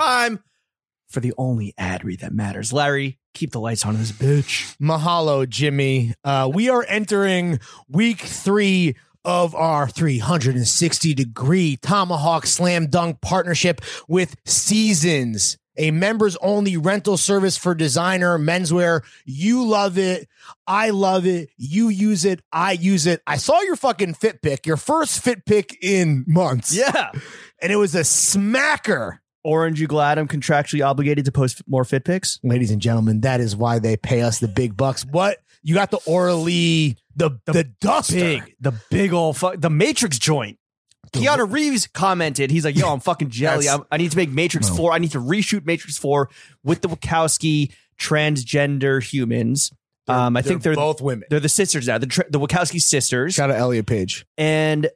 time for the only ad read that matters. Larry, keep the lights on in this bitch. Mahalo, Jimmy. Uh, we are entering week three of our 360 degree Tomahawk Slam Dunk partnership with Seasons, a members only rental service for designer menswear. You love it. I love it. You use it. I use it. I saw your fucking fit pick, your first fit pick in months. Yeah. And it was a smacker. Orange, you glad I'm contractually obligated to post more fit pics? Ladies and gentlemen, that is why they pay us the big bucks. What? You got the Auralee, the the, duster. Big, the big old fuck, the Matrix joint. Keanu Reeves commented, he's like, yo, I'm fucking jelly. I'm, I need to make Matrix No. 4. I need to reshoot Matrix 4 with the Wachowski transgender humans. Um, I think they're both women. they're the sisters now, the, tr- the Wachowski sisters. Shout out Elliot Page. And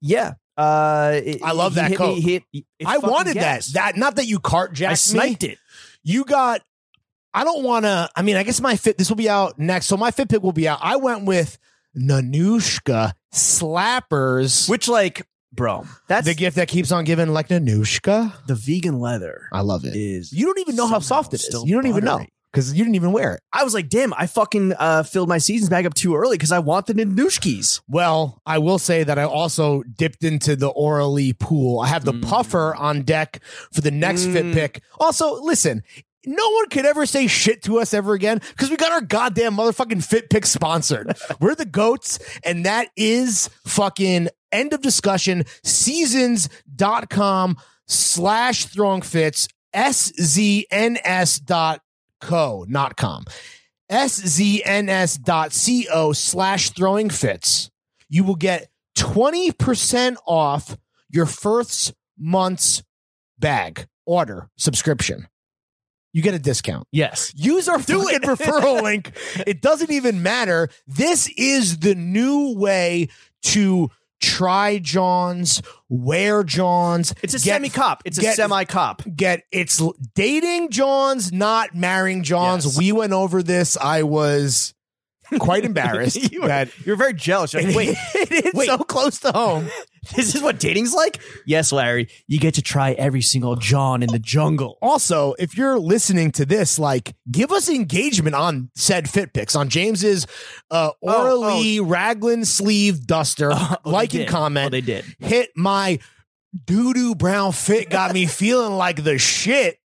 yeah, uh, it- I love that me- coat. hit- it I wanted that. That not that you cart jacked I sniped me. it. You got. I don't want to. I mean, I guess my fit. This will be out next, so my fit pick will be out. I went with Nanushka slappers. Which, like, bro, that's the gift that keeps on giving, like Nanushka. the vegan leather. I love it. Is You don't even know how soft it is. still You don't even know. Because you didn't even wear it. I was like, damn, I fucking uh, filled my seasons bag up too early because I want the Nanushkis. Well, I will say that I also dipped into the Auralee pool. I have the Mm. puffer on deck for the next fit Mm. pick. Also, listen, no one could ever say shit to us ever again because we got our goddamn motherfucking fit pick sponsored. We're the goats, and that is fucking end of discussion. Seasons.com slash throwing fits, S-Z-N-S dot co, not com. szns.co slash throwing fits. You will get 20% off your first month's bag order subscription. You get a discount. Yes. Use our Do fucking it. referral link. It doesn't even matter. This is the new way to try Johns, wear Johns. It's a semi cop. It's a semi cop. Get it's dating Johns, not marrying Johns. Yes. We went over this. I was quite embarrassed you were, that you're very jealous. You're like, wait, it is wait. so close to home. this is what dating's like? Yes, Larry. You get to try every single John in the jungle. Also, if you're listening to this, like, give us engagement on said fit pics on James's uh, Oh, Auralee Raglan sleeve duster. Oh, like and comment. Oh, they did. Hit my doo doo brown fit. Got me feeling like the shit.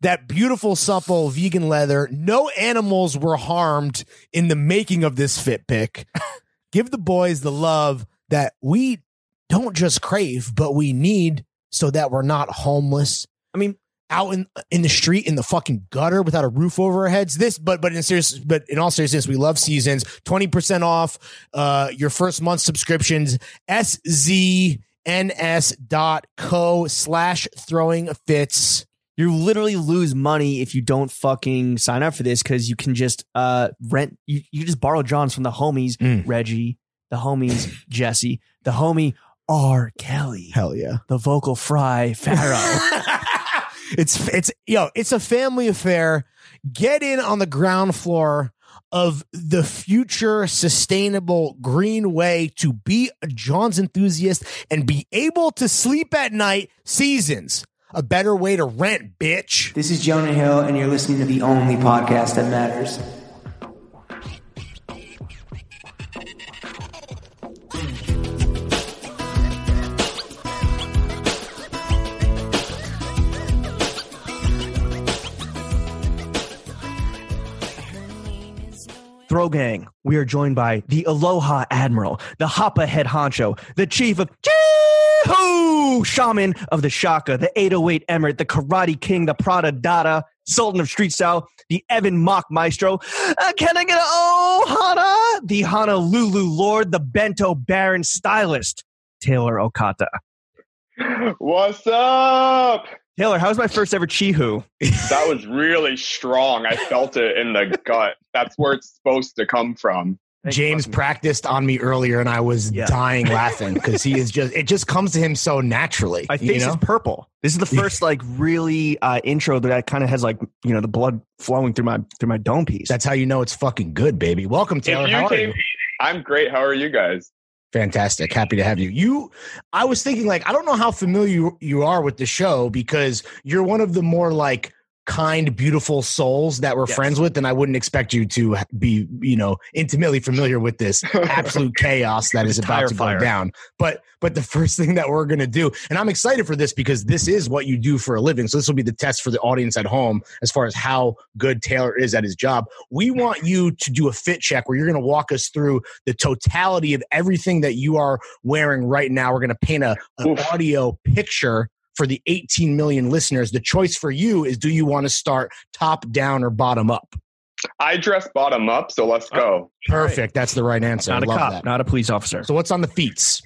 That beautiful, supple vegan leather. No animals were harmed in the making of this fit pick. Give the boys the love that we don't just crave, but we need so that we're not homeless I mean, out in in the street in the fucking gutter without a roof over our heads. This, but but in serious, but in all seriousness, we love seasons. Twenty percent off uh your first month subscriptions. szns dot co slash throwing fits. You literally lose money if you don't fucking sign up for this because you can just uh rent you, you just borrow Johns from the homies, Mm. Reggie, the homies, Jesse, the homie R. Kelly, Hell yeah. the vocal fry Pharaoh. it's it's yo, it's a family affair. Get in on the ground floor of the future sustainable green way to be a John's enthusiast and be able to sleep at night seasons. A better way to rent, bitch. This is Jonah Hill, and you're listening to the only podcast that matters. Throw Gang. We are joined by the Aloha Admiral, the Hapa head honcho, the chief of Jehu, shaman of the Shaka, the 808 Emirate, the Karate King, the Prada Dada, Sultan of Street Style, the Evan Mock Maestro. Uh, can I get a oh Hana? The Honolulu Lord, the Bento Baron Stylist, Taylor Okata. What's up? Taylor, how was my first ever Chihu? That was really strong. I felt it in the gut. That's where it's supposed to come from. James practiced on me earlier and I was Yeah. dying laughing because he is just it just comes to him so naturally. My you face know? is purple. This is the first like really uh, intro that I kind of has like you know the blood flowing through my through my dome piece. That's how you know it's fucking good, baby. Welcome, If Taylor. you How are you? I'm great. How are you guys? Fantastic. Happy to have you. You I was thinking like I don't know how familiar you, you are with the show because you're one of the more like kind, beautiful souls that we're Yes. friends with, and I wouldn't expect you to be, you know, intimately familiar with this absolute chaos that is about to fire. go down. But but the first thing that we're gonna do, and I'm excited for this because this is what you do for a living. So this will be the test for the audience at home as far as how good Taylor is at his job. We mm-hmm. want you to do a fit check where you're gonna walk us through the totality of everything that you are wearing right now. We're gonna paint a an Oof. audio picture for the 18 million listeners. The choice for you is do you want to start top down or bottom up? I dress bottom up, so let's oh, go. Perfect. That's the right answer. Not a love cop, that. not a police officer. So what's on the feats?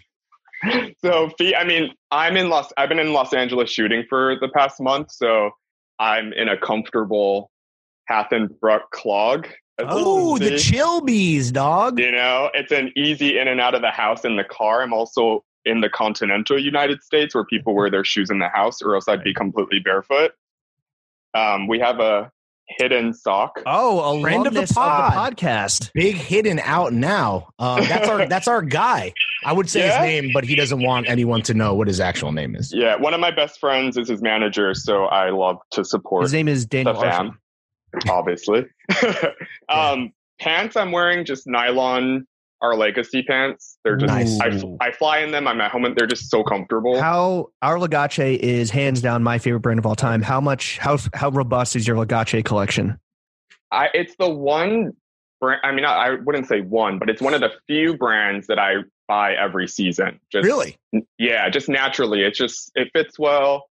So, fe- I mean, I'm in Los. I've been in Los Angeles shooting for the past month, so I'm in a comfortable Hathenbrook clog. as you Oh, the see. Chilbies, dog. You know, it's an easy in and out of the house in the car. I'm also in the continental United States where people wear their shoes in the house, or else I'd be completely barefoot. Um, we have a hidden sock. Oh, a Friend of the alumnus of the, podcast. Big hidden out now. Um, that's our that's our guy. I would say Yeah? his name, but he doesn't want anyone to know what his actual name is. Yeah, one of my best friends is his manager, so I love to support His name is Daniel the fam, obviously. um, pants I'm wearing just nylon our legacy pants. They're just Nice. I, f- I fly in them. I'm at home and they're just so comfortable. How our Legacy is hands down my favorite brand of all time. How much how how robust is your Legacy collection? I, it's the one brand. I mean, I, I wouldn't say one, but it's one of the few brands that I buy every season. Just, Really? Yeah, just naturally. It's just it fits well.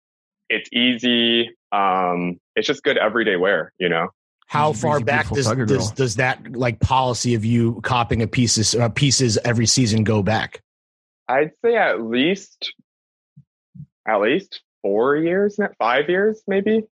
It's easy. Um, it's just good everyday wear. You know. How She's far back does, does does that like policy of you copying a pieces uh, pieces every season go back? I'd say at least, at least four years, now, five years, maybe.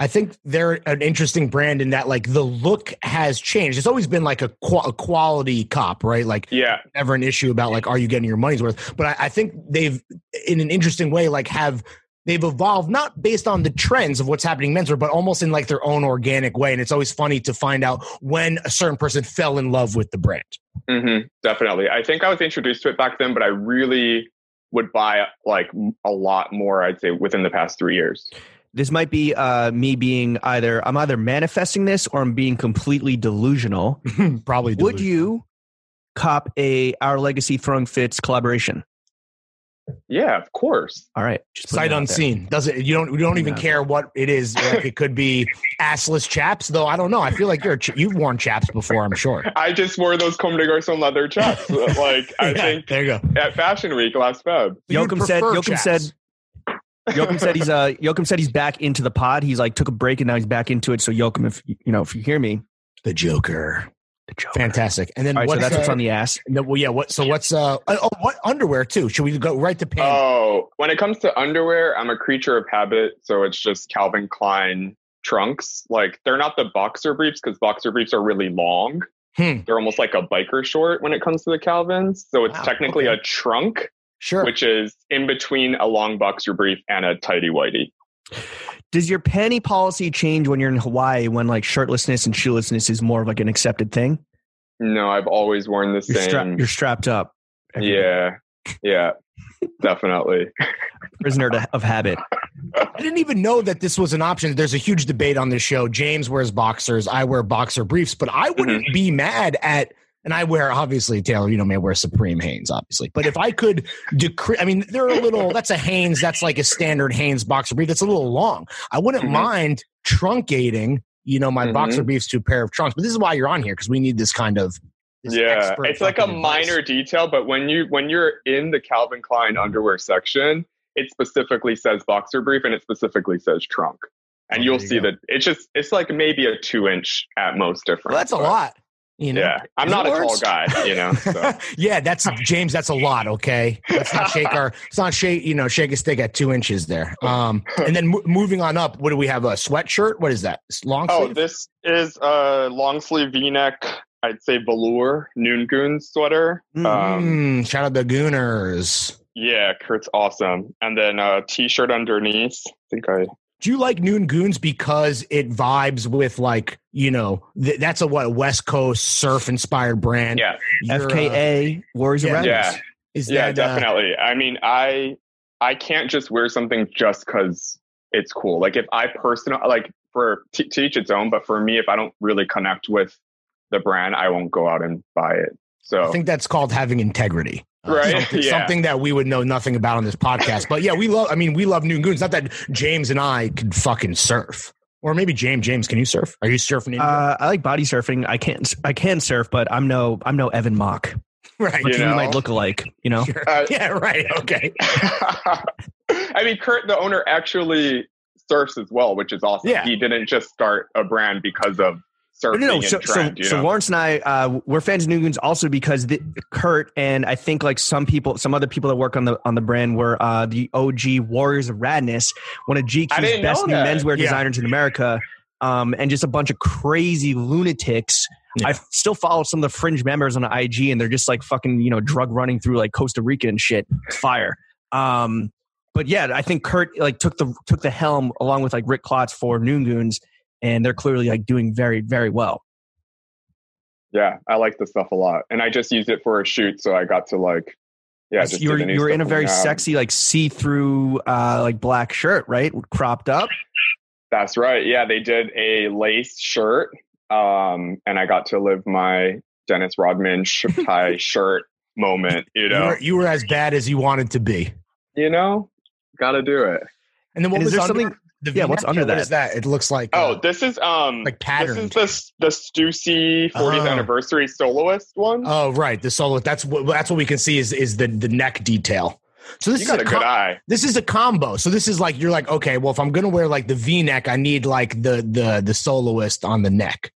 I think they're an interesting brand in that like the look has changed. It's always been like a, qua- a quality cop, right? Like Yeah, never an issue about like are you getting your money's worth but I, I think they've in an interesting way like have they've evolved not based on the trends of what's happening men's wear, but almost in like their own organic way and it's always funny to find out when a certain person fell in love with the brand hmm definitely. I think I was introduced to it back then, but I really would buy like a lot more. I'd say within the past three years. This might be uh, me being either I'm either manifesting this or I'm being completely delusional. probably Would you cop a Our Legacy Throwing Fits collaboration? Yeah, of course. All right, just sight it there. unseen does it you don't you don't even Yeah. care what it is like it could be assless chaps though i don't know i feel like you're ch- you've worn chaps before i'm sure I just wore those Comme des Garçons leather chaps. like I Yeah, think there you go at Fashion Week last Feb. You would Joachim said. prefer chaps. said. Joachim said he's uh Joachim said he's back into the pod. He's like took a break and now he's back into it. So Joachim, if you know if you hear me, the joker the joke. Fantastic and then All right, so what's, that's what's uh, on the ass. No, well, yeah. What? So what's uh? Oh, what underwear too? Should we go right to pants? Oh, when it comes to underwear, I'm a creature of habit. So it's just Calvin Klein trunks. Like they're not the boxer briefs because boxer briefs are really long. Hmm. They're almost like a biker short when it comes to the Calvins. So it's Wow, technically okay. a trunk, Sure. which is in between a long boxer brief and a tighty whitey. Does your panty policy change when you're in Hawaii when like shirtlessness and shoelessness is more of like an accepted thing? No, I've always worn the You're, same. stra- you're strapped up. yeah, yeah, definitely. Prisoner to, of habit. I didn't even know that this was an option. There's a huge debate on this show. James wears boxers. I wear boxer briefs, but I wouldn't Mm-hmm. be mad at. And I wear obviously Taylor. You know. I wear Supreme Hanes, obviously. But if I could decrease, I mean, they're a little. That's a Hanes. That's like a standard Hanes boxer brief. That's a little long. I wouldn't Mhm. mind truncating. You know, my Mhm. boxer briefs to a pair of trunks. But this is why you're on here because we need this kind of. this yeah it's like a advice. minor detail but when you when you're in the calvin klein underwear section it specifically says boxer brief and it specifically says trunk and you'll you see go. that it's just it's like maybe a two inch at most difference Well, that's a lot. You know? yeah i'm not a tall guy you know so. yeah, that's James. That's a lot. Okay, let's not shake our. Let's not shake. You know, shake a stick at two inches there. Um, and then mo- moving on up, what do we have? A sweatshirt? What is that? Long oh this is a long sleeve v-neck i'd say velour noon goon sweater um, Mm, shout out the Gooners. yeah kurt's awesome and then a t-shirt underneath i think i Do you like Noon Goons because it vibes with like you know th- that's a what West Coast surf inspired brand? Yeah, You're, uh, FKA Warriors yeah. of yeah, is yeah, that, uh, definitely. I mean, I I can't just wear something just because it's cool. Like if I personal like for t- to each its own, but for me, if I don't really connect with the brand, I won't go out and buy it. So I think that's called having integrity. Uh, Right, Something, yeah. something that we would know nothing about on this podcast. But yeah, we love, I mean, we love Noon Goons. Not that James and I could fucking surf. Or maybe James, James, can you surf? Are you surfing? In Uh, I like body surfing. I can't. I can surf, but I'm no. I'm no Evan Mock. right. But You you, might look alike. You know. Sure. Uh, yeah, right. Okay. I mean, Kurt, the owner, actually surfs as well, which is awesome. Yeah. He didn't just start a brand because of No, no, no. So, trend. so, so? Lawrence and I, uh, we're fans of Noon Goons also because the, Kurt and I think like some people, some other people that work on the on the brand were uh, the OG Warriors of Radness, one of GQ's best new menswear Yeah. designers in America, um, and just a bunch of crazy lunatics. Yeah. I still follow some of the fringe members on IG, and they're just like fucking you know drug running through like Costa Rica and shit. It's fire. Um, but yeah, I think Kurt like took the took the helm along with like Rick Klotz for Noon Goons, and they're clearly like doing very very well. yeah, I like the stuff a lot, and I just used it for a shoot, so I got to like, yeah, just you were do the new you were in a very out. sexy like see through uh like black shirt, right? Cropped up. That's right. Yeah, they did a lace shirt, um, and I got to live my Dennis Rodman sh- tie shirt moment. You You know, were, you were as bad as you wanted to be. you know, got to do it. And then what And was there under, something? The yeah, what's V-neck? under What that? is that? It looks like Oh, uh, this is um like pattern. This is the the Stussy 40th Oh. anniversary soloist one. oh right, the solo. That's what that's what we can see is is the the neck detail. So this you is got a a good com- eye. this is a combo. So this is like you're like okay, well if I'm gonna wear like the V neck, I need like the the the soloist on the neck.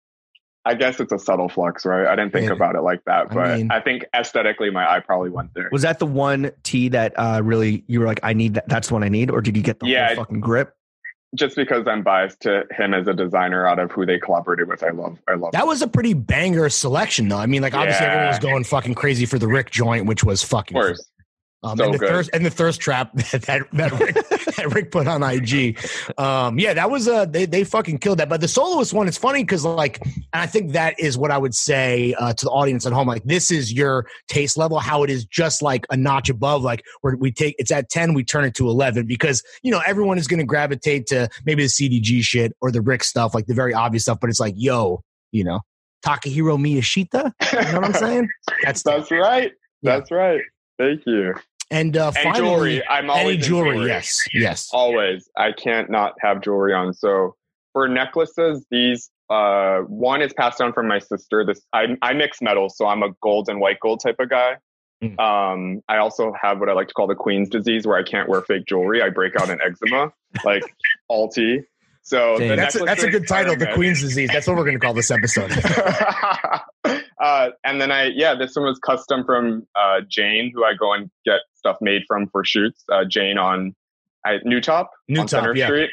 I guess it's a subtle flux, right? I didn't think Yeah. about it like that, but I, mean- think aesthetically, my eye probably went there. Was that the one tee that uh really you were like, I need that? That's the one I need, or did you get the Yeah, whole fucking grip? Just because I'm biased to him as a designer out of who they collaborated with, I love. I love. That was a pretty banger selection though. I mean, like obviously Yeah. everyone was going fucking crazy for the Rick joint, which was of fucking course. Um, So and the good. thirst and the thirst trap that that, that, Rick, that Rick put on IG. Um, yeah, that was uh they they fucking killed that. But the soloist one, it's funny because like, and I think that is what I would say uh, to the audience at home. Like, this is your taste level. How it is just like a notch above. Like, where we take it's at ten, we turn it to eleven because you know everyone is going to gravitate to maybe the CDG shit or the Rick stuff, like the very obvious stuff. But it's like, yo, you know, Takahiro Miyashita. You know what I'm saying? That's That's right. Yeah. That's right. Thank you. And uh, And finally, jewelry. I'm always any in jewelry, yes, yes. Always. I can't not have jewelry on. So for necklaces, these uh one is passed down from my sister. This I I mix metals, so I'm a gold and white gold type of guy. Mm. Um, I also have what I like to call the queen's disease, where I can't wear fake jewelry. I break out in eczema, like all alti. So the That's a, that's a good title, The. Queen's Disease. That's what we're going to call this episode. uh, and then I, yeah, this one was custom from uh, Jane, who I go and get stuff made from for shoots. Uh, Jane on I, New Top New on Top, Center yeah. Street.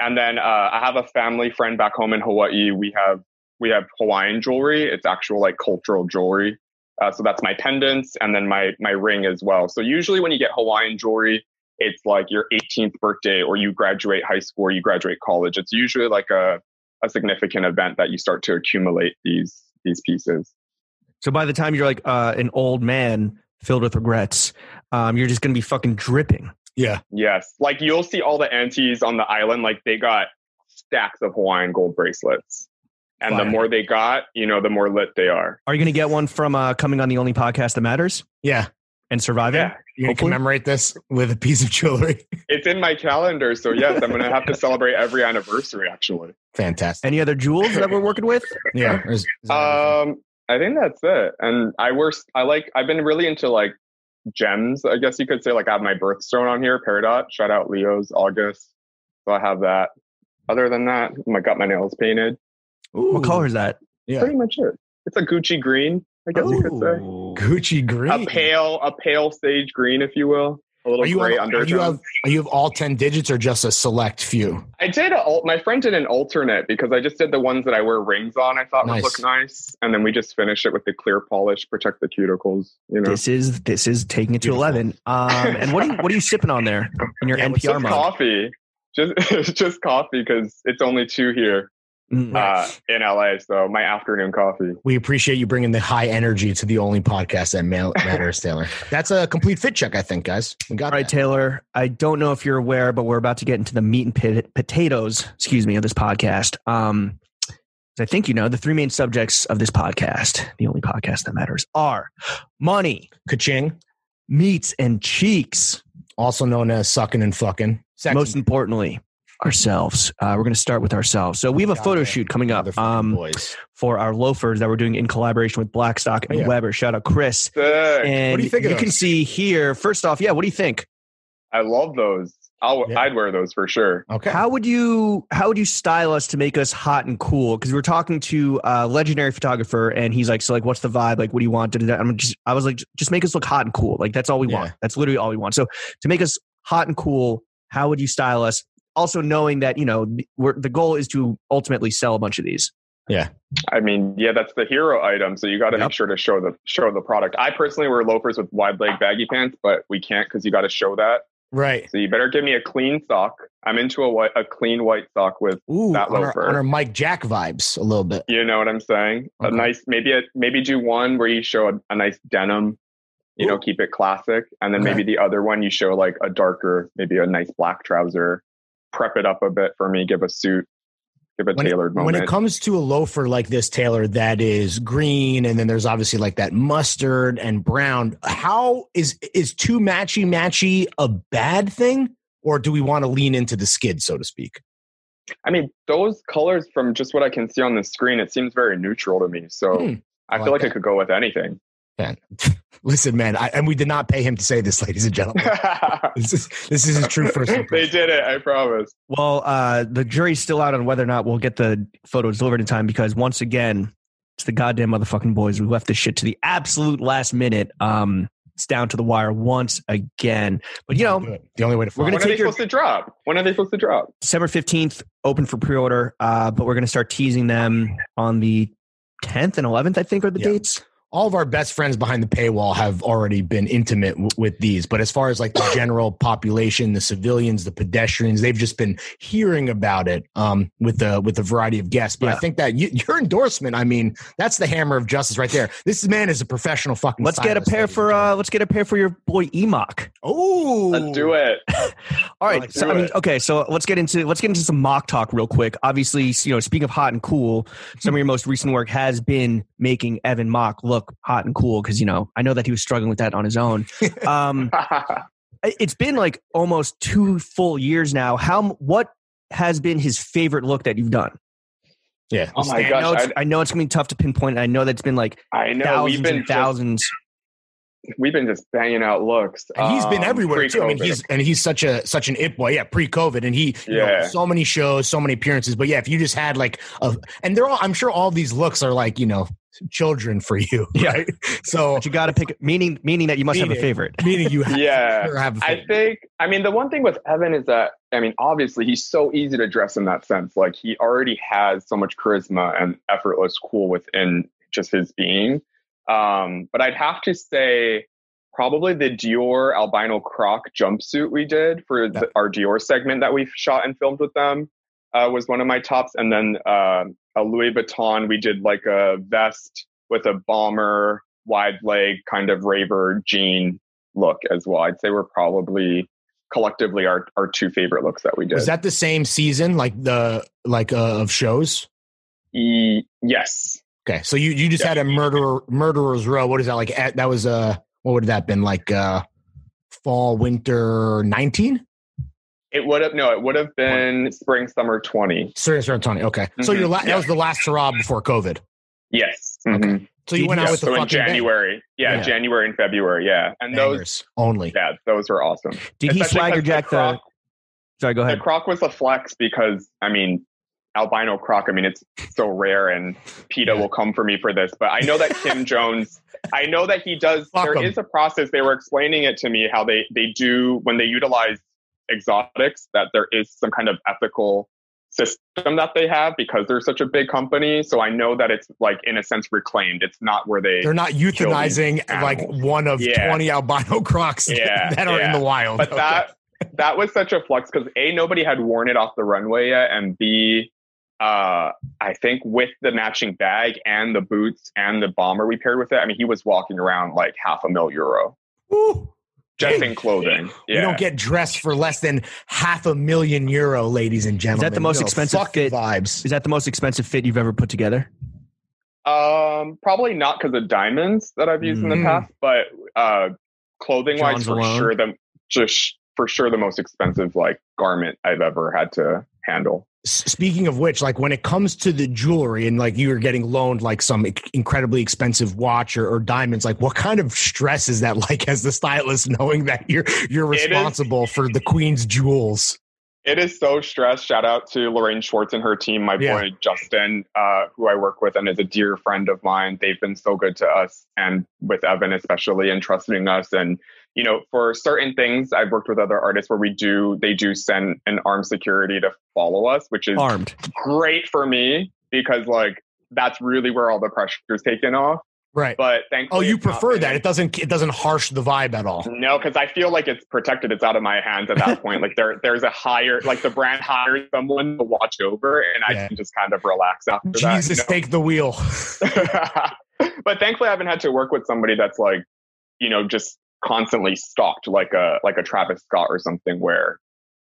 And then uh, I have a family friend back home in Hawaii. We have we have Hawaiian jewelry. It's actual like cultural jewelry. Uh, so that's my pendants and then my my ring as well. So usually when you get Hawaiian jewelry, it's like your 18th birthday or you graduate high school or you graduate college. It's usually like a a significant event that you start to accumulate these these pieces. So by the time you're like uh, an old man filled with regrets, um, you're just gonna be fucking dripping. Yeah. Yes, like you'll see all the aunties on the island, like they got stacks of Hawaiian gold bracelets, and Fire. the more they got, you know, the more lit they are. Are you gonna get one from uh, coming on the only podcast that matters Yeah. And surviving? Yeah, You're going to commemorate this with a piece of jewelry. it's in my calendar, so yes, I'm gonna have to celebrate every anniversary. Actually, Fantastic. Any other jewels that we're working with? Yeah. Is- is um, I think that's it. And I work. I like. I've been really into like gems. I guess you could say. Like I have my birthstone on here, Peridot. Shout out Leo's August. So I have that. Other than that, I got my nails painted. What color is that? Yeah. Pretty much it. It's a Gucci green. I guess you could say. Gucci green. a pale a pale sage green if you will a little Are you, gray on, are undertone you have are you have all ten digits or just a select few? i did a, my friend did an alternate because i just did the ones that i wear rings on i thought Nice. would look nice and then we just finished it with the clear polish protect the cuticles you know This is this is taking it to Beautiful. eleven. Um, and what are you what are you sipping on there in your Yeah, NPR up, mug? coffee just just coffee because it's only two here. Uh, in LA. So my afternoon coffee. We appreciate you bringing the high energy to the only podcast that ma- matters, Taylor. That's a complete fit check, I think, guys. We got All right, that. Taylor. I don't know if you're aware, but we're about to get into the meat and pit- potatoes, excuse me, of this podcast. Um, I think you know, the three main subjects of this podcast, the only podcast that matters, are money, Kaching, meats, and cheeks. also known as sucking and fucking. Sex Most importantly, ourselves. Uh, we're going to start with ourselves. So we have a photo shoot coming up um, for our loafers that we're doing in collaboration with Blackstock and Yeah. Weber. Shout out Chris. Sick. And What do you think of you can see here. First off, yeah. What do you think? I love those. I'll, Yeah. I'd wear those for sure. Okay. How would you how would you style us to make us hot and cool? Because we were talking to a legendary photographer, and he's like, "So like, what's the vibe? Like, what do you want?" I'm just, I was like, "Just make us look hot and cool. Like that's all we Yeah. want. That's literally all we want." So to make us hot and cool, how would you style us? Also knowing that you know we're, the goal is to ultimately sell a bunch of these. Yeah. I mean, yeah, that's the hero item. So you got to Yep. make sure to show the show the product. I personally wear loafers with wide leg baggy pants, but we can't because you got to show that. right. So you better give me a clean sock. I'm into a white, a clean white sock with, Ooh, That on our, loafer. on our Mike Jack vibes a little bit. you know what I'm saying? Okay. A nice, maybe a maybe do one where you show a, a nice denim. You know, keep it classic, and then Okay. maybe the other one you show like a darker, maybe a nice black trouser. Prep it up a bit for me. Give a suit. Give a When it, tailored when it comes to a loafer like this, Taylor, that is green, and then there's obviously like that mustard and brown. How is is too matchy matchy a bad thing, or do we want to lean into the skid, so to speak? I mean, those colors from just what I can see on the screen, it seems very neutral to me. So Hmm. I I feel like like it could go with anything. Man, listen, man, I, and we did not pay him to say this, ladies and gentlemen. this is this is his true first they did it, I promise. Well, uh, the jury's still out on whether or not we'll get the photos delivered in time because once again, it's the goddamn motherfucking boys. We left this shit to the absolute last minute. Um, it's down to the wire once again. But you know, the only way to We're find gonna When are they take your- supposed to drop? When are they supposed to drop? December 15th, open for pre order. Uh, but we're going to start teasing them on the 10th and 11th, I think, are the Yeah. dates. All of our best friends behind the paywall have already been intimate w- with these but as far as like the general population the civilians the pedestrians they've just been hearing about it um, with the with a variety of guests but i think that you, your endorsement i mean that's the hammer of justice right there this man is a professional fucking Let's get a pair for uh let's get a pair for your boy Emok. oh Let's do it. All right. Let's So, I mean, it. okay. So let's get into let's get into some mock talk real quick. Obviously, you know, speaking of hot and cool, some of your most recent work has been making Evan Mock look hot and cool because you know I know that he was struggling with that on his own. Um, it- it's been like almost two full years now. How what has been his favorite look that you've done? yeah Oh my I gosh, know it's, I- I know it's gonna be tough to pinpoint. I know that's been like I know thousands we've been and just, thousands. we've been just banging out looks. and he's been um, everywhere too. I mean, he's and he's such a such an it boy. Yeah, pre-COVID, and he you know, Yeah. so many shows, so many appearances. But yeah, if you just had like a, and they're all, I'm sure all these looks are like you know children for you, Yeah. right? So But you got to pick meaning meaning that you must have a Meaning. favorite. meaning you have, Yeah. to have a I favorite. I think, I mean, the one thing with Evan is that, I mean, obviously he's so easy to dress in that sense. Like he already has so much charisma and effortless cool within just his being. Um, but I'd have to say probably the Dior albino croc jumpsuit we did for the, our Dior segment that we shot and filmed with them uh, was one of my tops. And then uh, a Louis Vuitton, we did like a vest with a bomber, wide leg kind of raver jean look as well. I'd say we're probably collectively our, our two favorite looks that we did. was that the same season, like the like uh, of shows? E- yes. Okay, so you you just Yeah. had a murderer murderer's row. What is that like? At, that was uh what would that been like? uh Fall winter nineteen. It would have no, it would have been spring summer twenty. Serious around twenty. Okay, so Mhm, your la- that was the last hurrah before COVID. Yes. Okay. Mhm. So you went out with the so in fucking bang- January. Yeah, Yeah. January and February. Yeah. And those bangers only. yeah, those were awesome. Did he Especially swagger 'cause jack the? croc, Sorry, go ahead. the croc was a flex because I mean albino croc, I mean it's so rare and PETA Yeah. will come for me for this, but I know that Kim Jones I know that he does Fuck There him. is a process they were explaining it to me how they they do when they utilize exotics that there is some kind of ethical system that they have because they're such a big company so i know that it's like in a sense reclaimed it's not where they They're not euthanizing like one of Yeah. twenty albino crocs Yeah, that are in the wild. but Okay. that that was such a flux because a nobody had worn it off the runway yet, and b uh, I think with the matching bag and the boots and the bomber we paired with it, I mean, he was walking around like half a mil euro Woo. Just in clothing. You Yeah. don't get dressed for less than half a million euro, ladies and gentlemen. Is that the most You expensive fuck fit? vibes? Is that the most expensive fit you've ever put together? Um, probably not because of diamonds that I've used in the Mm. past, but uh, clothing wise, for alone. sure, the just for sure the most expensive like garment I've ever had to handle. Speaking of which, like when it comes to the jewelry and like you are getting loaned like some incredibly expensive watch or, or diamonds, like what kind of stress is that like as the stylist knowing that you're you're It is- responsible for the queen's jewels? It is so stressed. Shout out to Lorraine Schwartz and her team, my Yeah. boy Justin, uh, who I work with and is a dear friend of mine. They've been so good to us and with Evan especially and trusting us. And you know, for certain things, I've worked with other artists where we do they do send an armed security to follow us, which is Armed. great for me because like that's really where all the pressure is taken off. Right. But Oh, you prefer that. It doesn't it doesn't harsh the vibe at all. No, because I feel like it's protected. It's out of my hands at that point. Like there, there's a higher, like the brand hires someone to watch over, and I Yeah. can just kind of relax after that. Jesus, that. take the wheel. but thankfully, I haven't had to work with somebody that's like, you know, just constantly stalked, like a like a Travis Scott or something, where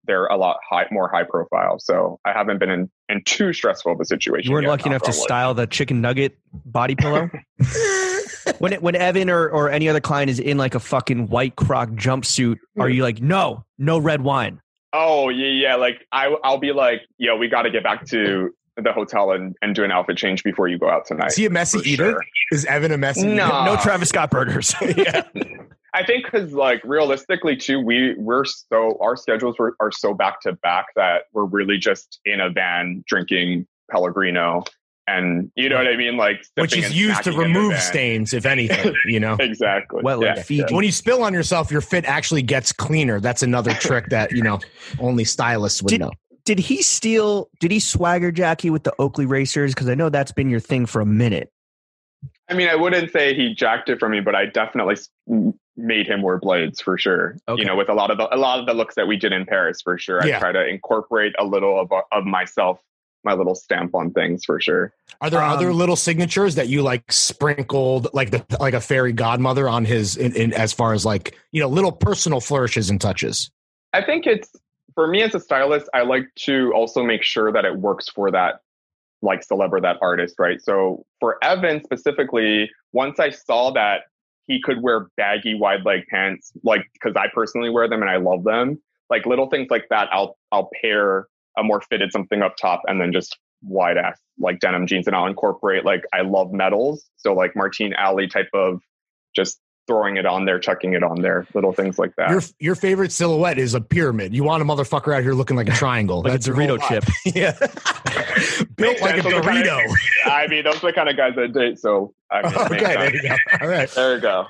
they're a lot high, more high profile. So I haven't been in in too stressful of a situation. You weren't yet, lucky enough to on style the chicken nugget body pillow. when it, when Evan or, or any other client is in like a fucking white croc jumpsuit, are you like, no, no red wine? Oh yeah, yeah. Like I, I'll be like, yo, we got to get back to the hotel and, and do an outfit change before you go out tonight. Is he a messy For eater? sure. Is Evan a messy No. eater? No Travis Scott burgers. yeah. I think because like realistically too, we we're so our schedules were, are so back to back that we're really just in a van drinking Pellegrino, and you know what I mean, like Which is used to snacking in the remove stains, if anything, you know. Exactly. Wet like Yeah, when you spill on yourself, your fit actually gets cleaner. That's another trick that, you know, only stylists would Did- know. did he steal, did he swagger Jackie with the Oakley Razors? Because I know that's been your thing for a minute. I mean, I wouldn't say he jacked it from me, but I definitely s- m- made him wear blades for sure. Okay. You know, with a lot of the a lot of the looks that we did in Paris for sure. Yeah. I try to incorporate a little of of myself, my little stamp on things for sure. Are there Um, other little signatures that you like sprinkled like the like a fairy godmother on his in, in as far as like, you know, little personal flourishes and touches? I think it's for me as a stylist, I like to also make sure that it works for that like celeb or that artist, right? So for Evan specifically, once I saw that he could wear baggy wide leg pants, like because I personally wear them and I love them, like little things like that, I'll I'll pair a more fitted something up top and then just wide ass like denim jeans and I'll incorporate like I love metals. So like Martine Ali type of just throwing it on there, chucking it on there, little things like that. Your your favorite silhouette is a pyramid. You want a motherfucker out here looking like a triangle. Like a That's your whole Dorito chip. yeah. Built like a sense. Those are kinda- Dorito. I mean, those are the kind of guys I date. So I mean, okay, there you go. All right. There you go.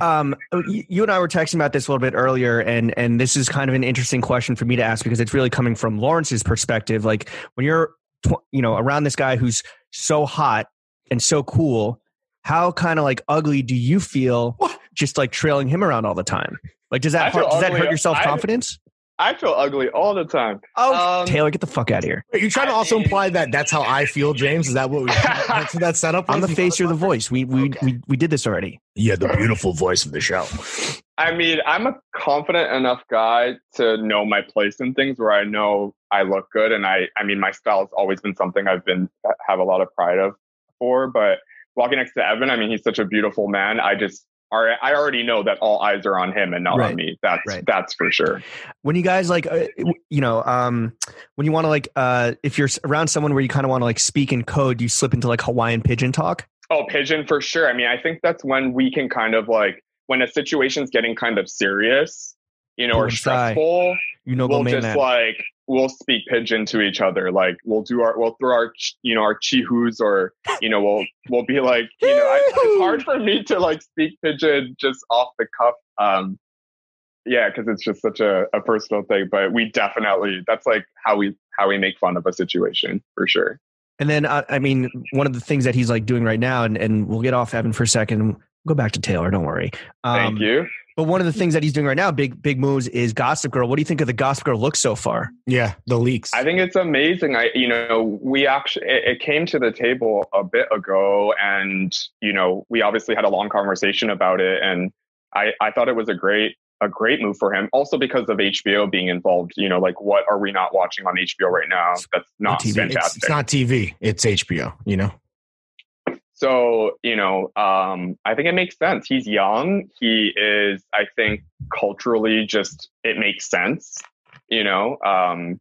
um, you you and I were texting about this a little bit earlier, and and this is kind of an interesting question for me to ask because it's really coming from Lawrence's perspective. Like when you're, tw- you know, around this guy who's so hot and so cool, how kind of like ugly do you feel just like trailing him around all the time? Like, does that hurt, does that hurt your self confidence? I feel ugly all the time. Oh, Um, Taylor, get the fuck out of here! Wait, you trying to also mean- imply that that's how I feel, James? Is that what we that's what that setup? I'm the face, you're the voice. We we Okay. we, we did this already. Yeah, the beautiful voice of the show. I mean, I'm a confident enough guy to know my place in things where I know I look good, and I, I mean, my style has always been something I've been have a lot of pride of for. But walking next to Evan, I mean, he's such a beautiful man. I just, are, I already know that all eyes are on him and not Right. on me. That's Right. that's for sure. when you guys like uh, you know um when you want to like uh if you're around someone where you kind of want to like speak in code you slip into like hawaiian pidgin talk Oh, pidgin for sure. I mean, I think that's when we can kind of like when a situation's getting kind of serious, you know, Pull or stressful. you know we'll just man. like we'll speak pidgin to each other. Like we'll do our we'll throw our you know our chihus or you know we'll we'll be like you know I, it's hard for me to like speak pidgin just off the cuff. Um, yeah, because it's just such a, a personal thing. But we definitely that's like how we how we make fun of a situation for sure. and then uh, i mean one of the things that he's like doing right now and, and we'll get off evan for a second go back to Taylor. Don't worry. Thank Um, you. But one of the things that he's doing right now, big big moves, is Gossip Girl. What do you think of the Gossip Girl look so far? Yeah, the leaks. I think it's amazing. I, you know, we actually it, it came to the table a bit ago, and you know, we obviously had a long conversation about it, and I, I thought it was a great, a great move for him. Also because of HBO being involved. You know, like what are we not watching on HBO right now? That's not TV. It's- it's, fantastic. it's not TV. It's HBO. You know. So, you know, um, I think it makes sense. He's young. He is, I think, culturally just, it makes sense, you know? Um,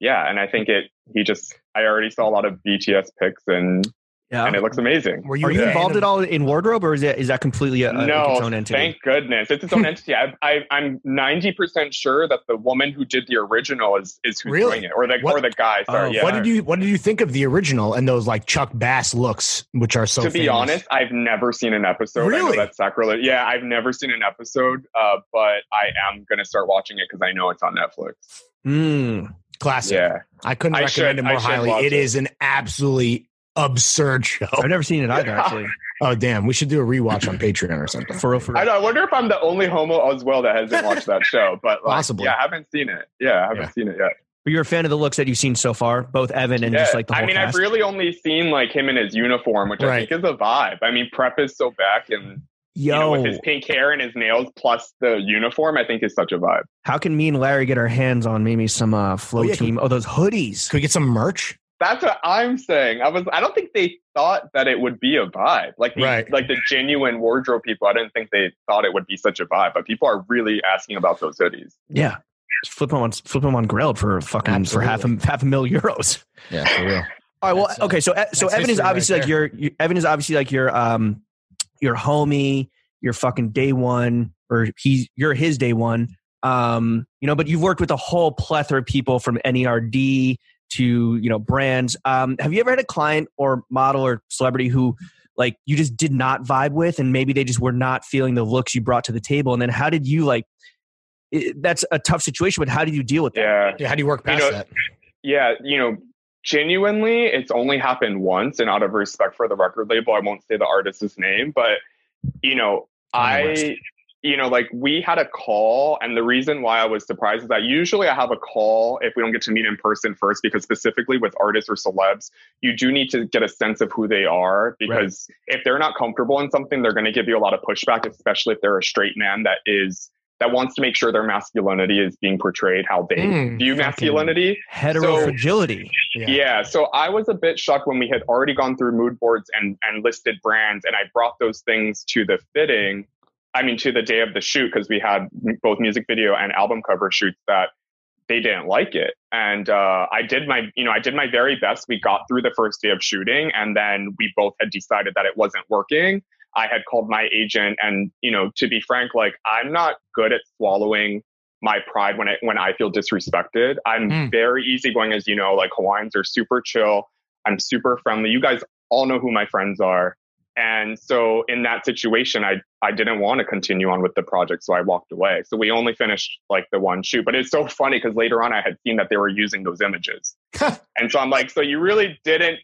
yeah. And I think it, he just, I already saw a lot of BTS pics and, Yeah. and it looks amazing. Were Are you a involved at all in wardrobe, or is it is that completely a, a, like no, its own entity? thank goodness. It's its own entity. I, I, I'm 90% sure that the woman who did the original is, is who's Really? doing it or the, What- or the guy. Sorry. Oh, yeah. What did you What did you think of the original and those like Chuck Bass looks, which are so? to be honest, I've never seen an episode. I Really? know that's sacrilege. Yeah, I've never seen an episode, uh, but I am going to start watching it because I know it's on Netflix. Mm. classic. Yeah. I couldn't I recommend should- it more highly. It it. is an absolutely absurd show. I've never seen it either. Yeah. Actually, Oh damn, we should do a rewatch on Patreon or something. for real, for I, know, I wonder if I'm the only homo as well that hasn't watched that show, but like, Possibly. yeah, I haven't seen it. Yeah, I haven't Yeah. seen it yet. But you're a fan of the looks that you've seen so far, both Evan and Yeah, just like the whole I mean, cast. I've really only seen like him in his uniform, which I think is a vibe. I mean, prep is so back, and you Yo, know, with his pink hair and his nails plus the uniform, I think is such a vibe. how can me and Larry get our hands on maybe some uh, flow Oh, yeah, team? Oh, those hoodies. Could we get some merch? That's what I'm saying. I was. I don't think they thought that it would be a vibe. Like the, Right. like the genuine wardrobe people. I didn't think they thought it would be such a vibe. But people are really asking about those hoodies. Yeah, just flip them on flip them on Grailed for fucking for half a half a mil euros. Yeah, for real. All right. Well, That's, uh, okay. So, uh, so Evan is history right obviously like your, you, Evan is obviously like your, um, your homie, your fucking day one, or he's you're his day one. Um, you know, but you've worked with a whole plethora of people from NERD to you know brands. Um, have you ever had a client or model or celebrity who like you just did not vibe with, and maybe they just were not feeling the looks you brought to the table? And then how did you like? It, that's a tough situation, but how did you deal with that? Yeah. Yeah, how do you work past know, that? yeah, you know, genuinely, it's only happened once, and out of respect for the record label, I won't say the artist's name, but you know, I, you know, like we had a call, and the reason why I was surprised is that usually I have a call if we don't get to meet in person first, because specifically with artists or celebs, you do need to get a sense of who they are, because if they're not comfortable in something, they're going to give you a lot of pushback, especially if they're a straight man that is that wants to make sure their masculinity is being portrayed how they Mm, view masculinity. Hetero fragility. Yeah. So I was a bit shocked when we had already gone through mood boards and, and listed brands, and I brought those things to the fitting. I mean, to the day of the shoot, because we had both music video and album cover shoots that they didn't like it. And uh, I did my, you know, I did my very best. We got through the first day of shooting, and then we both had decided that it wasn't working. I had called my agent, and you know, to be frank, like I'm not good at swallowing my pride when I when I feel disrespected. I'm Mm. very easygoing, as you know. Like Hawaiians are super chill. I'm super friendly. You guys all know who my friends are, and so in that situation, I I didn't want to continue on with the project, so I walked away. So we only finished like the one shoot, but it's so funny because later on I had seen that they were using those images, and so I'm like, so you really didn't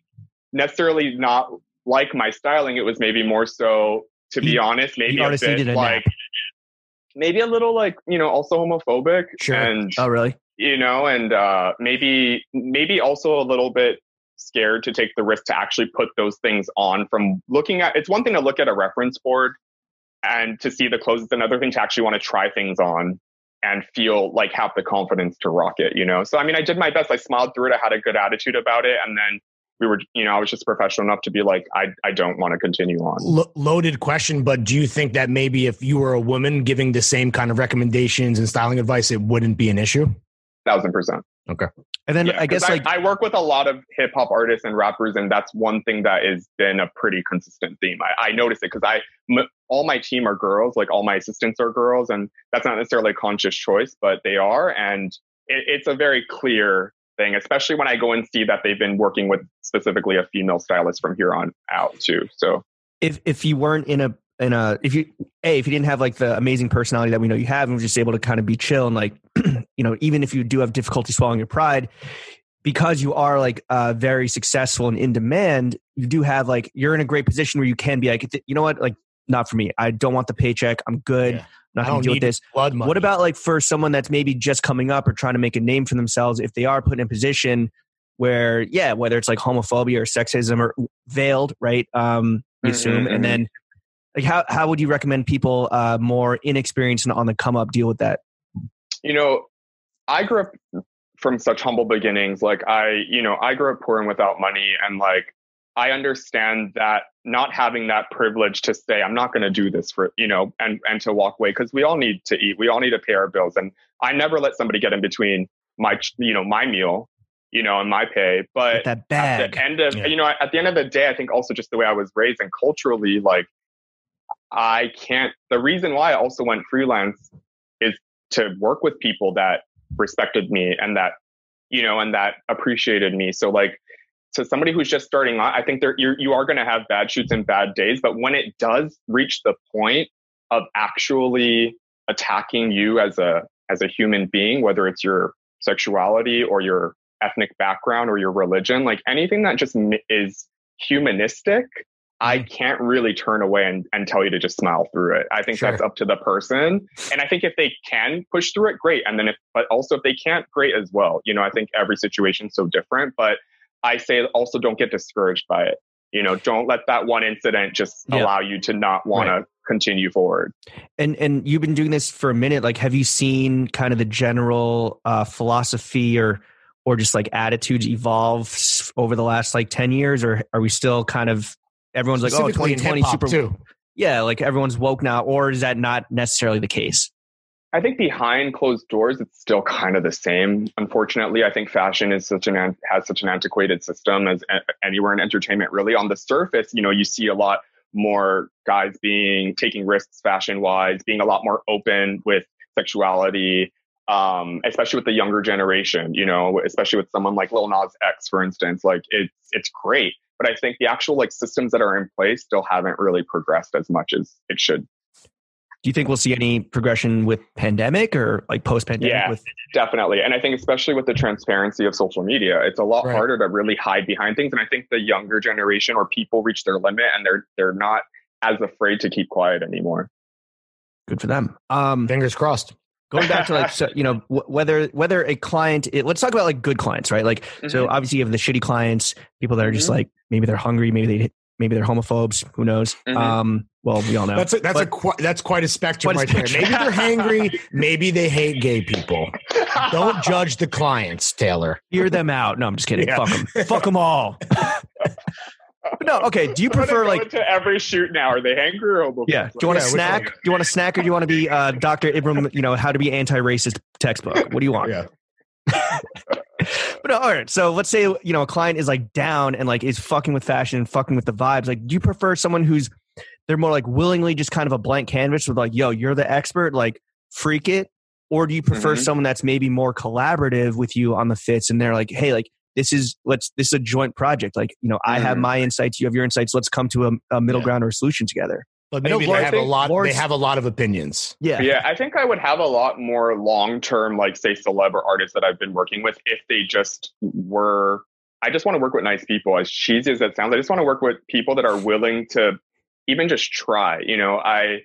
necessarily not like my styling. It was maybe more so, to be The- honest, maybe a bit a like nap. maybe a little like you know also homophobic Sure. and Oh, really? you know and uh maybe maybe also a little bit scared to take the risk to actually put those things on from looking at it's one thing to look at a reference board and to see the clothes it's another thing to actually want to try things on and feel like have the confidence to rock it you know? So i mean i did my best i smiled through it i had a good attitude about it and then we were you know i was just professional enough to be like i i don't want to continue on. Lo- loaded question, but do you think that maybe if you were a woman giving the same kind of recommendations and styling advice, it wouldn't be an issue? thousand percent And then Yeah, I guess 'cause like I, work with a lot of hip hop artists and rappers, and that's one thing that has been a pretty consistent theme. I, I notice it because I m- all my team are girls, like all my assistants are girls, and that's not necessarily a conscious choice, but they are, and it, it's a very clear thing, especially when I go and see that they've been working with specifically a female stylist from here on out too. So if if you weren't in a in a if you a if you didn't have like the amazing personality that we know you have and were just able to kind of be chill and like you know even if you do have difficulty swallowing your pride because you are like uh very successful and in demand you do have like you're in a great position where you can be like you know what like not for me. I don't want the paycheck. I'm good. Yeah. Not going to deal with this. blood money. What about like for someone that's maybe just coming up or trying to make a name for themselves? If they are put in a position where, yeah, whether it's like homophobia or sexism or veiled, right? Um, we Mhm, assume, and then like how how would you recommend people uh, more inexperienced and on the come up deal with that? you know, I grew up from such humble beginnings. Like I, you know, I grew up poor and without money, and like I understand that not having that privilege to say I'm not going to do this for you know, and and to walk away because we all need to eat, we all need to pay our bills, and I never let somebody get in between my, you know, my meal, you know, and my pay. But that at the end of Yeah. you know at the end of the day i think also just the way i was raised and culturally like i can't the reason why i also went freelance is to work with people that respected me and that you know and that appreciated me. So like to somebody who's just starting out i think there you're, you are going to have bad shoots and bad days but when it does reach the point of actually attacking you as a as a human being whether it's your sexuality or your ethnic background or your religion, like anything that just is humanistic, I can't really turn away and, and tell you to just smile through it. I think Sure. that's up to the person. And I think if they can push through it, great. And then if, but also if they can't, great as well. You know, I think every situation's so different, but I say also don't get discouraged by it. You know, don't let that one incident just Yeah. allow you to not want to continue forward. And and you've been doing this for a minute. Like, have you seen kind of the general uh, philosophy or or just like attitudes evolve over the last like ten years, or are we still kind of everyone's like, oh, 2020 super too. yeah, like everyone's woke now, or is that not necessarily the case? I think behind closed doors, it's still kind of the same. Unfortunately, I think fashion is such an an- has such an antiquated system as anywhere in entertainment. Really, on the surface, you know, you see a lot more guys being taking risks fashion wise, being a lot more open with sexuality, um, especially with the younger generation. You know, especially with someone like Lil Nas X, for instance. Like it's it's great, but I think the actual like systems that are in place still haven't really progressed as much as it should. Do you think we'll see any progression with pandemic or like post pandemic? Yeah. With Definitely. And I think especially with the transparency of social media, it's a lot Right. harder to really hide behind things. And I think the younger generation or people reach their limit and they're they're not as afraid to keep quiet anymore. good for them. Um, Fingers crossed. Going back to like so, you know wh- whether whether a client it, let's talk about like good clients right like so obviously you have the shitty clients people that are just Mhm. like maybe they're hungry maybe they maybe they're homophobes who knows Mhm. um well we all know That's a, that's a But- qui- that's quite a spectrum Quite a right there. Maybe they're hangry. Maybe they hate gay people. Don't judge the clients, Taylor. hear them out no i'm just kidding Yeah. fuck them fuck them all But no okay do you prefer like to every shoot now? Are they angry or homophobic? yeah do you want a Yeah, snack do you want a snack or do you want to be uh dr ibram you know how to be anti-racist textbook what do you want Yeah. But no, all right. So let's say you know a client is like down and like is fucking with fashion and fucking with the vibes. Like, do you prefer someone who's they're more like willingly just kind of a blank canvas with like, yo, you're the expert, like freak it, or do you prefer Mhm. someone that's maybe more collaborative with you on the fits and they're like, hey, like this is let's this is a joint project. Like, you know, I have Mhm. my insights, you have your insights. Let's come to a, a middle Yeah. ground or a solution together. But I know maybe they have a I think lot. Lawrence- they have a lot of opinions. Yeah. Yeah, I think I would have a lot more long term, like say celeb or artists that I've been working with if they just were. I just want to work with nice people. As cheesy as that sounds, I just want to work with people that are willing to even just try. You know, I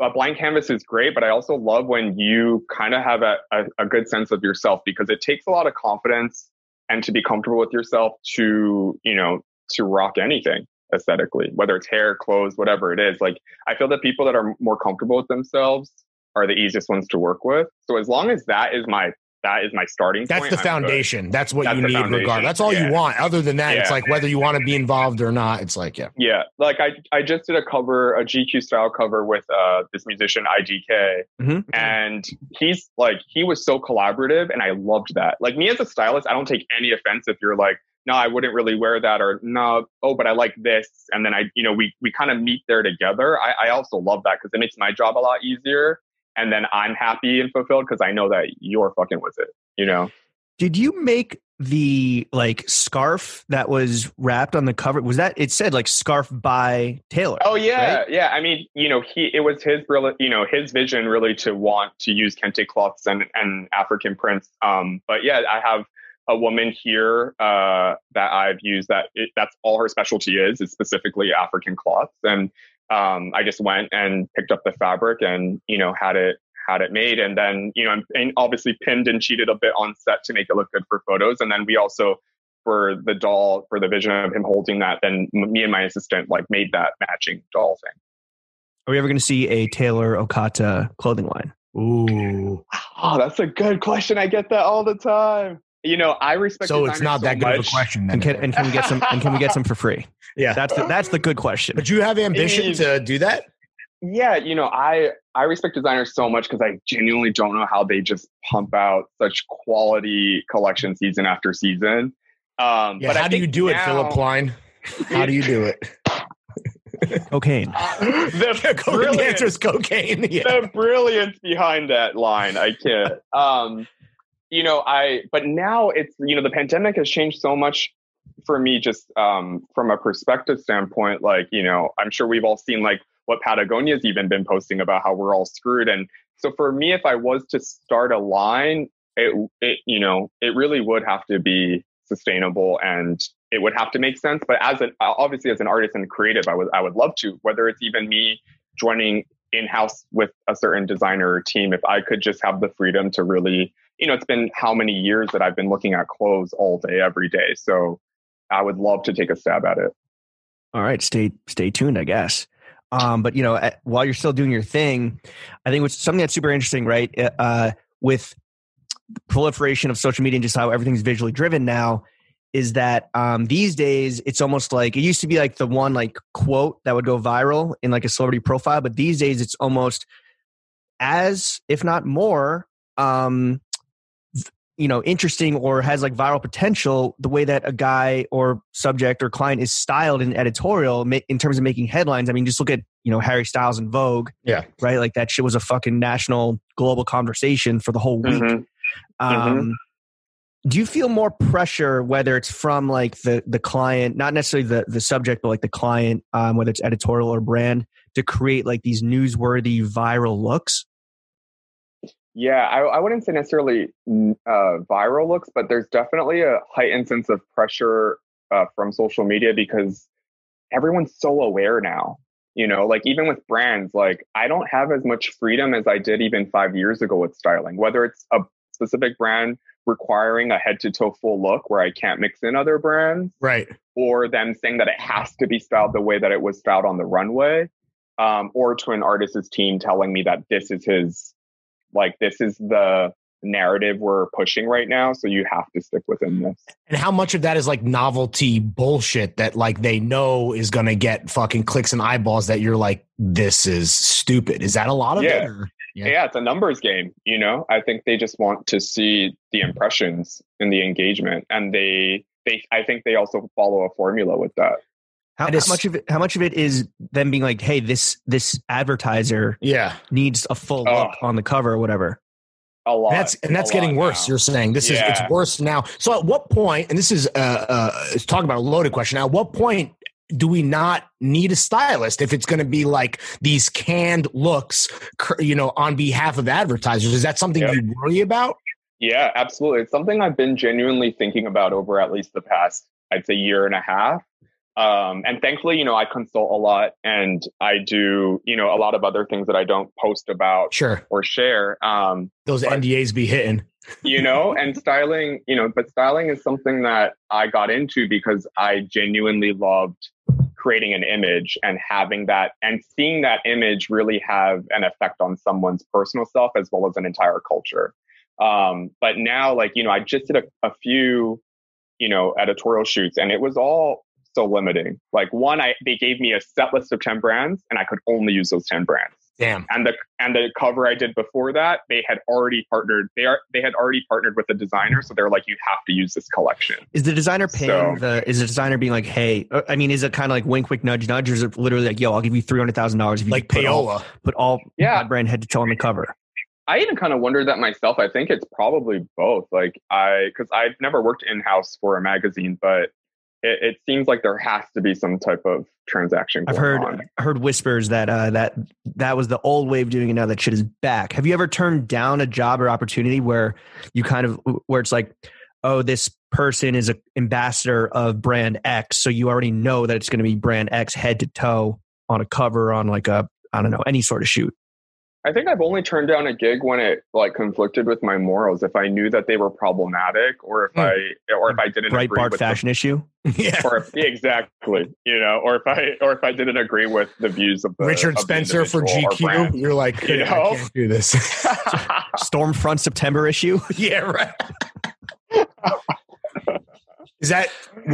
a blank canvas is great, but I also love when you kind of have a, a, a good sense of yourself because it takes a lot of confidence and to be comfortable with yourself to you know to rock anything aesthetically, whether it's hair, clothes, whatever it is. Like I feel that people that are more comfortable with themselves are the easiest ones to work with. So as long as that is my that is my starting That's point, the foundation. That's what That's you need, regard. That's all Yeah. you want. Other than that, it's like whether you want to be involved or not. It's like, yeah, Yeah, like I I just did a cover, a GQ style cover with uh this musician IDK, Mhm. and he's like he was so collaborative, and I loved that. Like me as a stylist, I don't take any offense if you're like, no, I wouldn't really wear that, or no, oh, but I like this, and then I, you know, we we kind of meet there together. I, I also love that because it makes my job a lot easier, and then I'm happy and fulfilled because I know that you're fucking with it. You know. Did you make the like scarf that was wrapped on the cover? Was that it said like scarf by Taylor? Oh yeah, right? yeah. I mean, you know, he it was his really, you know, his vision really to want to use kente cloths and and African prints. Um, but yeah, I have a woman here uh, that I've used that it, that's all her specialty is is specifically African cloths, and um, I just went and picked up the fabric and you know had it had it made, and then you know and obviously pinned and cheated a bit on set to make it look good for photos, and then we also for the doll for the vision of him holding that, then me and my assistant like made that matching doll thing. Are we ever going to see a Taylor Okata clothing line? Ooh. Oh, that's a good question. I get that all the time. You know, I respect. So it's designers not so that good of a question. Then. And can, and can we get some? And can we get some for free? yeah. That's the, that's the good question. But you have ambition It- to do that? Yeah, you know, I I respect designers so much because I genuinely don't know how they just pump out such quality collection season after season. Um, Yeah. but I how do you think do it, Phillip Lim? How do you do it? Cocaine. the the answer is cocaine. Yeah. the brilliance behind that line. I can't. Um, you know, I but now it's you know the pandemic has changed so much for me just um, from a perspective standpoint. Like you know, I'm sure we've all seen like what Patagonia's even been posting about how we're all screwed. And so for me, if I was to start a line, it it you know it really would have to be sustainable and it would have to make sense. But as an obviously as an artist and creative, I would I would love to. Whether it's even me joining in house with a certain designer or team, if I could just have the freedom to really, you know, it's been how many years that I've been looking at clothes all day, every day. So I would love to take a stab at it. All right, stay stay tuned, I guess. Um, but you know, at, while you're still doing your thing, I think what's something that's super interesting, right? Uh, with the proliferation of social media and just how everything's visually driven now, is that um, these days it's almost like it used to be like the one like quote that would go viral in like a celebrity profile, but these days it's almost as if not more um you know interesting or has like viral potential the way that a guy or subject or client is styled in editorial in terms of making headlines. I mean just look at you know harry styles and vogue Yeah. right? Like that shit was a fucking national global conversation for the whole week. Mhm. um do you feel more pressure whether it's from like the the client not necessarily the the subject but like the client um whether it's editorial or brand to create like these newsworthy viral looks Yeah, I, I wouldn't say necessarily uh, viral looks, but there's definitely a heightened sense of pressure uh, from social media because everyone's so aware now. You know, like even with brands, like I don't have as much freedom as I did even five years ago with styling, whether it's a specific brand requiring a head to toe full look where I can't mix in other brands Right. or them saying that it has to be styled the way that it was styled on the runway, um, or to an artist's team telling me that this is his, like, this is the narrative we're pushing right now. So you have to stick within this. And how much of that is like novelty bullshit that like they know is going to get fucking clicks and eyeballs that you're like, this is stupid. Is that a lot of Yeah. it? or- Yeah. Yeah. it's a numbers game. You know, I think they just want to see the impressions and the engagement, and they, they, I think they also follow a formula with that. How, how much of it how much of it is them being like hey this this advertiser Yeah. needs a full Oh. look on the cover or whatever A lot. And that's and that's getting worse. now. You're saying this is it's worse now. So at what point? And this is uh, uh it's talking about a loaded question. At what point do we not need a stylist if it's going to be like these canned looks, you know, on behalf of advertisers? Is that something Yeah. you worry about? Yeah, absolutely. It's something I've been genuinely thinking about over at least the past, I'd say, year and a half. Um, and thankfully, you know, I consult a lot and I do, you know, a lot of other things that I don't post about Sure, or share. Um, those But- NDAs be hitting. you know, and styling, you know, but styling is something that I got into because I genuinely loved creating an image and having that and seeing that image really have an effect on someone's personal self as well as an entire culture. Um, but now, like, you know, I just did a, a few, you know, editorial shoots and it was all so limiting. Like one, I they gave me a set list of 10 brands and I could only use those 10 brands Damn. and the and the cover I did before that, they had already partnered. They are they had already partnered with the designer, so they're like, you have to use this collection. is the designer paying So- the is the designer being like hey uh, i mean is it kind of like wink wink nudge nudge or is it literally like yo i'll give you $300000 if you Like put all, payola. put all Yeah. brand head to toe on the cover I even kind of wondered that myself. I think it's probably both. Like I, because I've never worked in house for a magazine, but it, it seems like there has to be some type of transaction. I've heard on. heard whispers that uh, that that was the old way of doing it. Now that shit is back. Have you ever turned down a job or opportunity where you kind of where it's like, oh, this person is an ambassador of brand X, so you already know that it's going to be brand X head to toe, on a cover on like a I don't know any sort of shoot? I think I've only turned down a gig when it like conflicted with my morals. If I knew that they were problematic, or if Hmm. I or if I didn't agree with fashion issue. yeah. The, or if, exactly, you know, or if I or if I didn't agree with the views of the Richard of the Spencer for GQ. You're like, You know? I can't do this. Stormfront September issue. yeah, right. Is that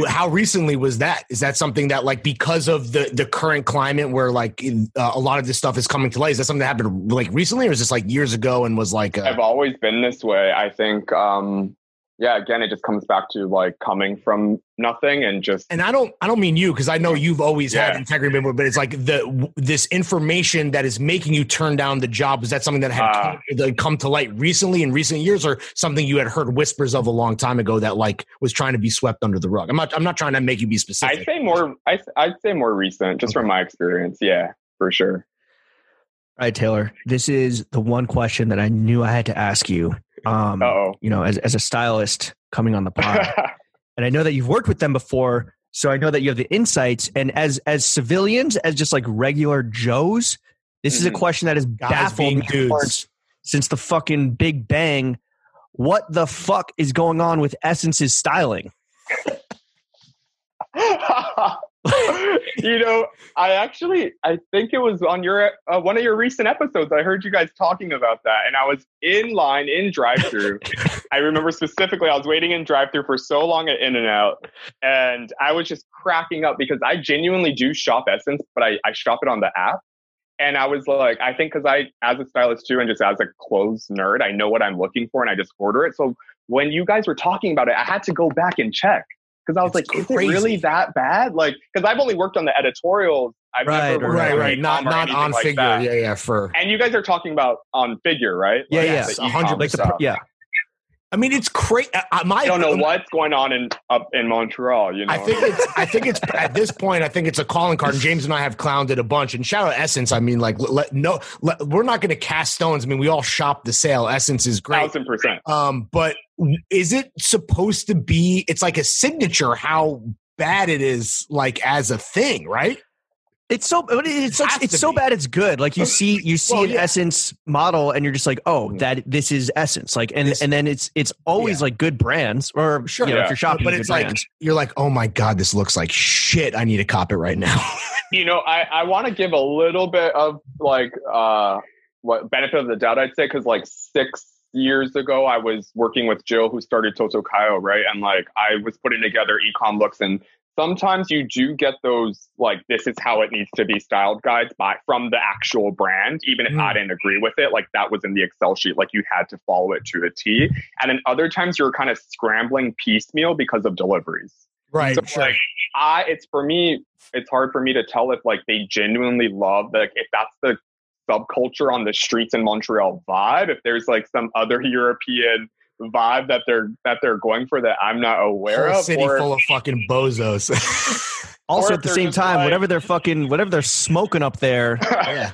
how recently was that? Is that something that like because of the the current climate where like in, uh, a lot of this stuff is coming to light? Is that something that happened like recently, or is this like years ago and was like? I've always been this way. I think, um, yeah, again, it just comes back to like coming from nothing and just and I don't I don't mean you because I know you've always had integrity, but but it's like the this information that is making you turn down the job. Is that something that had Ah. come, that come to light recently in recent years, or something you had heard whispers of a long time ago that like was trying to be swept under the rug? I'm not I'm not trying to make you be specific. I'd say more. I, I'd say more recent, just from my experience. Yeah, for sure. All right, Taylor. This is the one question that I knew I had to ask you. Um, you know, as as a stylist coming on the pod, and I know that you've worked with them before, so I know that you have the insights. And as as civilians, as just like regular Joes, this is a Mhm. question that has Guys baffled me dudes. since the fucking Big Bang. What the fuck is going on with SSENSE's styling? you know, I actually I think it was on your uh, one of your recent episodes. I heard you guys talking about that, and I was in line in drive-through. I remember specifically, I was waiting in drive-through for so long at In and Out, and I was just cracking up because I genuinely do shop SSENSE, but I, I shop it on the app. And I was like, I think because I, as a stylist too, and just as a clothes nerd, I know what I'm looking for, and I just order it. So when you guys were talking about it, I had to go back and check because I was It's like, is it really that bad? Like, because I've only worked on the editorials. I've Right, never worked right, right, not not on like figure. that. Yeah, yeah, for. And you guys are talking about on figure, right? Yeah, Like, yeah. hundred Like the yeah, I mean, it's crazy. Uh, uh, my I don't know um, what's going on in up in Montreal. You know, I think it's. I think it's at this point. I think it's a calling card. And James and I have clowned it a bunch. And shout out SSENSE. I mean, like, let, no, let, we're not going to cast stones. I mean, we all shop the sale. SSENSE is great. thousand percent. Um, but is it supposed to be? It's like a signature. How bad it is, like as a thing, right? It's so but it's such, has it's so be. bad it's good. Like you see you see Well, an yeah. SSENSE model and you're just like, oh, that this is SSENSE. Like and This- and then it's it's always Yeah. like good brands or Sure. you know, if you're shopping but good it's like brands. you're like, oh my god, this looks like shit. I need to cop it right now. you know, I, I want to give a little bit of like uh what benefit of the doubt, I'd say, because like six years ago, I was working with Jill, who started Totokaelo, right? And like I was putting together ecom looks, and sometimes you do get those like this is how it needs to be styled guides by from the actual brand, even if Mm. I didn't agree with it. Like that was in the Excel sheet, like you had to follow it to a T. And then other times you're kind of scrambling piecemeal because of deliveries. right. So, like, I, it's for me, it's hard for me to tell if like they genuinely love like if that's the subculture on the streets in Montreal vibe. If there's like some other European vibe that they're that they're going for that I'm not aware Whole of, city or full of fucking bozos. Also at the same time, like- whatever they're fucking whatever they're smoking up there, yeah.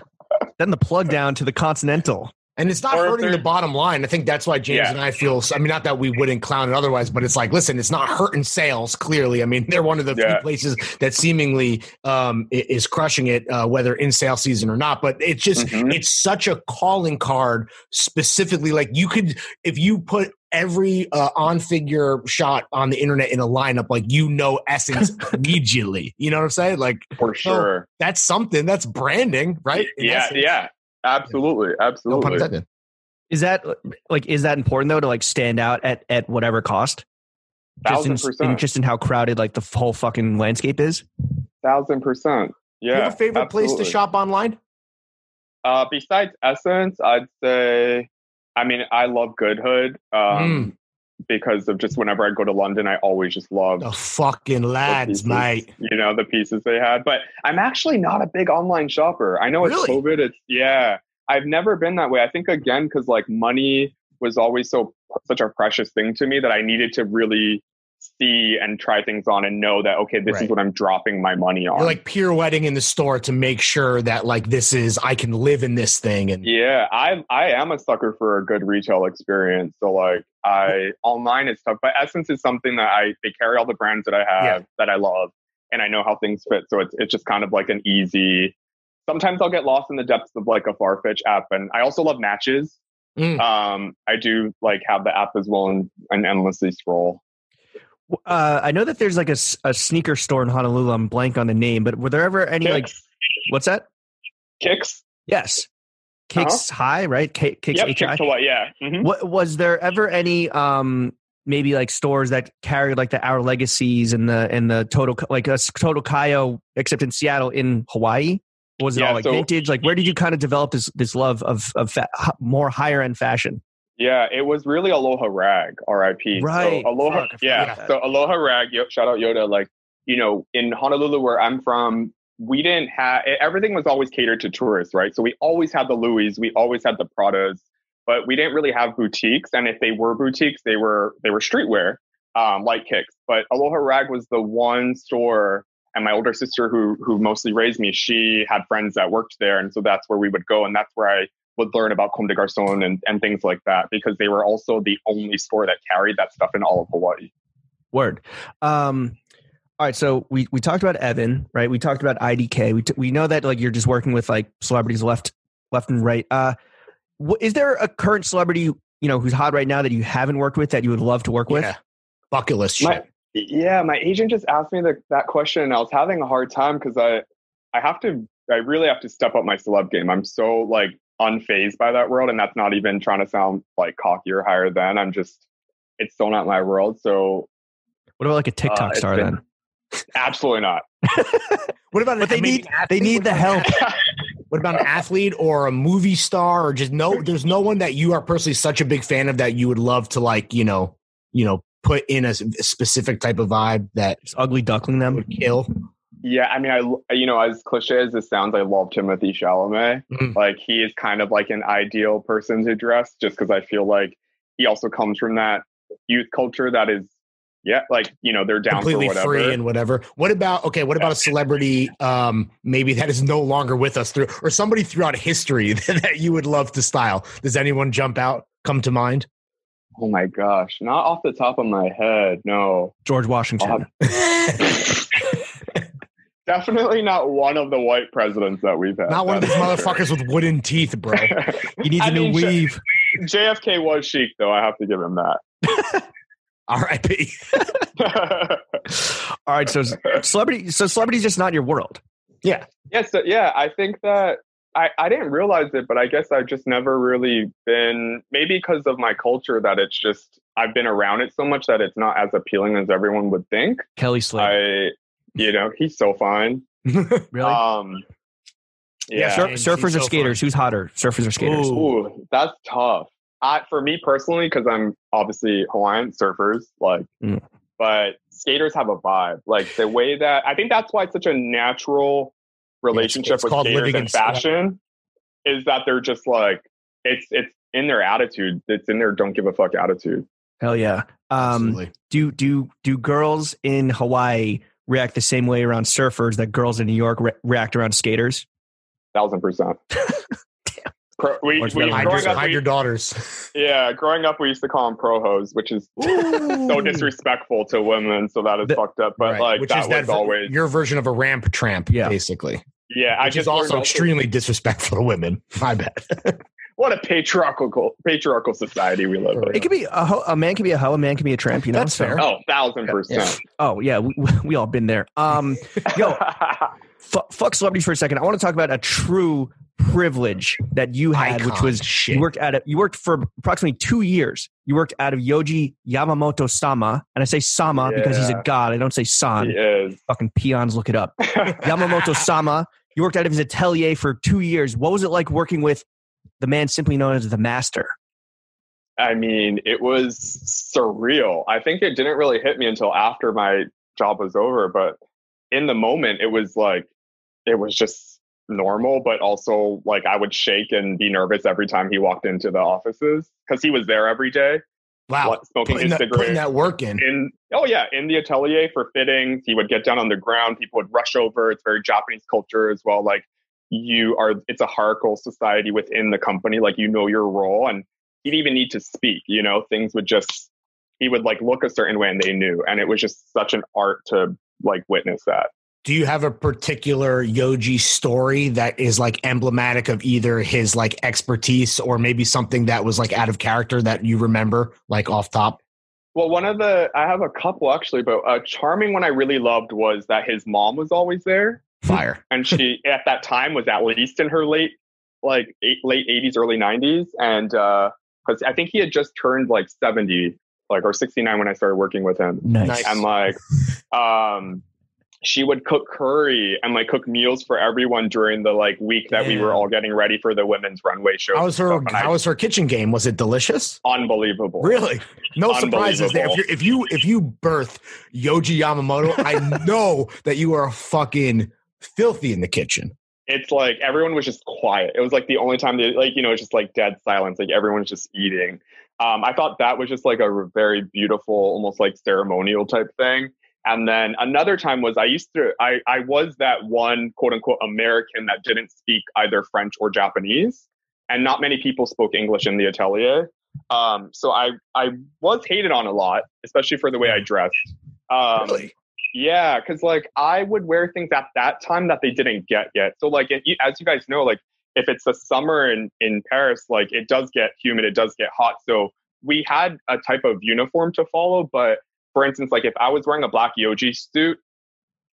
then the plug down to the Continental. And it's not Or hurting the bottom line. I think that's why James Yeah. and I feel. I mean, not that we wouldn't clown it otherwise, but it's like, listen, it's not hurting sales. Clearly, I mean, they're one of the few places that seemingly um, is crushing it, uh, whether in sale season or not. But it's just, Mhm. it's such a calling card. Specifically, like you could, if you put every uh, on figure shot on the internet in a lineup, like you know SSENSE immediately. You know what I'm saying? Like for sure. that's something. That's branding, right? In yeah, essence. yeah. Absolutely. No pun Absolutely. intended. Is that like is that important though to like stand out at at whatever cost? Just Thousand in, in percent. just in how crowded like the whole fucking landscape is. Thousand percent. you Yeah. have a favorite place to shop online? Uh, besides SSENSE, I'd say, I mean, I love Goodhood um, because of just whenever I go to London, I always just love The fucking lads, pieces. mate. you know the pieces they had. But I'm actually not a big online shopper. I know it's Really? COVID. It's yeah. I've never been that way. I think again because like money was always so such a precious thing to me that I needed to really see and try things on and know that okay, this Right. is what I'm dropping my money on. You're like pirouetting in the store to make sure that like this is I can live in this thing and Yeah, I I am a sucker for a good retail experience. So like I online is tough, but SSENSE is something that I they carry all the brands that I have that I love, and I know how things fit. So it's it's just kind of like an easy sometimes I'll get lost in the depths of like a Farfetch app, and I also love matches. Mm. Um, I do like have the app as well and, and endlessly scroll. Uh, I know that there's like a, a sneaker store in Honolulu. I'm blank on the name, but were there ever any like what's that? kicks. Yes, Kicks High, right? K- Kicks Uh-huh. Yep, H kicks I. to what? Yeah. Mhm. What was there ever any um maybe like stores that carried like the Our Legacies and the and the Total like a Totokaelo except in Seattle in Hawaii? Was it Yeah, all like so- vintage? Like where did you kind of develop this this love of of fa- more higher end fashion? Yeah, it was really Aloha Rag, R.I.P. Right. So Aloha, Fuck, yeah. So Aloha Rag, yo, shout out Yoda. Like, you know, in Honolulu where I'm from, we didn't have everything was always catered to tourists, right? So we always had the Louis, we always had the Pradas, but we didn't really have boutiques. And if they were boutiques, they were they were streetwear, um, like kicks. But Aloha Rag was the one store. And my older sister, who who mostly raised me, she had friends that worked there, and so that's where we would go, and that's where I would learn about Comme des Garçons and, and things like that because they were also the only store that carried that stuff in all of Hawaii. Word. Um, all right, so we we talked about Evan, right? We talked about IDK. We t- we know that like you're just working with like celebrities left left and right. Uh, wh- is there a current celebrity you know who's hot right now that you haven't worked with that you would love to work with? Yeah. Bucket list shit. My, yeah, my agent just asked me the, that question, and I was having a hard time because I I have to I really have to step up my celeb game. I'm so like unfazed by that world, and that's not even trying to sound like cocky or higher than. I'm just it's still not my world. So What about like a TikTok uh, it's star been- then? absolutely not. what about But they need athlete? they need the help. What about an athlete or a movie star or just no? There's no one that you are personally such a big fan of that you would love to like, you know, you know, put in a specific type of vibe that Just ugly duckling them. would kill. Yeah, I mean, I you know, as cliche as this sounds, I love Timothée Chalamet. Mm. Like he is kind of like an ideal person to dress, just because I feel like he also comes from that youth culture that is, yeah, like you know, they're down completely for whatever. free and whatever. What about okay? What about a celebrity? Um, maybe that is no longer with us through, or somebody throughout history that you would love to style. Does anyone jump out? Come to mind? oh my gosh, not off the top of my head, no. George Washington. I'll Definitely not one of the white presidents that we've had. Not one of these That's for motherfuckers with wooden teeth, bro. sure. he needs a I new mean, J- weave. JFK was chic, though. I have to give him that. R.I.P. All right, so celebrity, so celebrity's just not your world. Yeah. Yes, so, yeah, I think that I, I didn't realize it, but I guess I've just never really been, maybe because of my culture, that it's just, I've been around it so much that it's not as appealing as everyone would think. Kelly Slater, I, you know, he's so fine. really? Um, yeah. Sur- surfers or so skaters? Who's hotter, surfers or skaters? Ooh. Ooh, that's tough. I, for me personally, because I'm obviously Hawaiian surfers, like, Mm. but skaters have a vibe. Like the way that I think that's why it's such a natural relationship it's with skaters and in style. fashion is that they're just like it's it's in their attitude. It's in their don't give a fuck attitude. Hell yeah. Um, Absolutely. do do do girls in Hawaii react the same way around surfers that girls in New York re- react around skaters? Thousand percent. Pro, we, Or we, better Hide, growing your, up, hide we- your daughters. yeah, growing up, we used to call them pro hos, which is so disrespectful to women. So that is The- fucked up. But Right, like which that is was that always your version of a ramp tramp, Yeah. basically. yeah. I just is also learned extremely disrespectful to women. My bad. What a patriarchal patriarchal society we live in. It could be a, ho- a man can be a hoe, a man can be a tramp. You know, That's So- fair. Oh, thousand percent. Oh yeah, we, we all been there. Um, yo, fu- fuck celebrities for a second. I want to talk about a true privilege that you had, which was shit. you worked at it. You worked for approximately two years. You worked out of Yoji Yamamoto Sama, and I say Sama because he's a god. I don't say San. he is. Fucking peons, look it up. Yamamoto Sama. You worked out of his atelier for two years. What was it like working with the man simply known as the Master? I mean, it was surreal. I think it didn't really hit me until after my job was over, but in the moment, it was like, it was just normal, but also like I would shake and be nervous every time he walked into the offices because he was there every day, wow. smoking Putting his that, putting that work in. in oh yeah in the atelier for fittings he would get down on the ground people would rush over it's very japanese culture as well like you are it's a hierarchical society within the company like you know your role and he didn't even need to speak you know? Things would just he would like look a certain way and they knew and it was just such an art to like witness that. Do you have a particular Yoji story that is like emblematic of either his like expertise or maybe something that was like out of character that you remember like off top? Well, one of the I have a couple actually, but a charming one I really loved was that his mom was always there, Fire. and she at that time was at least in her late like eight, late eighties, early nineties, and because I think he had just turned like seventy, like or sixty nine when I started working with him, Nice. Nice. and like um she would cook curry and like cook meals for everyone during the like week that we were all getting ready for the women's runway show. How was her And I- was her kitchen game? Was it delicious? unbelievable. Really? No surprises there. If Unbelievable. you if you if you birth Yoji Yamamoto, I know that you are a fucking filthy in the kitchen. It's like everyone was just quiet. It was like the only time they like, you know, it's just like dead silence. Like everyone was just eating. Um, I thought that was just like a very beautiful, almost like ceremonial type thing. And then another time was I used to I I was that one quote unquote American that didn't speak either French or Japanese, and not many people spoke English in the atelier. Um, so I I was hated on a lot, especially for the way I dressed. Um, Really? Yeah, because like I would wear things at that time that they didn't get yet. So like as you guys know, like if it's the summer in in Paris, like it does get humid, it does get hot. So we had a type of uniform to follow, but for instance, like if I was wearing a black Yoji suit,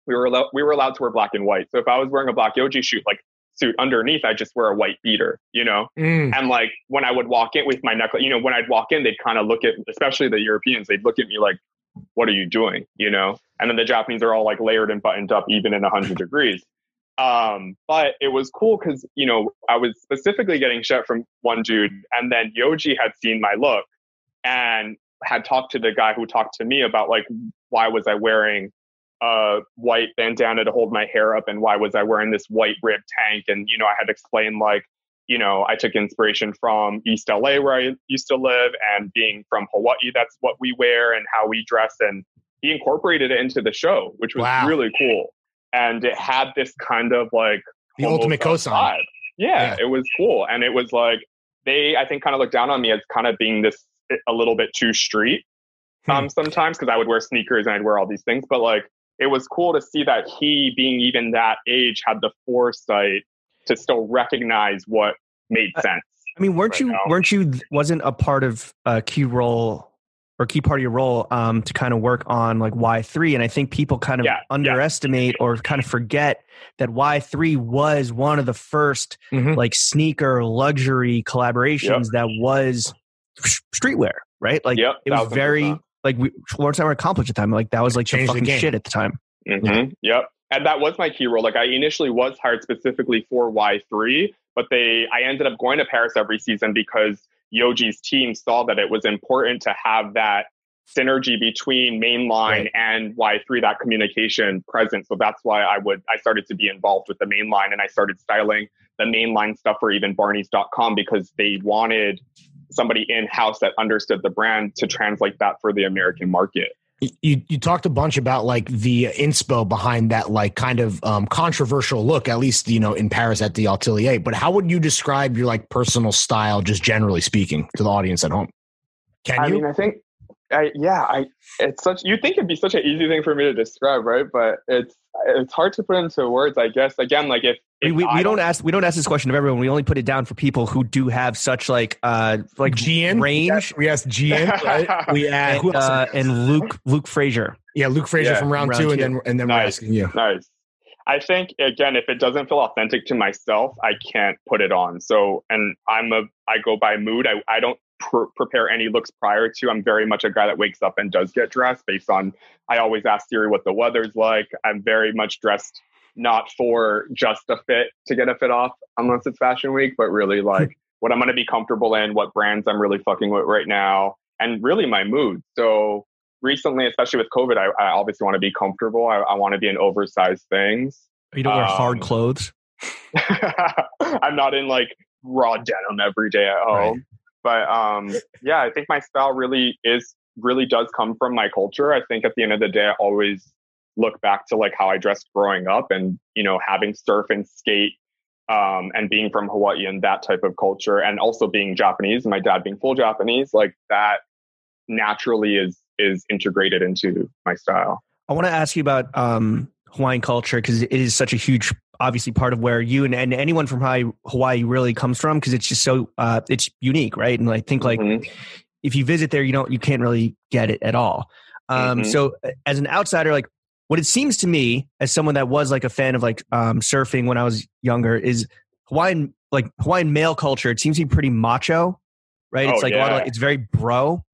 we were allowed we were allowed to wear black and white. So if I was wearing a black Yoji suit, like suit underneath, I just wear a white beater, you know. Mm. And like when I would walk in with my necklace, you know, when I'd walk in, they'd kind of look at, especially the Europeans, they'd look at me like, "What are you doing?" You know. And then the Japanese are all like layered and buttoned up, even in hundred degrees. Um, but it was cool because you know I was specifically getting shit from one dude, and then Yoji had seen my look and had talked to the guy who talked to me about like why was I wearing a white bandana to hold my hair up and why was I wearing this white ribbed tank and you know I had explained like you know I took inspiration from East LA where I used to live and being from Hawaii that's what we wear and how we dress and he incorporated it into the show which was Wow. really cool and it had this kind of like The ultimate cosign. Yeah, Yeah. it was cool and it was like they I think kind of looked down on me as kind of being this a little bit too street Hmm. um sometimes because I would wear sneakers and I'd wear all these things but like it was cool to see that he being even that age had the foresight to still recognize what made sense I mean, weren't right you now. weren't you wasn't a part of a key role or key part of your role um, to kind of work on like Y three, and I think people kind of Yeah, yeah. underestimate or kind of forget that Y three was one of the first Mhm. like sneaker luxury collaborations that was streetwear, right? Like Yep, it was very like we Lawrence and I were accomplished at the time. Like that was like the Changed the fucking shit at the time. hmm Yep. And that was my key role. Like I initially was hired specifically for Y3, but they I ended up going to Paris every season because Yoji's team saw that it was important to have that synergy between mainline Right. and Y3, that communication present. So that's why I would I started to be involved with the mainline and I started styling the mainline stuff for even Barney's.com because they wanted somebody in house that understood the brand to translate that for the American market. You you talked a bunch about like the inspo behind that like kind of um, controversial look, at least you know in Paris at the Atelier. But how would you describe your like personal style, just generally speaking, to the audience at home? Can I you? mean, I think, I, yeah, I it's such. You think it'd be such an easy thing for me to describe, right? But it's it's hard to put into words. I guess again, like if, We, if we, I we don't ask we don't ask this question of everyone. We only put it down for people who do have such like uh like GN range. We asked GN, right? We asked And, uh, and Luke Luke Frazier. yeah, Luke Frazier Yeah, from round, round two, and then and then we're Nice. asking you. Nice. I think again, if it doesn't feel authentic to myself, I can't put it on. So, and I'm a I go by mood. I I don't pr- prepare any looks prior to. I'm very much a guy that wakes up and does get dressed based on. I always ask Siri what the weather's like. I'm very much dressed not for just a fit to get a fit off, unless it's fashion week, but really like what I'm going to be comfortable in, what brands I'm really fucking with right now, and really my mood. So recently, especially with COVID, I, I obviously want to be comfortable. I, I want to be in oversized things. You don't wear hard Um, clothes. I'm not in like raw denim every day at home. But um, yeah, I think my style really is really does come from my culture. I think at the end of the day, I always look back to like how I dressed growing up, and you know, having surf and skate, um, and being from Hawaii and that type of culture, and also being Japanese, my dad being full Japanese, like that naturally is is integrated into my style. I want to ask you about um Hawaiian culture because it is such a huge, obviously, part of where you and, and anyone from Hawaii, Hawaii really comes from because it's just so uh, it's unique, right? And I think like Mhm. if you visit there, you don't you can't really get it at all. Um, Mhm. So uh, as an outsider, like what it seems to me as someone that was like a fan of like um, surfing when I was younger is Hawaiian like Hawaiian male culture. It seems to be pretty macho, right? It's Oh, like a lot of yeah. it's very bro.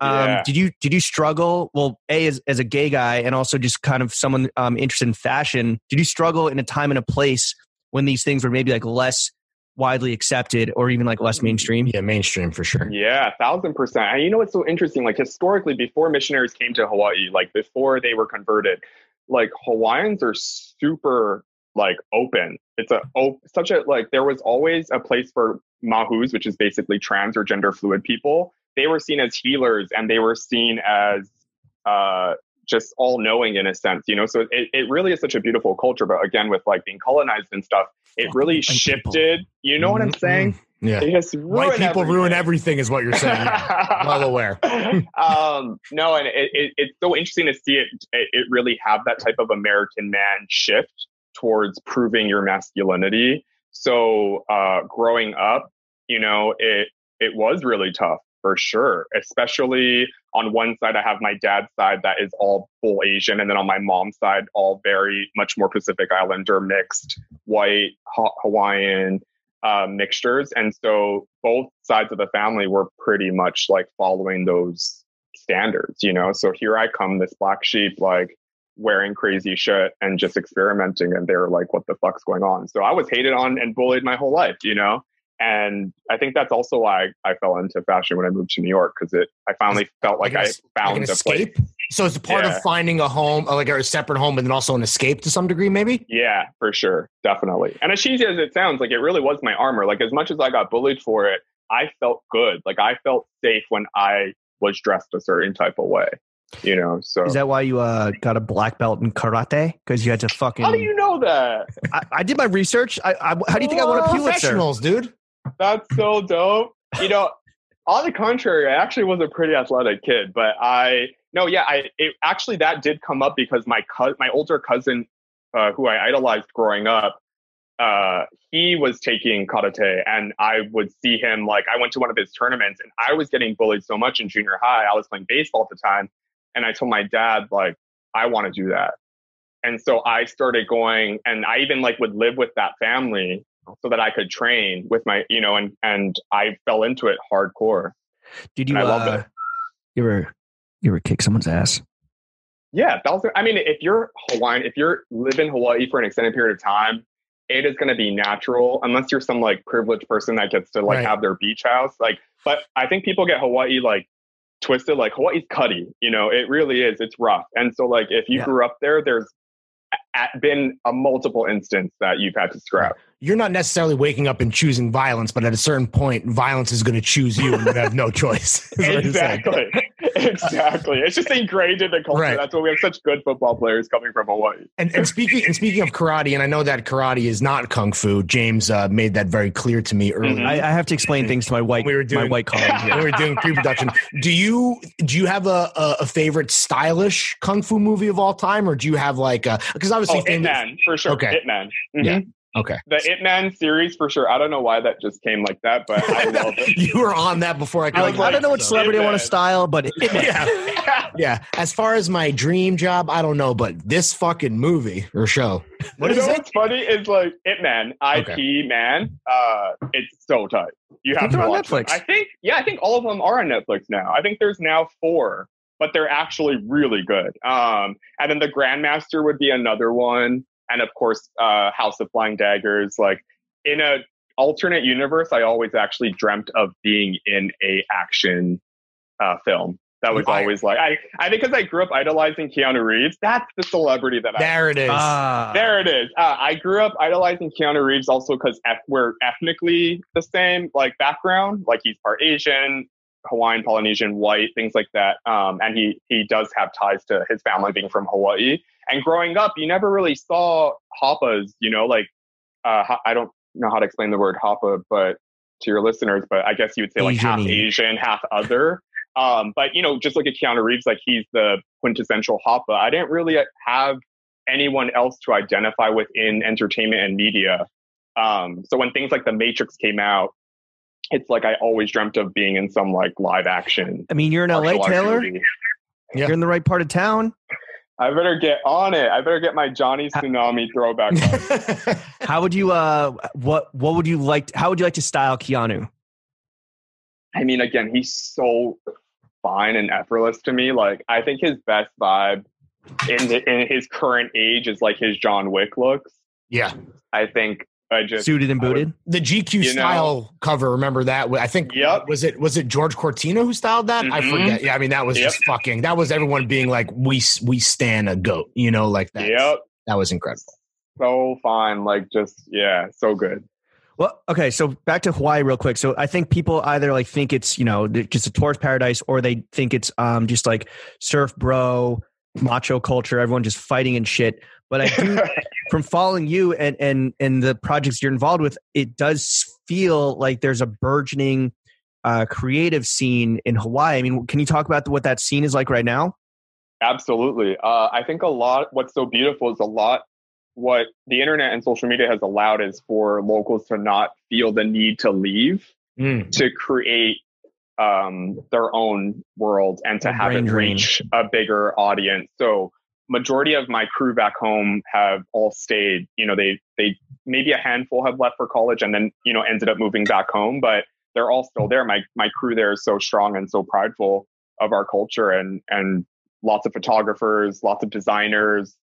Um, Yeah. Did you did you struggle? Well, a as as a gay guy and also just kind of someone um, interested in fashion. Did you struggle in a time and a place when these things were maybe like less widely accepted or even like less mainstream? Yeah, mainstream for sure. Yeah, thousand percent. And you know what's so interesting? Like historically, before missionaries came to Hawaii, like before they were converted, like Hawaiians are super like open. It's a op- such a like there was always a place for mahus, which is basically trans or gender fluid people. They were seen as healers and they were seen as uh just all knowing in a sense, you know. So it, it really is such a beautiful culture. But again, with like being colonized and stuff, it really white people. shifted. You know what I'm saying? Yeah. They just White people ruin everything. everything, is what you're saying. Yeah. well aware. um, no, and it, it, it's so interesting to see it, it. It really have that type of American man shift towards proving your masculinity. So, uh, growing up, you know, it it was really tough for sure. Especially on one side, I have my dad's side that is all full Asian, and then on my mom's side, all very much more Pacific Islander, mixed, white, ha- Hawaiian uh, mixtures. And so both sides of the family were pretty much like following those standards, you know? So here I come, this black sheep, like wearing crazy shit and just experimenting. And they're like, what the fuck's going on? So I was hated on and bullied my whole life, you know? And I think that's also why I fell into fashion when I moved to New York because it I finally felt like Like I found like an a place. escape. So it's a part Yeah. of finding a home, uh, like a separate home, but then also an escape to some degree, maybe. Yeah, for sure. Definitely. And as cheesy as it sounds, like it really was my armor. Like as much as I got bullied for it, I felt good. Like I felt safe when I was dressed a certain type of way. You know, so Is that why you uh, got a black belt in karate? Because you had to fucking. how do you know that? I, I did my research. I, I, how do you think I won a Pulitzer? Professionals, dude. That's so dope. You know, on the contrary, I actually was a pretty athletic kid, but I no, yeah, I it actually that did come up because my co- my older cousin, uh, who I idolized growing up, uh, he was taking karate, and I would see him like I went to one of his tournaments, and I was getting bullied so much in junior high. I was playing baseball at the time, and I told my dad like I want to do that, and so I started going, and I even like would live with that family so that I could train with my, you know, and and I fell into it hardcore. Did you? And I uh. You ever, you ever kick someone's ass? Yeah, that was. I mean, if you're Hawaiian, if you're live in Hawaii for an extended period of time, it is going to be natural unless you're some like privileged person that gets to like Right. have their beach house. Like, but I think people get Hawaii like twisted. Like Hawaii's cutty, you know, it really is. It's rough, and so like if you Yeah. grew up there, there's a- been a multiple instance that you've had to scrap. You're not necessarily waking up and choosing violence, but at a certain point, violence is going to choose you, and you have no choice. is what you're saying. exactly. exactly. It's just ingrained in the culture. Right. That's why we have such good football players coming from Hawaii. And, and speaking and speaking of karate, and I know that karate is not kung fu. James uh, made that very clear to me earlier. Mhm. I, I have to explain things to my white, We were my doing- white colleagues. when here. we were doing pre-production. Do you do you have a, a, a favorite stylish kung fu movie of all time, or do you have like because obviously Oh, famous- Ip Man, for sure. Okay. Ip Man. Mhm. Yeah. Okay The It Man series, for sure. I don't know why that just came like that, but I love it. you were on that before I could. I, like, like, I don't know what celebrity I want to style, but it, Yeah, yeah. As far as my dream job, I don't know, but this fucking movie or show, what you is know it? what's funny is like It Man, IP Man. Uh, it's so tight. You have to they're on watch them. Netflix. I think, yeah, I think all of them are on Netflix now. I think there's now four, but they're actually really good. Um, and then the Grandmaster would be another one, and of course, uh, House of Flying Daggers. Like in a alternate universe, I always actually dreamt of being in a action uh, film. That was I- always like I, I think because I grew up idolizing Keanu Reeves. That's the celebrity that I There it is. Ah. there it is. Uh, I grew up idolizing Keanu Reeves also because eth- we're ethnically the same, like background. Like he's part Asian, Hawaiian, Polynesian, white, things like that. Um, and he he does have ties to his family being from Hawaii. And growing up, you never really saw hapas. You know, like uh, I don't know how to explain the word hapa, but to your listeners, but I guess you would say like half Asian-y. Asian, half other. Um, but you know, just look at Keanu Reeves, like he's the quintessential hapa. I didn't really have anyone else to identify with in entertainment and media. Um, so when things like The Matrix came out, it's like I always dreamt of being in some like live action. I mean, you're in LA, Taylor. Yeah. You're in the right part of town. I better get on it. I better get my Johnny Tsunami throwback. on. How would you uh what what would you like how would you like to style Keanu? I mean, again, he's so fine and effortless to me. Like, I think his best vibe in the, in his current age is like his John Wick looks. yeah. I think I just Suited and I would- booted? The GQ You know- style cover, remember that? I think Yep. was it was it George Cortina who styled that? I Mhm. forget. Yeah, I mean that was Yep. just fucking that was everyone being like, we we stand a goat, you know, like that. Yep, That was incredible. so fine. Like, just yeah, so good. Well, okay, so back to Hawaii real quick. So I think people either like think it's, you know, just a tourist paradise or they think it's um just like surf bro, macho culture, everyone just fighting and shit. But I do from following you and and and the projects you're involved with, it does feel like there's a burgeoning uh, creative scene in Hawaii. I mean, can you talk about what that scene is like right now? Absolutely. Uh, I think a lot, what's so beautiful is a lot, what the internet and social media has allowed is for locals to not feel the need to leave Mm. to create um, their own world and to have brain it reach a bigger audience. So majority of my crew back home have all stayed. You know, they they maybe a handful have left for college and then you know ended up moving back home, but they're all still there. My my crew there is so strong and so prideful of our culture and and lots of photographers, lots of designers.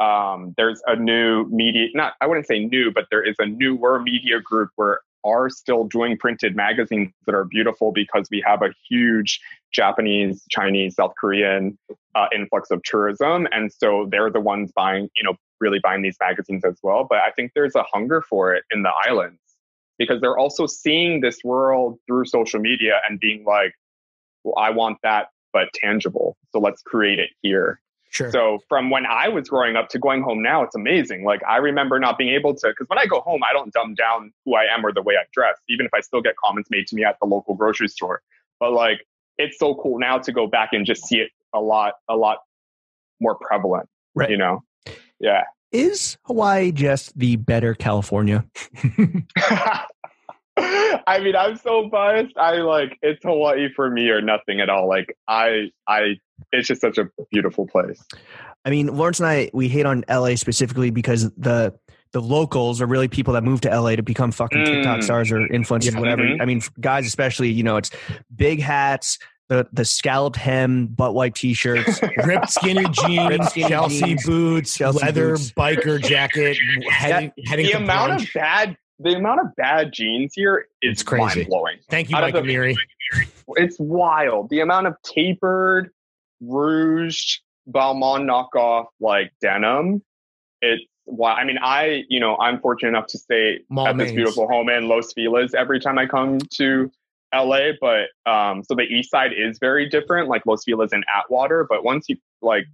Um, there's a new media, not I wouldn't say new, but there is a newer media group where are still doing printed magazines that are beautiful because we have a huge Japanese, Chinese, South Korean uh, influx of tourism, and so they're the ones buying, you know, really buying these magazines as well. But I think there's a hunger for it in the islands because they're also seeing this world through social media and being like, "Well, I want that, but tangible. So let's create it here." Sure. So from when I was growing up to going home now, it's amazing. Like I remember not being able to, because when I go home, I don't dumb down who I am or the way I dress, even if I still get comments made to me at the local grocery store. But like, it's so cool now to go back and just see it a lot, a lot more prevalent. Right. You know? Yeah. Is Hawaii just the better California? I mean, I'm so biased. I like it's Hawaii for me or nothing at all. Like I, I, it's just such a beautiful place. I mean, Lawrence and I we hate on LA specifically because the the locals are really people that move to LA to become fucking TikTok Mm. stars or influencers, Yeah. whatever. Mhm. I mean, guys especially, you know, it's big hats, the the scalloped hem, butt white t-shirts. Ripped skinny jeans, Ripped skinny Chelsea jeans, boots, Chelsea leather boots. biker jacket, heading, heading the to amount brunch. of bad, the amount of bad jeans here is It's crazy. mind blowing. Thank you, out Mike the- Amiri. It's wild. The amount of tapered, rouged, Balmain knockoff like denim. It's why. I mean, I you know I'm fortunate enough to stay Mall at this mains. beautiful home in Los Feliz every time I come to LA. But um, so the East Side is very different, like Los Feliz and Atwater. But once you like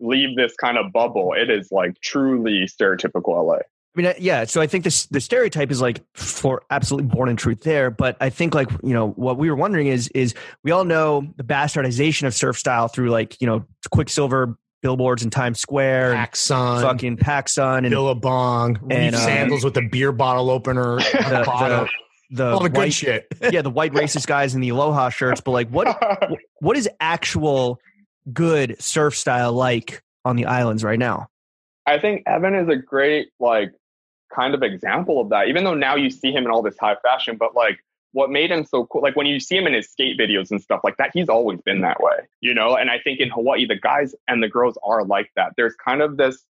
leave this kind of bubble, it is like truly stereotypical LA. I mean, yeah. So I think this the stereotype is like for absolutely born in truth there. But I think like you know what we were wondering is is we all know the bastardization of surf style through like you know Quiksilver billboards in Times Square, and Paxson, fucking PacSun, and Billabong, And, reef uh, sandals with the beer bottle opener at the the, bottom. the, the all the good shit. yeah, the white racist guys in the Aloha shirts. But like, what what is actual good surf style like on the islands right now? I think Evan is a great like kind of example of that. Even though now you see him in all this high fashion, but like what made him so cool, like when you see him in his skate videos and stuff like that, he's always been that way, you know. And I think in Hawaii, the guys and the girls are like that. There's kind of this,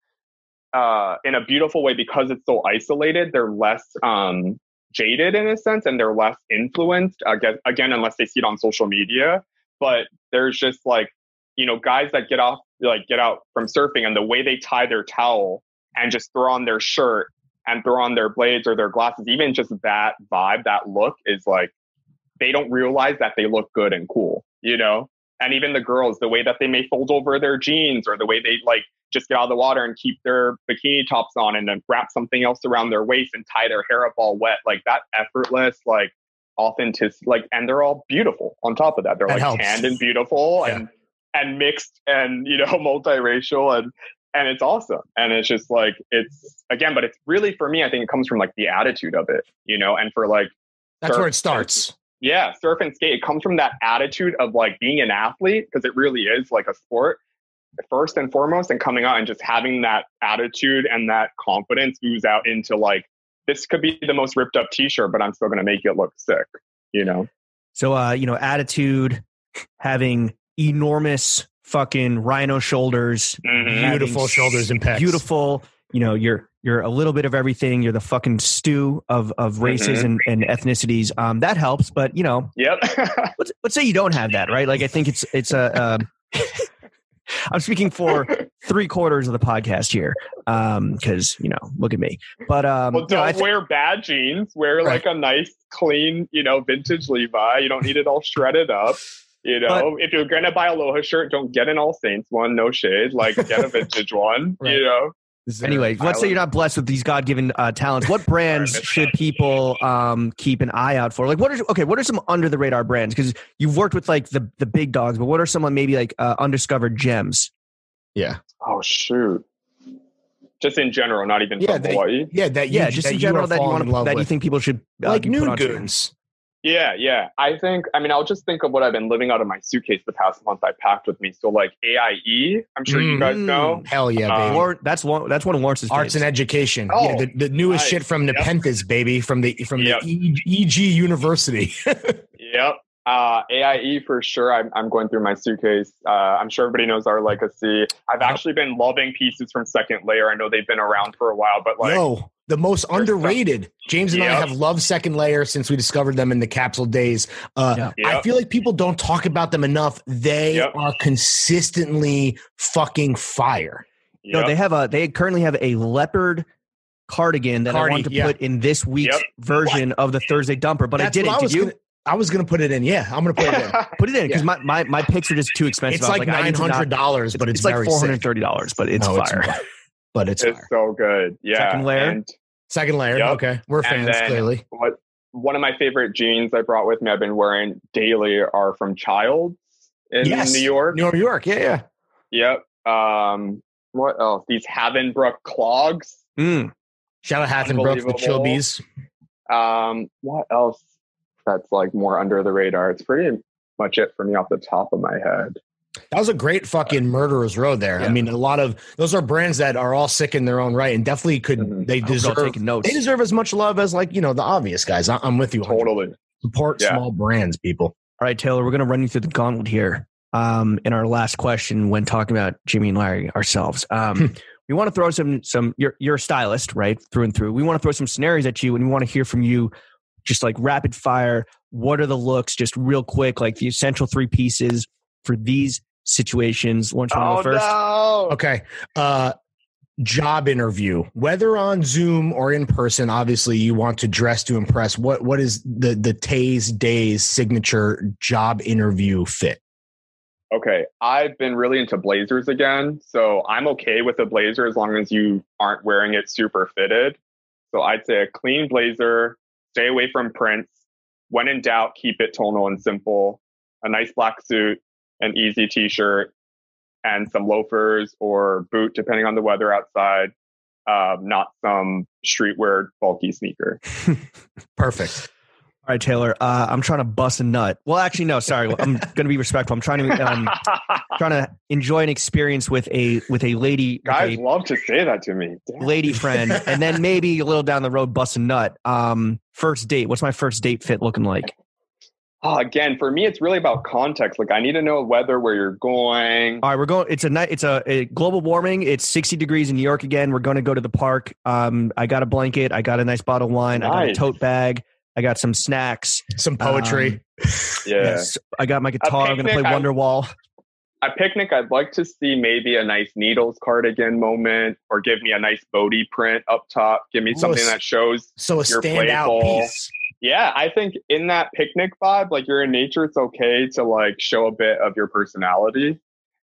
uh, in a beautiful way, because it's so isolated. They're less um, jaded in a sense, and they're less influenced. Again, again, unless they see it on social media. But there's just like you know guys that get off like get out from surfing and the way they tie their towel and just throw on their shirt and throw on their blades or their glasses even just that vibe that look is like they don't realize that they look good and cool you know and even the girls the way that they may fold over their jeans or the way they like just get out of the water and keep their bikini tops on and then wrap something else around their waist and tie their hair up all wet like that effortless like authentic like and they're all beautiful on top of that they're That like helps. tanned and beautiful Yeah. and and mixed and you know multiracial and and it's awesome. And it's just like it's again, but it's really for me. I think it comes from like the attitude of it, you know. And for like That's Surf- where it starts. yeah, surf and skate. It comes from that attitude of like being an athlete because it really is like a sport first and foremost, and coming out and just having that attitude and that confidence ooze out into like this could be the most ripped up T-shirt, but I'm still going to make it look sick. You know. So, uh, you know, attitude, having enormous fucking rhino shoulders, Mhm. Beautiful shoulders and pecs. Beautiful. You know, you're you're a little bit of everything. You're the fucking stew of of races and, and ethnicities. Um, that helps, but you know, Yep. let's let's say you don't have that, right? Like, I think it's it's a. Um, I'm speaking for three quarters of the podcast here, because you know, look at me. But um, well, don't I thi- wear bad jeans. Wear like a nice, clean, you know, vintage Levi. You don't need it all shredded up. You know, if you're gonna buy a Aloha shirt, don't get an All Saints one. No shade. Like, get a vintage one. Right. You know. Anyway, let's say you're not blessed with these God-given uh, talents. What brands should people um, keep an eye out for? Like, what are okay? What are some under the radar brands? Because you've worked with like the the big dogs, but what are some like, maybe like uh, undiscovered gems? Yeah. Oh shoot. Just in general, not even Yeah, from they- Hawaii. Yeah, that you, Yeah, just that in you general are that you want in to that you think people should uh, like be put Noon. Goons. Yeah, yeah. I think. I mean, I'll just think of what I've been living out of my suitcase the past month. I packed with me. So like AIE. I'm sure you guys Mm. know. Hell yeah, Um, baby. Lawrence- that's one. That's one of Lawrence's Arts and education. Oh, yeah, the, the newest nice. shit from Yep. Nepenthes, baby, from the from Yep. the e, EG University. Yep. Uh, AIE for sure. I'm, I'm going through my suitcase. Uh, I'm sure everybody knows our legacy. I've actually been loving pieces from Second Layer. I know they've been around for a while, but like, Yo, the most There's some- underrated. James and I have loved Second Layer since we discovered them in the capsule days. Uh, Yeah. I feel like people don't talk about them enough. They Yep. are consistently fucking fire. No, they have a. They currently have a leopard cardigan that I Cardi, want to yeah. put in this week's Yep. version of the Thursday dumper, but I didn't. what Did you Gonna, I was gonna put it in. Yeah, I'm gonna put it in. put it in? Because Yeah. my, my my picks are just too expensive. it's I was like I nine need to not- hundred dollars, but it's, It's like very four sick. hundred thirty dollars, but it's No, fire. But it's, it's so good. Yeah. Second layer? And Second layer. Yep. Okay, we're fans clearly. what one of my favorite jeans I brought with me, I've been wearing daily, are from Childs in Yes. New York. New York. Yeah, yeah. Yep. Um, what else? These Havenbrook clogs. Mm. Shout out Havenbrook, the. Chilbies. Um, what else? That's like more under the radar. It's pretty much it for me off the top of my head. That was a great fucking murderer's road there. I mean, a lot of those are brands that are all sick in their own right, and definitely could Mhm. they I hope y'all deserve notes. they deserve as much love as like you know the obvious guys. I, I'm with you. 100%. Totally. Support Yeah. small brands, people. All right, Taylor, we're going to run you through the gauntlet here. Um, in our last question, when talking about Jimmy and Larry ourselves, um, we want to throw some some. You're you're a stylist, right, through and through. We want to throw some scenarios at you, and we want to hear from you, just like rapid fire. What are the looks, just real quick, like the essential three pieces for these situations? Lunch oh, first. no! Okay. Uh job interview. Whether on Zoom or in person, obviously you want to dress to impress. What what is the the Tays Days signature job interview fit? Okay, I've been really into blazers again, so I'm okay with a blazer as long as you aren't wearing it super fitted. So I'd say a clean blazer, stay away from prints. When in doubt, keep it tonal and simple. A nice black suit, an easy t-shirt, and some loafers or boot, depending on the weather outside. Um, not some streetwear bulky sneaker. Perfect. All right, Taylor. Uh, I'm trying to bust a nut. Well, actually, no. Sorry, I'm going to be respectful. I'm trying to um, trying to enjoy an experience with a with a lady, Guys a love to say that to me. Damn. lady friend, and then maybe a little down the road, bust a nut. Um, first date. What's my first date fit looking like? Oh, again, for me, it's really about context. Like, I need to know weather, where you're going. All right, we're going. It's a night. It's a, a global warming. It's 60 degrees in New York again. We're going to go to the park. Um, I got a blanket. I got a nice bottle of wine. I got a tote bag. I got some snacks. Some poetry. Um, Yeah. Yes, I got my guitar. I'm going to play I- Wonderwall. A picnic, I'd like to see maybe a nice needles cardigan moment or give me a nice Bode print up top. Give me Ooh, something s- that shows. so a you're standout playful. piece. Yeah, I think in that picnic vibe, like you're in nature, it's okay to like show a bit of your personality.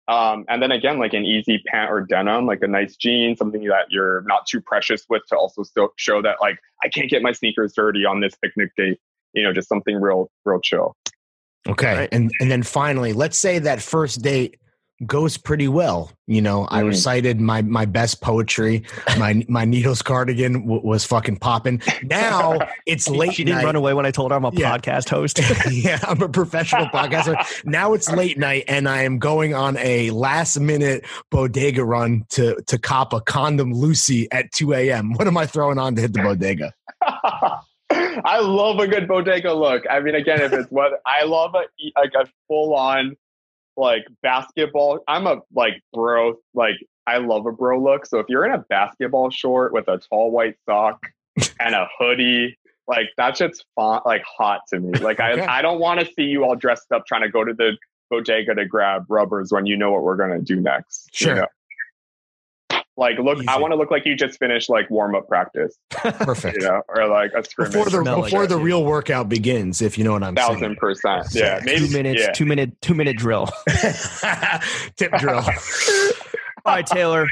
Um, and then again, like an easy pant or denim, like a nice jean, something that you're not too precious with to also still show that like I can't get my sneakers dirty on this picnic date. You know, just something real, real chill. Okay. Right. And and then finally, let's say that first date goes pretty well. You know, I Mm. recited my my best poetry. My my needles cardigan w- was fucking popping. Now it's late. She didn't night. run away when I told her I'm a Yeah. podcast host. yeah, I'm a professional podcaster. Now it's late night, and I am going on a last minute bodega run to to cop a condom Lucy at 2 a.m. What am I throwing on to hit the bodega? I love a good bodega look. I mean, again, if it's what I love, a like a full on like basketball. I'm a like bro, like I love a bro look. So if you're in a basketball short with a tall white sock and a hoodie, like that shit's fun, like hot to me. Like Okay. I, I don't want to see you all dressed up trying to go to the bodega to grab rubbers when you know what we're gonna do next. you Sure. know? Like look, I want to look like you just finished like warm up practice, Perfect. you know, or like a scrimmage. Before the Smell before it. the real workout begins, if you know what I'm saying. thousand percent. Yeah, Sick. maybe two minutes, Yeah. two minute, two minute drill. Tip drill. All right, Taylor.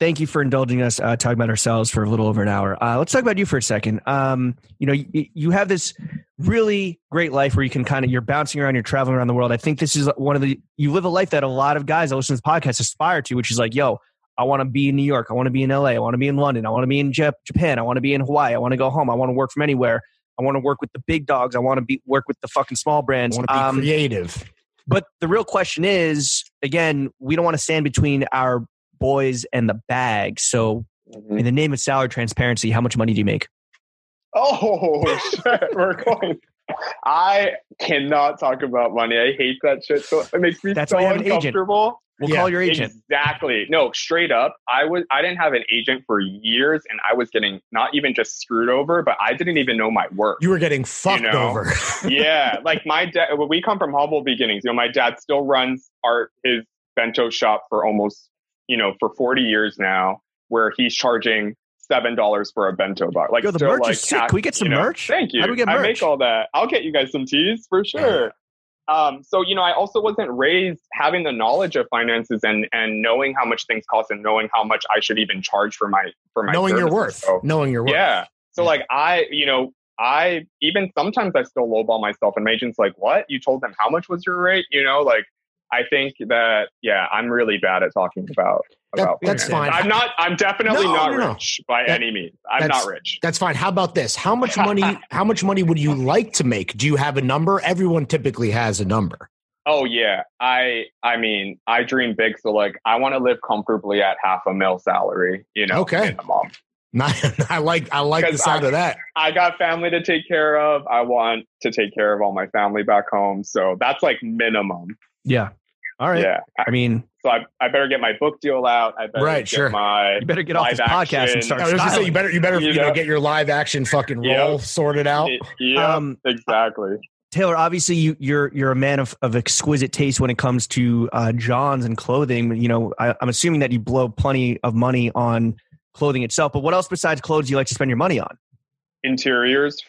Thank you for indulging us uh, talking about ourselves for a little over an hour. Uh, let's talk about you for a second. Um, you know, you, you have this really great life where you can kind of you're bouncing around, you're traveling around the world. I think this is one of the you live a life that a lot of guys that listen to this podcast aspire to, which is like, yo, I want to be in New York, I want to be in LA, I want to be in London, I want to be in Jap- Japan, I want to be in Hawaii, I want to go home, I want to work from anywhere, I want to work with the big dogs, I want to be work with the fucking small brands. want to be Um, creative. but the real question is, again, we don't want to stand between our boys and the bag. So, Mhm. in the name of salary transparency, how much money do you make? Oh shit, we're going. I cannot talk about money. I hate that shit. So it makes me That's so why you have an agent. uncomfortable. We'll Yeah, call your agent. Exactly. No, straight up. I was I didn't have an agent for years and I was getting not even just screwed over, but I didn't even know my work. You were getting fucked know, over. yeah. Like my dad we come from humble beginnings. You know, my dad still runs our his bento shop for almost, you know, for 40 years now, where he's charging seven dollars for a bento box. Like Yo, the merch like, is sick. Can we get some you know, merch? Thank you. How do we get merch? I make all that. I'll get you guys some teas for sure. Um, so you know, I also wasn't raised having the knowledge of finances and and knowing how much things cost and knowing how much I should even charge for my for my knowing your worth. So, knowing your worth. yeah. So Yeah. like I, you know, I even sometimes I still lowball myself, and my agent's like, "What? You told them how much was your rate?" You know, like I think that yeah, I'm really bad at talking about That- about. that's fine. I'm not. I'm definitely No, not no, no. rich by That- any means. I'm not rich. That's fine. How about this? How much money? how much money would you like to make? Do you have a number? Everyone typically has a number. Oh yeah, I I mean I dream big, so like I want to live comfortably at half a mil salary. You know, Okay. minimum. Not, I like. I like the Because sound I- of that. I got family to take care of. I want to take care of all my family back home, so that's like minimum. Yeah. All right. Yeah. I mean, So I, I better get my book deal out. I better Right, get sure. my you better get off this Live podcast and start I was just say you better. You better. You, You know, know? get your live action fucking Yep. roll sorted out. yeah, Um, exactly. Taylor, obviously you, you're you're a man of, of exquisite taste when it comes to uh, Johns and clothing. You know, I, I'm assuming that you blow plenty of money on clothing itself. But what else besides clothes do you like to spend your money on? Interiors,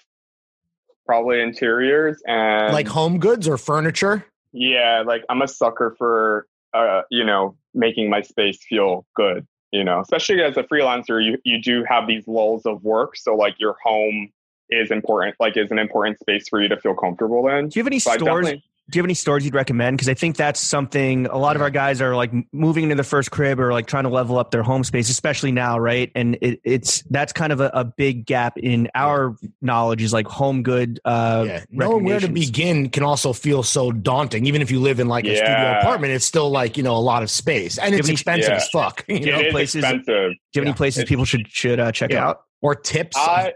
probably interiors, and like home goods or furniture. Yeah, like I'm a sucker for uh, you know making my space feel good. You know, especially as a freelancer, you you do have these lulls of work, so like your home is important, like is an important space for you to feel comfortable in. Do you have any So stores? Definitely- Do you have any stores you'd recommend? Because I think that's something a lot of our guys are like moving into their first crib or like trying to level up their home space, especially now, right? And it, it's that's kind of a, a big gap in our knowledge is like home good. Uh, yeah, knowing where to begin can also feel so daunting. Even if you live in like a studio apartment, it's still like you know a lot of space, and it's expensive Yeah. as fuck. You it know, is places- expensive. Do you have Yeah. any places It's- people should should uh, check Yeah. out? or tips. I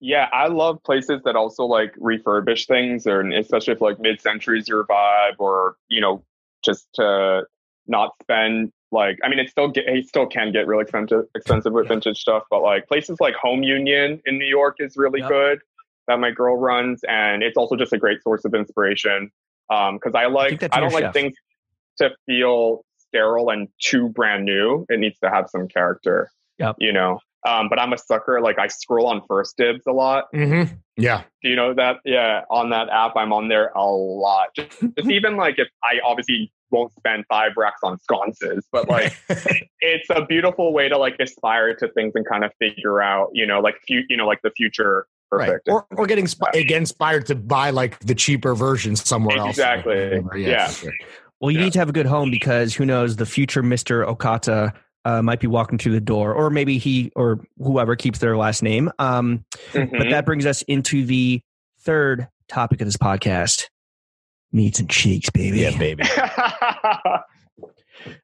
yeah, I love places that also like refurbish things, or especially if like mid centuries your vibe, or you know, just to not spend like I mean, it still get it still can get really expensive expensive with Yeah. vintage stuff, but like places like Home Union in New York is really good that my girl runs, and it's also just a great source of inspiration. Um, because I like that's I, don't like chef. things to feel sterile and too brand new. It needs to have some character. Yep. You know. Um, but I'm a sucker. Like I scroll on First Dibs a lot. mm-hmm. Yeah, Do you know that? Yeah, on that app, I'm on there a lot. Just, just even like if I obviously won't spend five racks on sconces, but like it's a beautiful way to like aspire to things and kind of figure out, you know, like few, you know, like the future right. perfect. Or or getting sp- get inspired to buy like the cheaper version somewhere else. Exactly. Whatever. Yeah. Well, you Yeah. need to have a good home because who knows, the future Mr. Okata uh, might be walking through the door, or maybe he or whoever keeps their last name. Um, But Mhm. that brings us into the third topic of this podcast meats and cheeks, baby. Yeah, baby.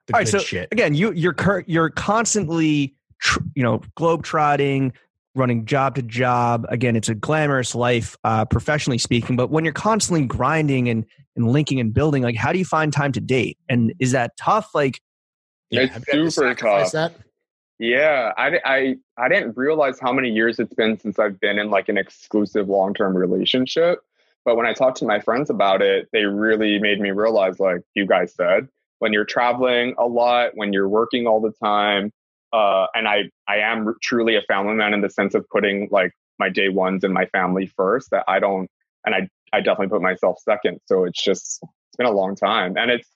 The All right, good so shit. again, you you're cur- you're constantly tr- you know globe trotting, running job to job. Again, it's a glamorous life, uh, professionally speaking. But when you're constantly grinding and and linking and building, like how do you find time to date? And is that tough? Like, Yeah, It's have you had to super tough. That? Yeah, I, I, I didn't realize how many years it's been since I've been in like an exclusive long term relationship. But when I talked to my friends about it, they really made me realize, like you guys said, when you're traveling a lot, when you're working all the time, uh, and I, I am truly a family man in the sense of putting like my day ones and my family first. That I don't, and I, I definitely put myself second. So it's just, it's been a long time, and it's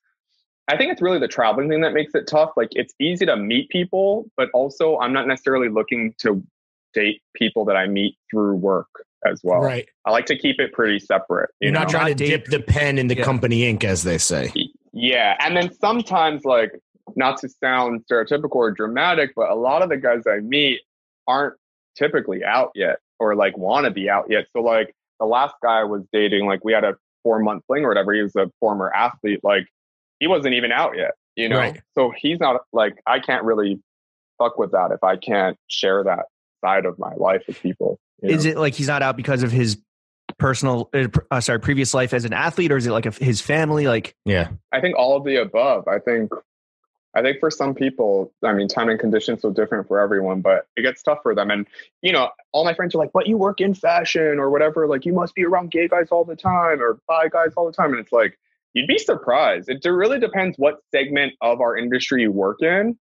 I think it's really the traveling thing that makes it tough. Like it's easy to meet people, but also I'm not necessarily looking to date people that I meet through work as well. right. I like to keep it pretty separate. You You're not trying to Not date- dip the pen in the Yeah. company ink, as they say. Yeah. And then sometimes like not to sound stereotypical or dramatic, but a lot of the guys I meet aren't typically out yet or like want to be out yet. So like the last guy I was dating, like we had a four month fling or whatever. He was a former athlete. Like he wasn't even out yet, you know? Right. So he's not like, I can't really fuck with that if I can't share that side of my life with people. is know? it like he's not out because of his personal, uh, uh, sorry, previous life as an athlete, or is it like a, his family? Like, Yeah. I think all of the above. I think I think for some people, I mean, time and conditions so different for everyone, but it gets tough for them. And you know, all my friends are like, "But you work in fashion or whatever. Like, you must be around gay guys all the time or bi guys all the time." And it's like, you'd be surprised. It really depends what segment of our industry you work in.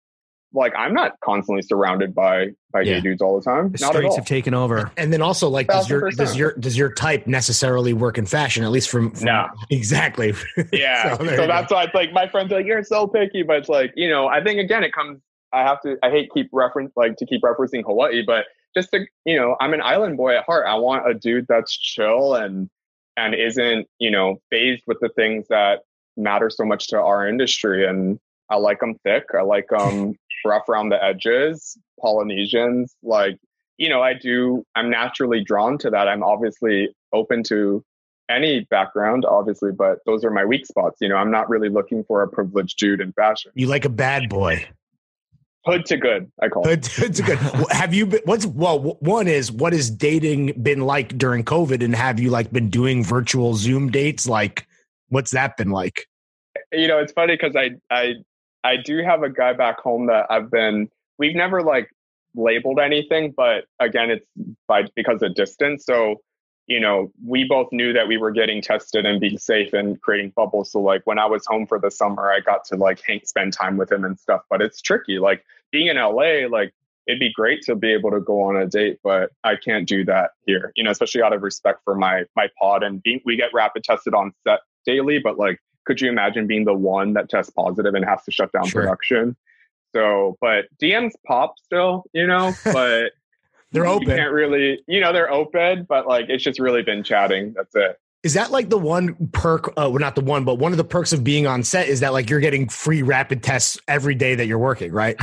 Like, I'm not constantly surrounded by by Yeah. gay dudes all the time. the Not streets have taken over. And then also, like, does your does your does your type necessarily work in fashion? At least from, from No. exactly. Yeah. So so there you go. that's why it's like my friends are like, you're so picky, but it's like, you know, I think again it comes I have to I hate keep reference like to keep referencing Hawaii, but just to you know, I'm an island boy at heart. I want a dude that's chill and and isn't, you know, phased with the things that matter so much to our industry. And I like them thick. I like them um, rough around the edges, Polynesians. Like, you know, I do, I'm naturally drawn to that. I'm obviously open to any background, obviously, but those are my weak spots. You know, I'm not really looking for a privileged dude in fashion. You like a bad boy. Hood to good, I call it. Hood to good. Have you been? What's well? One is what has dating been like during COVID, and have you like been doing virtual Zoom dates? Like, what's that been like? you know, it's funny because I I I do have a guy back home that I've been we've never like labeled anything, but again, it's by because of distance. So, you know, we both knew that we were getting tested and being safe and creating bubbles. So like when I was home for the summer, I got to like hang, spend time with him and stuff. But it's tricky. Like being in LA, like it'd be great to be able to go on a date, but I can't do that here. You know, especially out of respect for my my pod and being we get rapid tested on set daily, but like could you imagine being the one that tests positive and has to shut down Sure. production? So, but DMs pop still, you know, but They're you open. can't really, you know, they're open, but like it's just really been chatting. That's it. Is that like the one perk? Uh, well, not the one, but one of the perks of being on set is that like you're getting free rapid tests every day that you're working, right?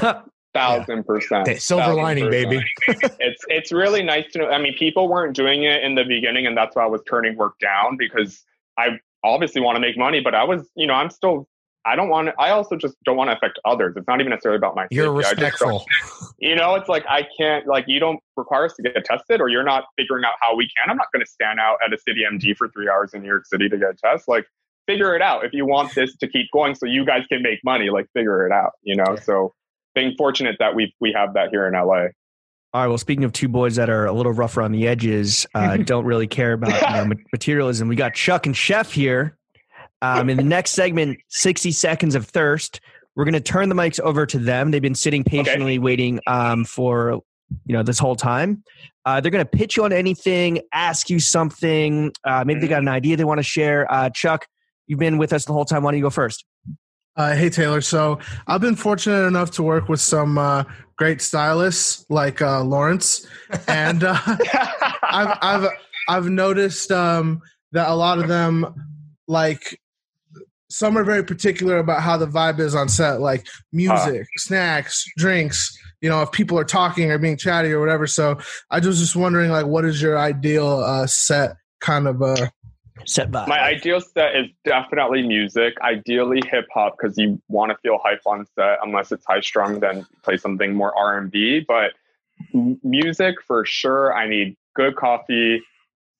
Thousand percent. Okay, silver Thousand lining, percent. baby. it's it's really nice to know. I mean, people weren't doing it in the beginning, and that's why I was turning work down because I obviously want to make money, but I was, you know, I'm still. I don't want to. I also just don't want to affect others. It's not even necessarily about my. You're safety. I just don't- respectful. you know, it's like I can't. Like you don't require us to get tested, or you're not figuring out how we can. I'm not going to stand out at a city MD for three hours in New York City to get a test. Like figure it out if you want this to keep going, so you guys can make money. Like figure it out. You know, Yeah. so being fortunate that we we have that here in LA. All right. Well, speaking of two boys that are a little rougher on the edges, uh, don't really care about you know, materialism, we got Chuck and Chef here. Um, in the next segment, 60 Seconds of Thirst, we're going to turn the mics over to them. They've been sitting patiently waiting um, for you know this whole time. Uh, they're going to pitch you on anything, ask you something. Uh, maybe they got an idea they want to share. Uh, Chuck, you've been with us the whole time. Why don't you go first? Uh, hey Taylor, so I've been fortunate enough to work with some uh, great stylists like uh, Lawrence, and uh, I've I've I've noticed um, that a lot of them like some are very particular about how the vibe is on set, like music, snacks, drinks. You know, if people are talking or being chatty or whatever. So I was just wondering, like, what is your ideal uh, set kind of uh, Set by My ideal set is definitely music, ideally hip hop, because you want to feel hype on set. Unless it's high strung, then play something more R and B. But music for sure. I need good coffee,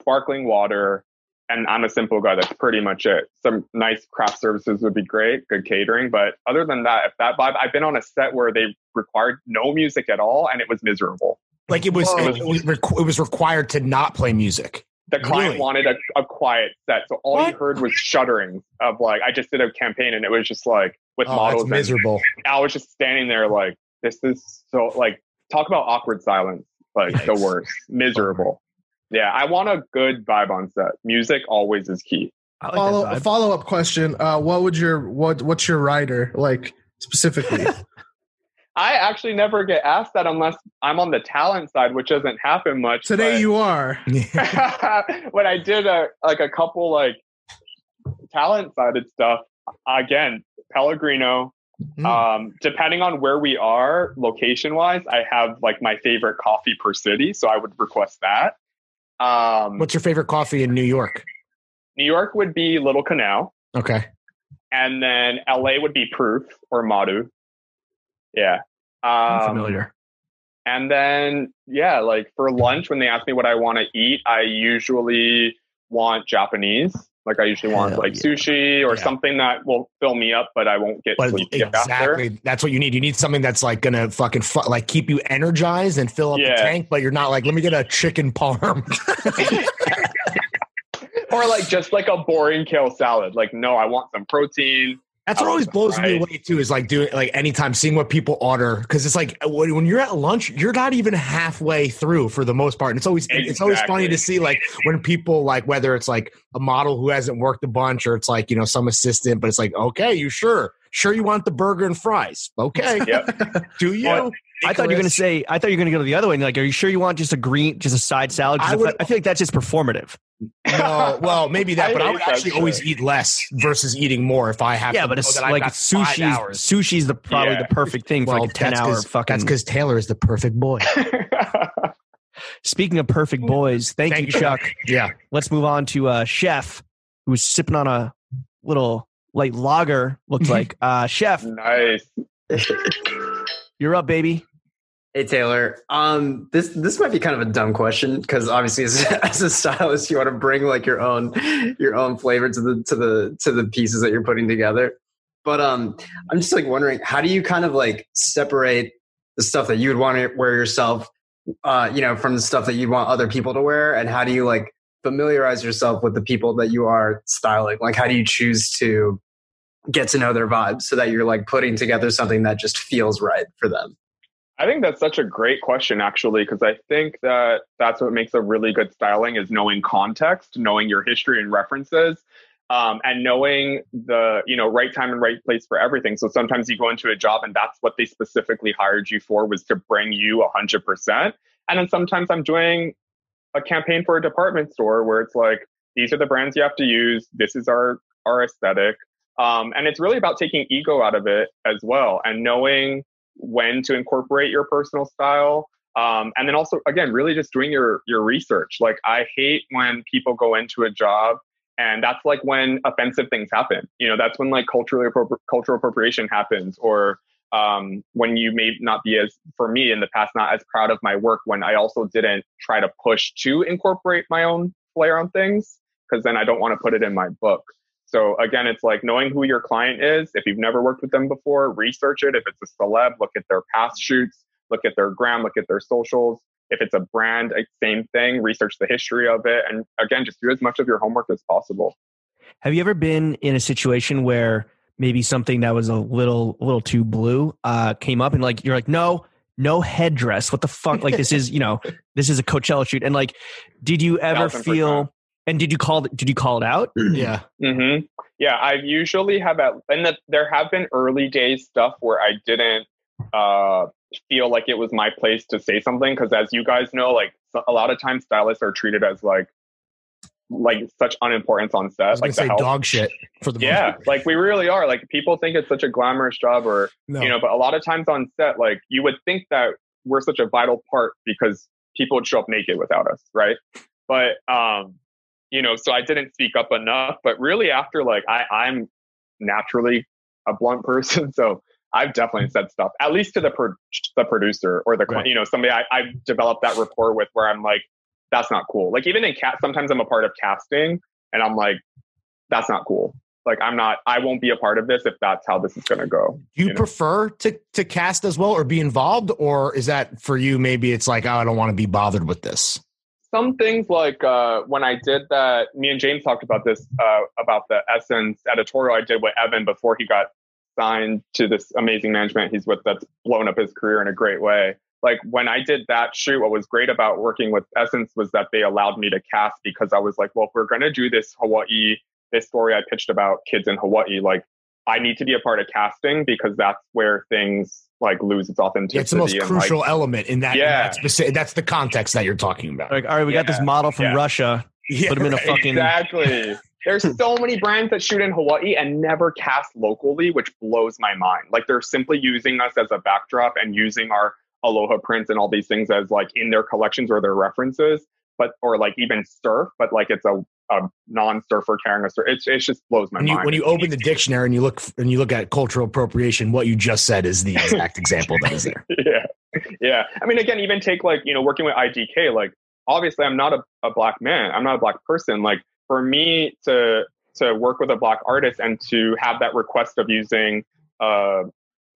sparkling water, and I'm a simple guy. That's pretty much it. Some nice craft services would be great, good catering. But other than that, if that vibe, I've been on a set where they required no music at all, and it was miserable. Like it was, it was, requ- it was required to not play music. the client Really? wanted a, a quiet set, so all What? you heard was shuddering of like I just did a campaign and it was just like with Oh, models. miserable. I was just standing there like this is so like talk about awkward silence, like the worst, miserable. Yeah, I want a good vibe on set. Music always is key. Like follow follow up question? Uh, what would your what what's your writer like specifically? I actually never get asked that unless I'm on the talent side, which doesn't happen much. Today but- you are. when I did a like a couple like talent sided stuff, again, Pellegrino. Mm. Um, depending on where we are, location wise, I have like my favorite coffee per city, so I would request that. Um, What's your favorite coffee in New York? New York would be Little Canal, Okay. and then LA would be Proof or Maru. Yeah. Um, familiar. And then, yeah, like for lunch, when they ask me what I want to eat, I usually want Japanese. Like I usually want Hell like yeah. sushi or Yeah. something that will fill me up, but I won't get But sleepy after. exactly, that's what you need. You need something that's like gonna fucking fu- like keep you energized and fill up Yeah. the tank. But you're not like, let me get a chicken parm. Or like just like a boring kale salad. Like, no, I want some protein. That's what always blows me away too. Is like doing like anytime seeing what people order because it's like when, when you're at lunch, you're not even halfway through for the most part. And it's always it's always funny to see like when people like whether it's like a model who hasn't worked a bunch or it's like you know some assistant, but it's like okay, you sure sure you want the burger and fries? Okay, Yep. do you? Well, I thought you were going to say. I thought you were going to go the other way. and Like, are you sure you want just a green, just a side salad? I would- I feel like that's just performative. no. Well, maybe that, I but I would actually shit. always eat less versus eating more if I have. Yeah, to but it's like got sushi. sushi's the probably Yeah. the perfect thing for like a ten that's hour fucking. That's because Taylor is the perfect boy. Speaking of perfect boys, thank, Thank you, you, Chuck. yeah. Let's move on to uh, Chef, who's sipping on a little light lager. Looks like uh, Chef, nice. you're up, baby. Hey Taylor, um, this this might be kind of a dumb question because obviously as, as a stylist, you want to bring like your own your own flavor to the to the to the pieces that you're putting together. But um, I'm just like wondering, how do you kind of like separate the stuff that you would want to wear yourself, uh, you know, from the stuff that you want other people to wear, and how do you like familiarize yourself with the people that you are styling? Like, how do you choose to get to know their vibes so that you're like putting together something that just feels right for them? I think that's such a great question, actually, because I think that that's what makes a really good styling is knowing context, knowing your history and references, um, and knowing the you know right time and right place for everything. So sometimes you go into a job and that's what they specifically hired you for was to bring you hundred percent, and then sometimes I'm doing a campaign for a department store where it's like these are the brands you have to use. This is our our aesthetic, um, and it's really about taking ego out of it as well and knowing when to incorporate your personal style. Um, and then also again really just doing your your research. Like i hate when people go into a job and that's like when offensive things happen. You know that's when like culturally appropri- cultural appropriation happens or um, when you may not be as for me in the past not as proud of my work when i also didn't try to push to incorporate my own flair on things because then i don't want to put it in my book so again, it's like knowing who your client is. If you've never worked with them before, research it. If it's a celeb, look at their past shoots, look at their gram, look at their socials. If it's a brand, same thing. Research the history of it, and again, just do as much of your homework as possible. Have you ever been in a situation where maybe something that was a little a little too blue uh, came up and like you're like, no, no headdress. What the fuck? Like this is you know this is a Coachella shoot, and like, did you ever Thousand feel? And did you call it? Did you call it out? Yeah. hmm Yeah, I usually have at, and the, there have been early days stuff where I didn't uh, feel like it was my place to say something because, as you guys know, like a lot of times stylists are treated as like like such unimportance on I set. was Like gonna the say health. dog shit for the Yeah, part. like we really are. Like people think it's such a glamorous job, or No. you know, but a lot of times on set, like you would think that we're such a vital part because people would show up naked without us, right? But um, you know, so I didn't speak up enough. But really, after like I, I'm naturally a blunt person, so I've definitely said stuff, at least to the pro- the producer or the Right. you know somebody I, I've developed that rapport with, where I'm like, that's not cool. Like even in cat, sometimes I'm a part of casting, and I'm like, that's not cool. Like I'm not, I won't be a part of this if that's how this is going to go. Do you, know? prefer to to cast as well or be involved, or is that for you? Maybe it's like, oh, I don't want to be bothered with this. Some things like uh, when I did that, me and James talked about this uh, about the SSENSE editorial I did with Evan before he got signed to this amazing management he's with that's blown up his career in a great way. Like when I did that shoot, what was great about working with SSENSE was that they allowed me to cast because I was like, well, if we're going to do this Hawaii, this story I pitched about kids in Hawaii, like I need to be a part of casting because that's where things like lose its authenticity. It's the most and, like, crucial element in that. in Yeah. that specific, that's the context that you're talking about. Like, all right, we got this model from yeah. Russia. Yeah, Put him in a fucking. Exactly. There's so many brands that shoot in Hawaii and never cast locally, which blows my mind. Like they're simply using us as a backdrop and using our aloha prints and all these things as like in their collections or their references, but or like even surf, but like it's a, a non-surfer carrying a surf. It's it just blows my When you mind. when you open the dictionary and you look and you look at cultural appropriation, what you just said is the exact example that is there. yeah, yeah. I mean, again, even take like you know working with IDK. Like, obviously, I'm not a, a black man. I'm not a black person. Like, for me to to work with a black artist and to have that request of using uh,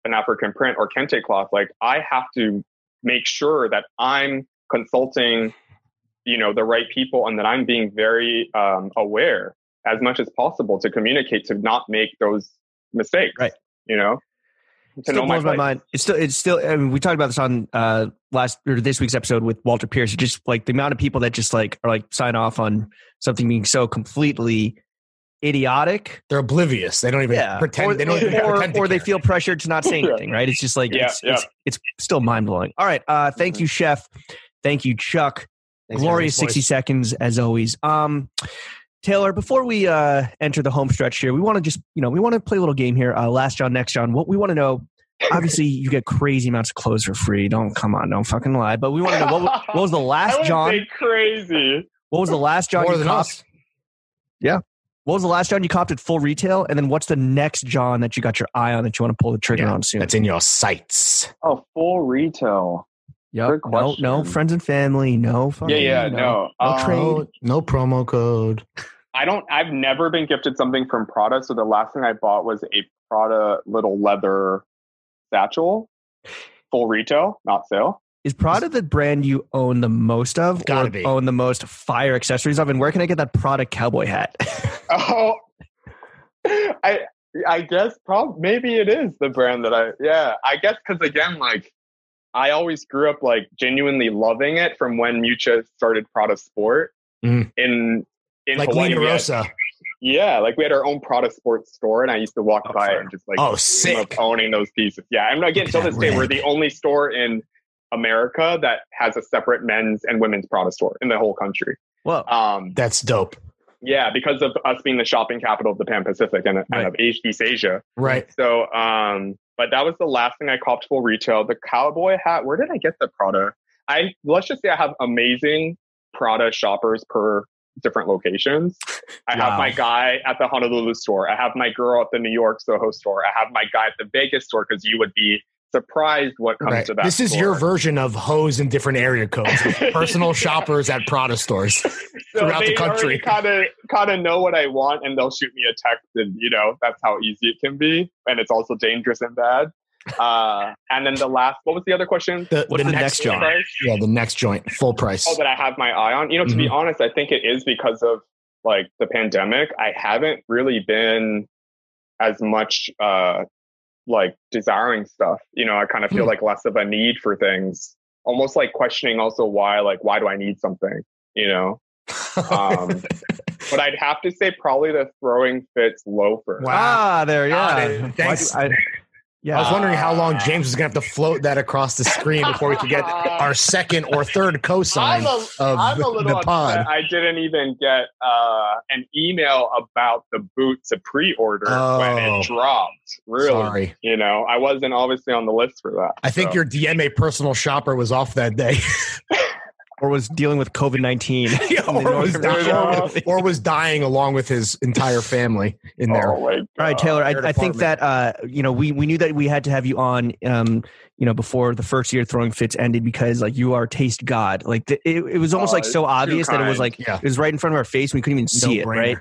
an African print or kente cloth, like I have to make sure that I'm consulting, you know, the right people and that I'm being very um, aware as much as possible to communicate to not make those mistakes. Right. You know. To still know my blows my place. mind. It's still, it's still. I mean, we talked about this on uh last or this week's episode with Walter Pearce. Just like the amount of people that just like are like sign off on something being so completely idiotic. They're oblivious. They don't even Yeah, pretend. or, they don't even or, pretend to or they feel pressured to not say anything. Right? It's just like Yeah, it's, yeah. it's it's still mind blowing. All right. Uh, thank you, Chef. Thank you, Chuck. Thanks, Glorious guys, boys. 60 seconds as always. Um, Taylor, before we uh, enter the home stretch here, we want to just, you know, we want to play a little game here. Uh, last John, next John. What we want to know, obviously, you get crazy amounts of clothes for free. Don't come on, don't fucking lie. But we want to know what, what was the last John? crazy. What was the last John More you than copped? us. What was the last John you copped at full retail? And then what's the next John that you got your eye on that you want to pull the trigger Yeah, on soon? That's in your sights. Oh, full retail. Yep. No, no, friends and family. No. Fucking, Yeah, yeah, no. No Um, trade. No, no promo code. I don't. I've never been gifted something from Prada. So the last thing I bought was a Prada little leather satchel, full retail, not sale. Is Prada the brand you own the most of, Gotta or be. own the most fire accessories of? And where can I get that Prada cowboy hat? Oh, I I guess prob maybe it is the brand that I yeah I guess because again like I always grew up like genuinely loving it from when Miuccia started Prada Sport Mhm. in in Like Hawaii. Had- Rosa. yeah, like we had our own Prada Sports store, and I used to walk Oh, by it fire. and just like Oh, sick. owning those pieces. Yeah, and again till this day, we're the only store in America that has a separate men's and women's Prada store in the whole country. Well, Um, That's dope. yeah, because of us being the shopping capital of the Pan Pacific and, and of East Asia. Right. So, um, but that was the last thing I copped full retail. The cowboy hat. Where did I get the Prada? I let's just say I have amazing Prada shoppers per different locations. I Wow. have my guy at the Honolulu store. I have my girl at the New York Soho store. I have my guy at the Vegas store because you would be surprised what comes Right. to that. This is your version of hose in different area codes. Personal shoppers at Prada stores. so throughout the country. Kind of, kind of know what I want, and they'll shoot me a text, and you know that's how easy it can be, and it's also dangerous and bad. Uh, and then the last, what was the other question? The, the the next next John? Price? Yeah, the next joint, full price. Oh, that I have my eye on. You know, to be Mhm. honest, I think it is because of like the pandemic. I haven't really been as much uh like desiring stuff. You know, I kind of feel Hmm. like less of a need for things. Almost like questioning also why, like, why do I need something? You know. Um, but I'd have to say probably the throwing fits loafer. Wow. ah, there, Got yeah. it. Thanks. do I- Yeah. I was wondering how long James was going to have to float that across the screen before we could get our second or third cosign I'm a, of I'm a little the pod. upset I didn't even get uh, an email about the boot to pre-order when Oh. it dropped. Really, Sorry. you know, I wasn't obviously on the list for that. I think your DMA personal shopper was off that day. or was dealing with COVID 19. or, was dying, or was dying along with his entire family in there. Oh All right, Taylor. I, I think that uh, you know we we knew that we had to have you on, um, you know, before the first year throwing fits ended because like you are taste god. Like the, it, it was almost Oh, like so obvious that it was like Yeah. it was right in front of our face. and We couldn't even see it. No-brainer. Right?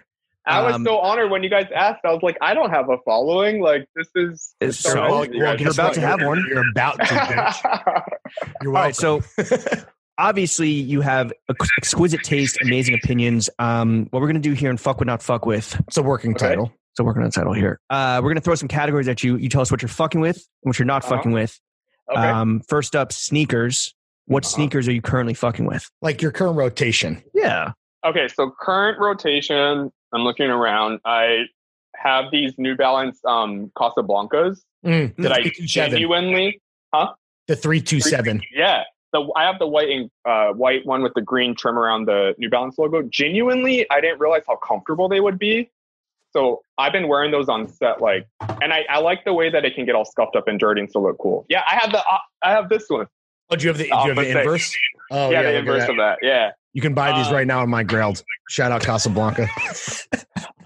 I was um, so honored when you guys asked. I was like, I don't have a following. Like this is It's so so- well, you well, guys. you're about to have one. You're about to. Bitch. You're All right. So obviously you have exquisite taste, amazing opinions. Um, what we're gonna do here in fuck with not fuck with. it's a working Okay. title. a working on title here. Uh, we're gonna throw some categories at you. You tell us what you're fucking with, and what you're not Uh-huh. fucking with. okay. Um, first up, sneakers. What Uh-huh. sneakers are you currently fucking with? Like your current rotation. Yeah. Okay, so current rotation, I'm looking around. I have these New Balance um Casablancas Mm, that I 327. huh? The three two seven. yeah. The I have the white and uh, white one with the green trim around the New Balance logo. Genuinely, I didn't realize how comfortable they would be. So I've been wearing those on set, like, and I, I like the way that it can get all scuffed up and dirty and still look cool. Yeah, I have the uh, I have this one. Oh, do you have the, do you have the inverse? Oh, yeah, the inverse that. of that. Yeah. You can buy these Um, right now on my Grailed. Shout out Casablanca.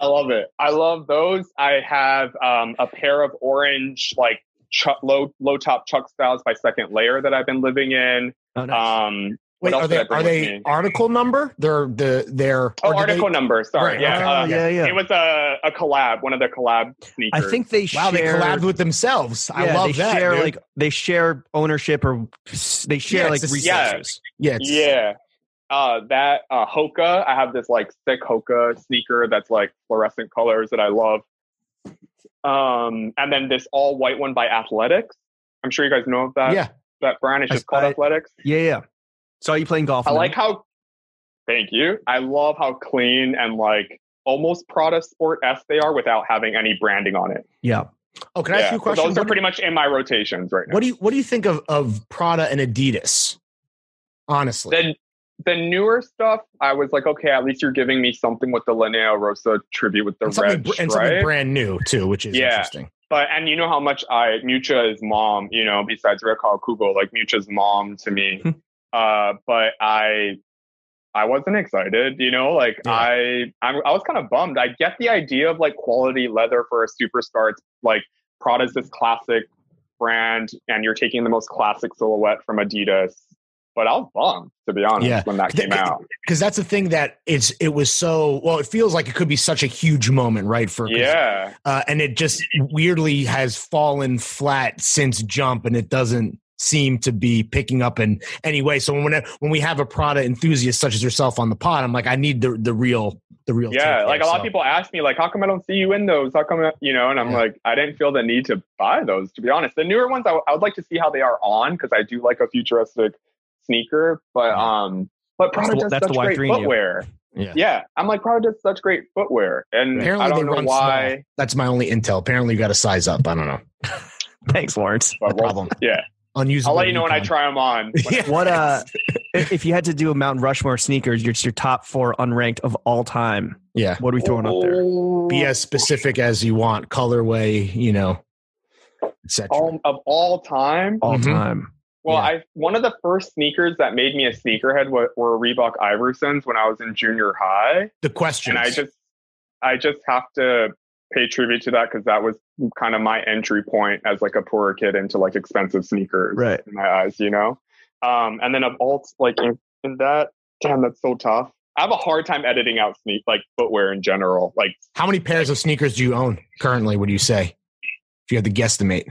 I love it. I love those. I have um, a pair of orange, like chuck, low low top Chuck styles by Second Layer that I've been living in. Oh, nice. Um, Wait, are they are they me? article number? They're the they're Oh, article they- number. Sorry, Right, yeah, okay. uh, yeah, yeah. It was a, a collab, one of the collab sneakers. I think they Wow, they share. collabed with themselves. I yeah, love they that. Share dude. like they share ownership or they share Yeah, like it's a- resources. yeah, it's, yeah. Uh, that uh, Hoka, I have this like thick Hoka sneaker that's like fluorescent colors that I love. Um, and then this all white one by Athletics. I'm sure you guys know of that. yeah. That brand is I- just called I- Athletics. Yeah, yeah. Saw you playing golf. I in like how. Thank you. I love how clean and like almost Prada Sport S they are without having any branding on it. Yeah. Oh, can I ask you a so question? those are pretty much in my rotations right now. What do you what do you think of of Prada and Adidas? Honestly, the the newer stuff, I was like, okay, at least you're giving me something with the Linea Rossa tribute with the and red br- and something brand new too, which is Yeah. interesting. But and you know how much I Miuccia's mom, you know, besides Rei Kawakubo, like Miuccia's mom to me. Hmm. uh, but I I wasn't excited, you know, like Yeah. I I'm, I was kind of bummed. I get the idea of like quality leather for a superstar. It's like Prada's this classic brand, and you're taking the most classic silhouette from Adidas. But I was bummed, to be honest, Yeah. when that came out. Because that's the thing that it's it was so well. It feels like it could be such a huge moment, right? for Yeah. uh, and it just weirdly has fallen flat since jump, and it doesn't seem to be picking up in any way. So when when we have a Prada enthusiast such as yourself on the pod, I'm like, I need the the real the real. Yeah, like a lot so. of people ask me, like, how come I don't see you in those? How come, you know? And I'm Yeah. like, I didn't feel the need to buy those, to be honest. The newer ones, I, I would like to see how they are on because I do like a futuristic sneaker, but Yeah. um, but That's Prada the- does that's the such great Y3 in you. footwear. Yeah. Yeah, I'm like Prada does such great footwear, and Apparently I they don't know run why. small. That's my only intel. Apparently you got to size up. I don't know. Thanks, Lawrence. No we'll- problem. Yeah, Unusable. I'll let you know when I try them on. Yeah. What uh if if you had to do a Mount Rushmore sneakers, your your top four unranked of all time, Yeah. what are we throwing up there? Be as specific as you want, colorway, you know, etc. All, of all time, All Mhm. time. Well, Yeah. I one of the first sneakers that made me a sneakerhead were, were Reebok Iversons when I was in junior high, The question, and I just I just have to pay tribute to that because that was kind of my entry point as like a poorer kid into like expensive sneakers Right. in my eyes, you know. Um, and then of all like in, in that, damn, that's so tough. I have a hard time editing out sneak like footwear in general. Like How many pairs of sneakers do you own currently? Would you say, if you had to guesstimate?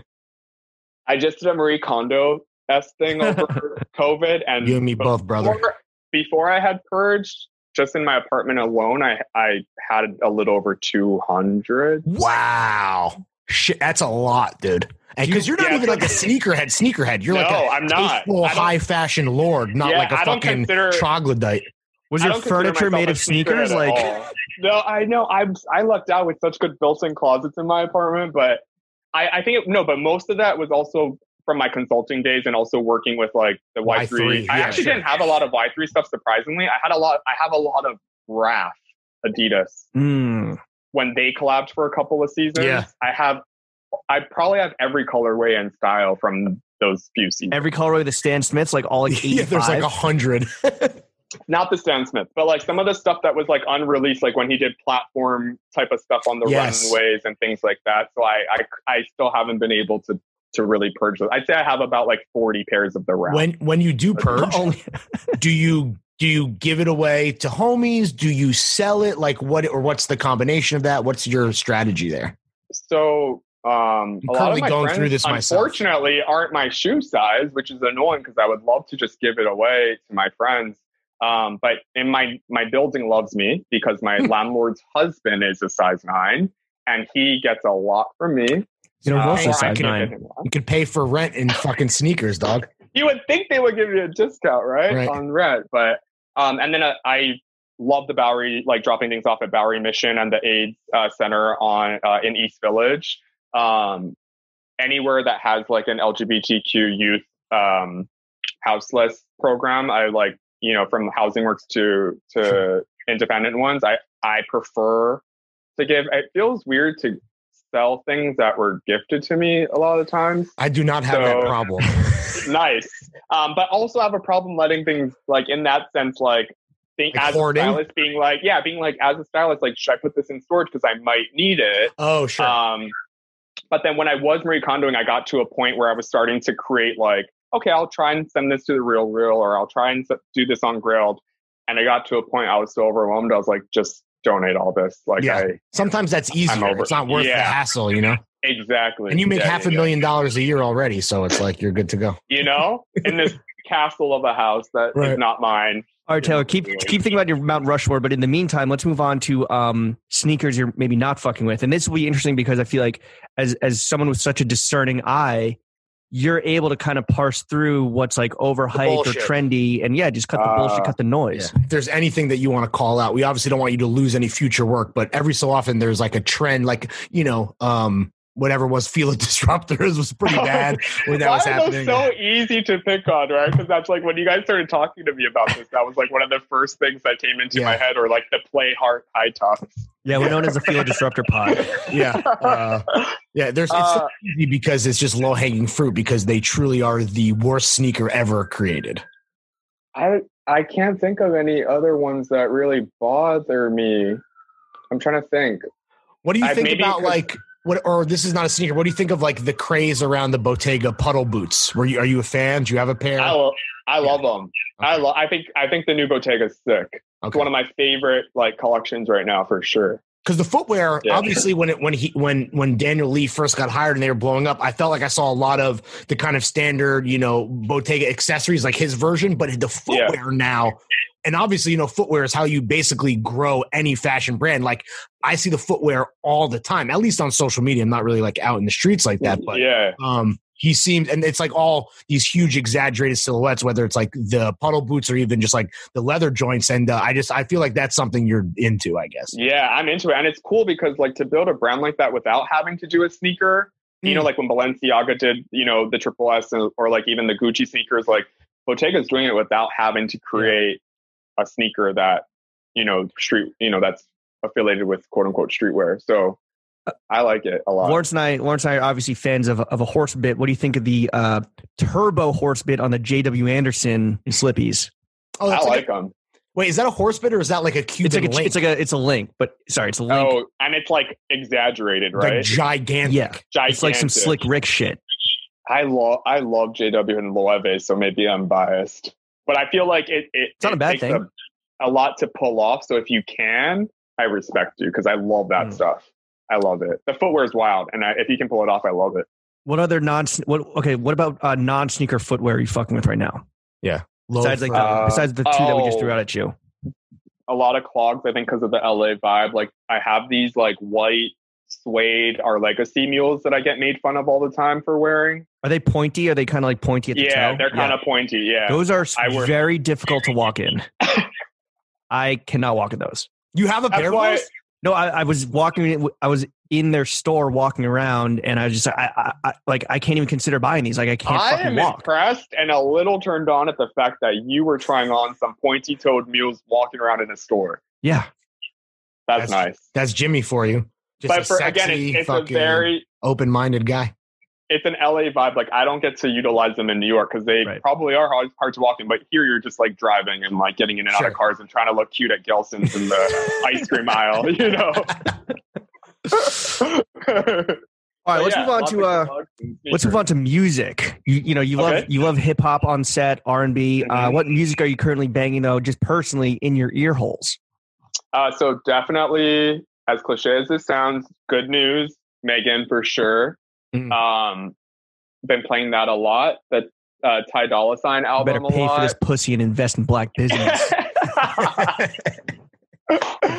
I just did a Marie Kondo s thing over COVID, and You and me both, brother. Before, before I had purged, just in my apartment alone, I I had a little over two hundred. Wow, shit, that's a lot, dude. Because you're not Yeah, even like a sneakerhead, sneakerhead. You're no, like a I'm not. tasteful, I don't- high fashion lord, not Yeah, like a I fucking consider- troglodyte. Was your furniture made of sneakers? Like no, I know. I'm I lucked out with such good built-in closets in my apartment, but I, I think it, no, but most of that was also from my consulting days and also working with like the Y3. Y3, I yeah, actually sure. didn't have a lot of Y3 stuff. Surprisingly, I had a lot. I have a lot of Raf Adidas Mm. when they collabed for a couple of seasons. Yeah. I have. I probably have every colorway and style from those few seasons. Every colorway the Stan Smiths, like all like 85. yeah, there's like a hundred. Not the Stan Smith, but like some of the stuff that was like unreleased, like when he did platform type of stuff on the Yes. runways and things like that. So I, I, I still haven't been able to to really purge those. I'd say I have about like 40 pairs of the Raf. when when you do purge, do you do you give it away to homies? Do you sell it? Like what or what's the combination of that? What's your strategy there? So um, a lot of currently my going friends, through this myself. unfortunately, aren't my shoe size, which is annoying because I would love to just give it away to my friends. Um, but in my my building loves me because my landlord's husband is a size nine, and he gets a lot from me. Universal Uh, or I size can nine. get him one. You could pay for rent in fucking sneakers, dog. You would think they would give you a discount, right, Right. on rent, but um, and then uh, I love the Bowery, like dropping things off at Bowery Mission and the AIDS uh, Center on uh, in East Village. Um, anywhere that has like an LGBTQ youth um, houseless program, I like you know from Housing Works to to independent ones. I I prefer to give. It feels weird to sell things that were gifted to me a lot of the times I do not have that problem. nice. Um, but also have a problem letting things like in that sense, like think Like as a stylist, being like, yeah, being like as a stylist, like should I put this in storage because I might need it. Oh, sure. Um, but then when I was Marie Kondoing, I got to a point where I was starting to create like, okay, I'll try and send this to the Real Real, or I'll try and do this on Grailed. And I got to a point I was so overwhelmed. I was like, just donate all this. Like Yeah. I Sometimes that's easier. over- It's not worth the hassle, you know. exactly. And you make Yeah, half yeah, a yeah. million dollars a year already, so it's like you're good to go. You know, in this castle of a house that is Right. not mine. All right, Taylor, keep keep thinking about your Mount Rushmore, but in the meantime, let's move on to um, sneakers you're maybe not fucking with. And this will be interesting because I feel like as as someone with such a discerning eye, you're able to kind of parse through what's like overhyped or trendy, and yeah, just cut the bullshit, Uh, cut the noise. If there's anything that you want to call out, we obviously don't want you to lose any future work, but every so often there's like a trend, like, you know, um, whatever was Fila Disruptors was pretty bad when that was happening. those so easy to pick on, right? Because that's like when you guys started talking to me about this, that was like one of the first things that came into my head, or like the play heart high tops. Yeah, we're known as the Fila Disruptor Pod. yeah. Uh, yeah. There's, it's so Uh, easy because it's just low hanging fruit because they truly are the worst sneaker ever created. I I can't think of any other ones that really bother me. I'm trying to think. What do you I- think maybe about 'cause- like what? Or this is not a sneaker. What do you think of like the craze around the Bottega puddle boots? Were you are you a fan? Do you have a pair? I lo- I love them. I Okay. love. I think I think the new Bottega is sick. It's Okay. one of my favorite like collections right now for sure. because the footwear Yeah. obviously when it when he when when daniel lee first got hired and they were blowing up i felt like i saw a lot of the kind of standard you know bottega accessories like his version but the footwear now and obviously you know footwear is how you basically grow any fashion brand like i see the footwear all the time at least on social media i'm not really like out in the streets like that but yeah. um he seems and it's like all these huge exaggerated silhouettes whether it's like the puddle boots or even just like the leather joints and uh, i just i feel like that's something you're into i guess Yeah, I'm into it, and it's cool because like to build a brand like that without having to do a sneaker. You Hmm. know, like when Balenciaga did, you know, the Triple S, or, or like even the Gucci sneakers. Like Bottega's doing it without having to create a sneaker that you know street, you know, that's affiliated with quote unquote streetwear. So I like it a lot. Lawrence and I, Lawrence and I are obviously fans of, of a horse bit. What do you think of the uh, turbo horse bit on the J.W. Anderson slippies? oh I that's like like them. Wait, is that a horse bit or is that like a It's Cuban like a, link? it's like a it's a link, but sorry, it's a link. Oh, and it's like exaggerated, Like right? gigantic. yeah, Gigantic. it's like some slick Rick shit. I love I love JW and Loewe, so maybe I'm biased. But I feel like it, it It's not a bad thing. A, a lot to pull off. So if you can, I respect you because I love that Mm. stuff. I love it. The footwear is wild, and I, if you can pull it off, I love it. What other non? What okay? What about uh, non sneaker footwear are you fucking with right now? Yeah. Besides like the, Uh, besides the two that we just oh. threw out at you. A lot of clogs, I think, because of the LA vibe. Like I have these like white suede Our Legacy mules that I get made fun of all the time for wearing. Are they pointy? Are they kind of like pointy at the Yeah, toe? they're kind of pointy. Yeah, Those are I wear- very difficult to walk in. I cannot walk in those. you have a pair of why- those? No, I, I was walking. I was in their store walking around, and I was just I, I, I like I can't even consider buying these. Like I can't I fucking am walk. impressed and a little turned on at the fact that you were trying on some pointy-toed mules walking around in a store. Yeah, That's, That's- nice. That's Jimmy for you. Just but a for sexy, again, it's, it's a very open-minded guy. It's an LA vibe. Like I don't get to utilize them in New York because they Right. probably are hard, hard to walk in. But here you're just like driving and like getting in and out of cars and trying to look cute at Gelson's in the ice cream aisle. You know. All right, let's move on to uh, let's move on to music. You, you know, you love you love hip hop on set, R and B. Uh, Mhm. what music are you currently banging though, just personally in your ear holes? Uh, so definitely, as cliche as this sounds, good news. Megan for sure. Mm. Um, been playing that a lot. The uh, Ty Dolla Sign album. You album better a pay for this pussy and invest in black business.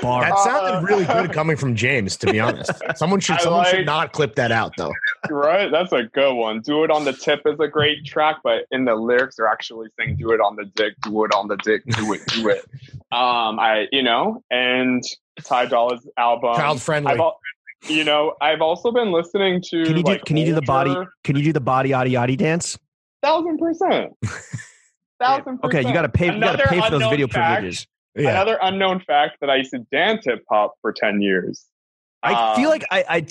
Bar. That sounded really good coming from James, to be honest. Someone should I someone like- should not clip that out though. right? That's a good one. Do it on the tip is a great track, but in the lyrics they're actually saying do it on the dick, do it on the dick, do it, do it. Um, I you know, and Ty Dolla's album. Child friendly. I've al- you know, I've also been listening to Can you do like, can you do the body can you do the body yaddy yaddy dance? thousand percent. Thousand percent. Okay, you gotta pay you gotta pay for those video fact- privileges. Yeah. Another unknown fact that I used to dance hip hop for ten years. I feel Um, like I, I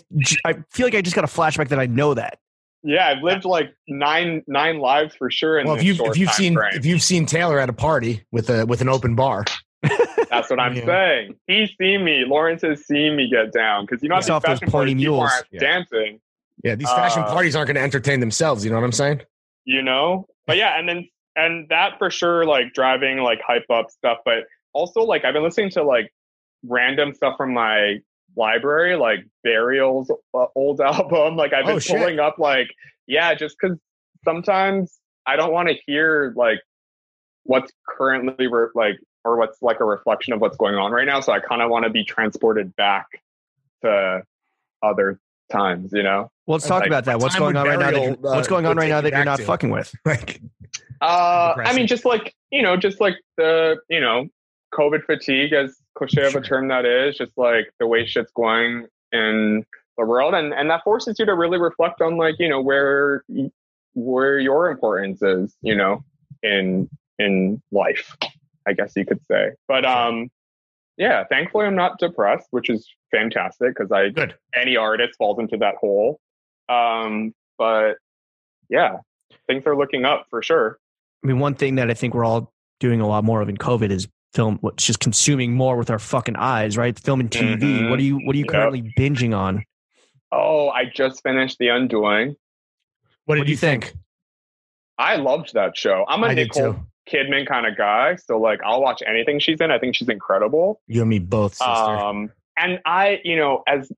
I feel like I just got a flashback that I know that. yeah, I've lived like nine nine lives for sure. In well, if you've if you've seen frame. if you've seen Taylor at a party with a with an open bar, That's what I'm Yeah. saying. He's seen me. Lawrence has seen me get down because you know He's at off these those fashion parties, mules. aren't Yeah. dancing. yeah, these fashion Uh, parties aren't going to entertain themselves. You know what I'm saying? You know, but yeah, and then and that for sure, like driving like hype up stuff, but also like I've been listening to like random stuff from my library, like Burial's uh, old album. Like I've been Oh, pulling up, like yeah, just because sometimes I don't want to hear like what's currently re- like or what's like a reflection of what's going on right now. So I kind of want to be transported back to other times, you know. Well, let's talk Like, about that. What's going would on right now? That you're, uh, what's going on right now that you're not to? fucking with? Like, Uh, I mean, just like you know, just like the you know, COVID fatigue, as cliche of a term that is, just like the way shit's going in the world, and and that forces you to really reflect on like you know where where your importance is, you know, in in life, I guess you could say. But um, yeah, thankfully I'm not depressed, which is fantastic because I good. any artist falls into that hole. Um, but yeah, things are looking up for sure. I mean, one thing that I think we're all doing a lot more of in COVID is film. What's just consuming more with our fucking eyes, right? Film and TV. Mhm. What are you What are you Yep. currently binging on? Oh, I just finished The Undoing. What did What you you think? think? I loved that show. I'm a I did Nicole too. Kidman kind of guy, so like I'll watch anything she's in. I think she's incredible. You and me both, sister. Um, and I, you know, as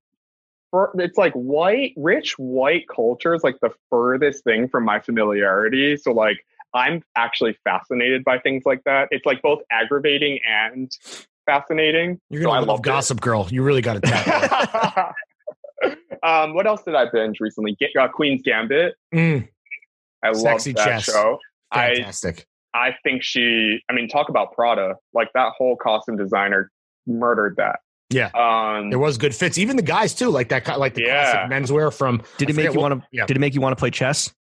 for, it's like white, rich white culture is like the furthest thing from my familiarity. So like I'm actually fascinated by things like that. It's like both aggravating and fascinating. You're gonna I love loved it. Gossip Girl. You really got to tap. um, what else did I binge recently? Ga- uh, Queen's Gambit. mm, I love that chess. show. Fantastic. I think she. I mean, talk about Prada. Like that whole costume designer murdered that. Yeah. Um, there was good fits. Even the guys too, like that, like the Yeah. classic menswear from. Did it make you want to? yeah. Did it make you want to play chess?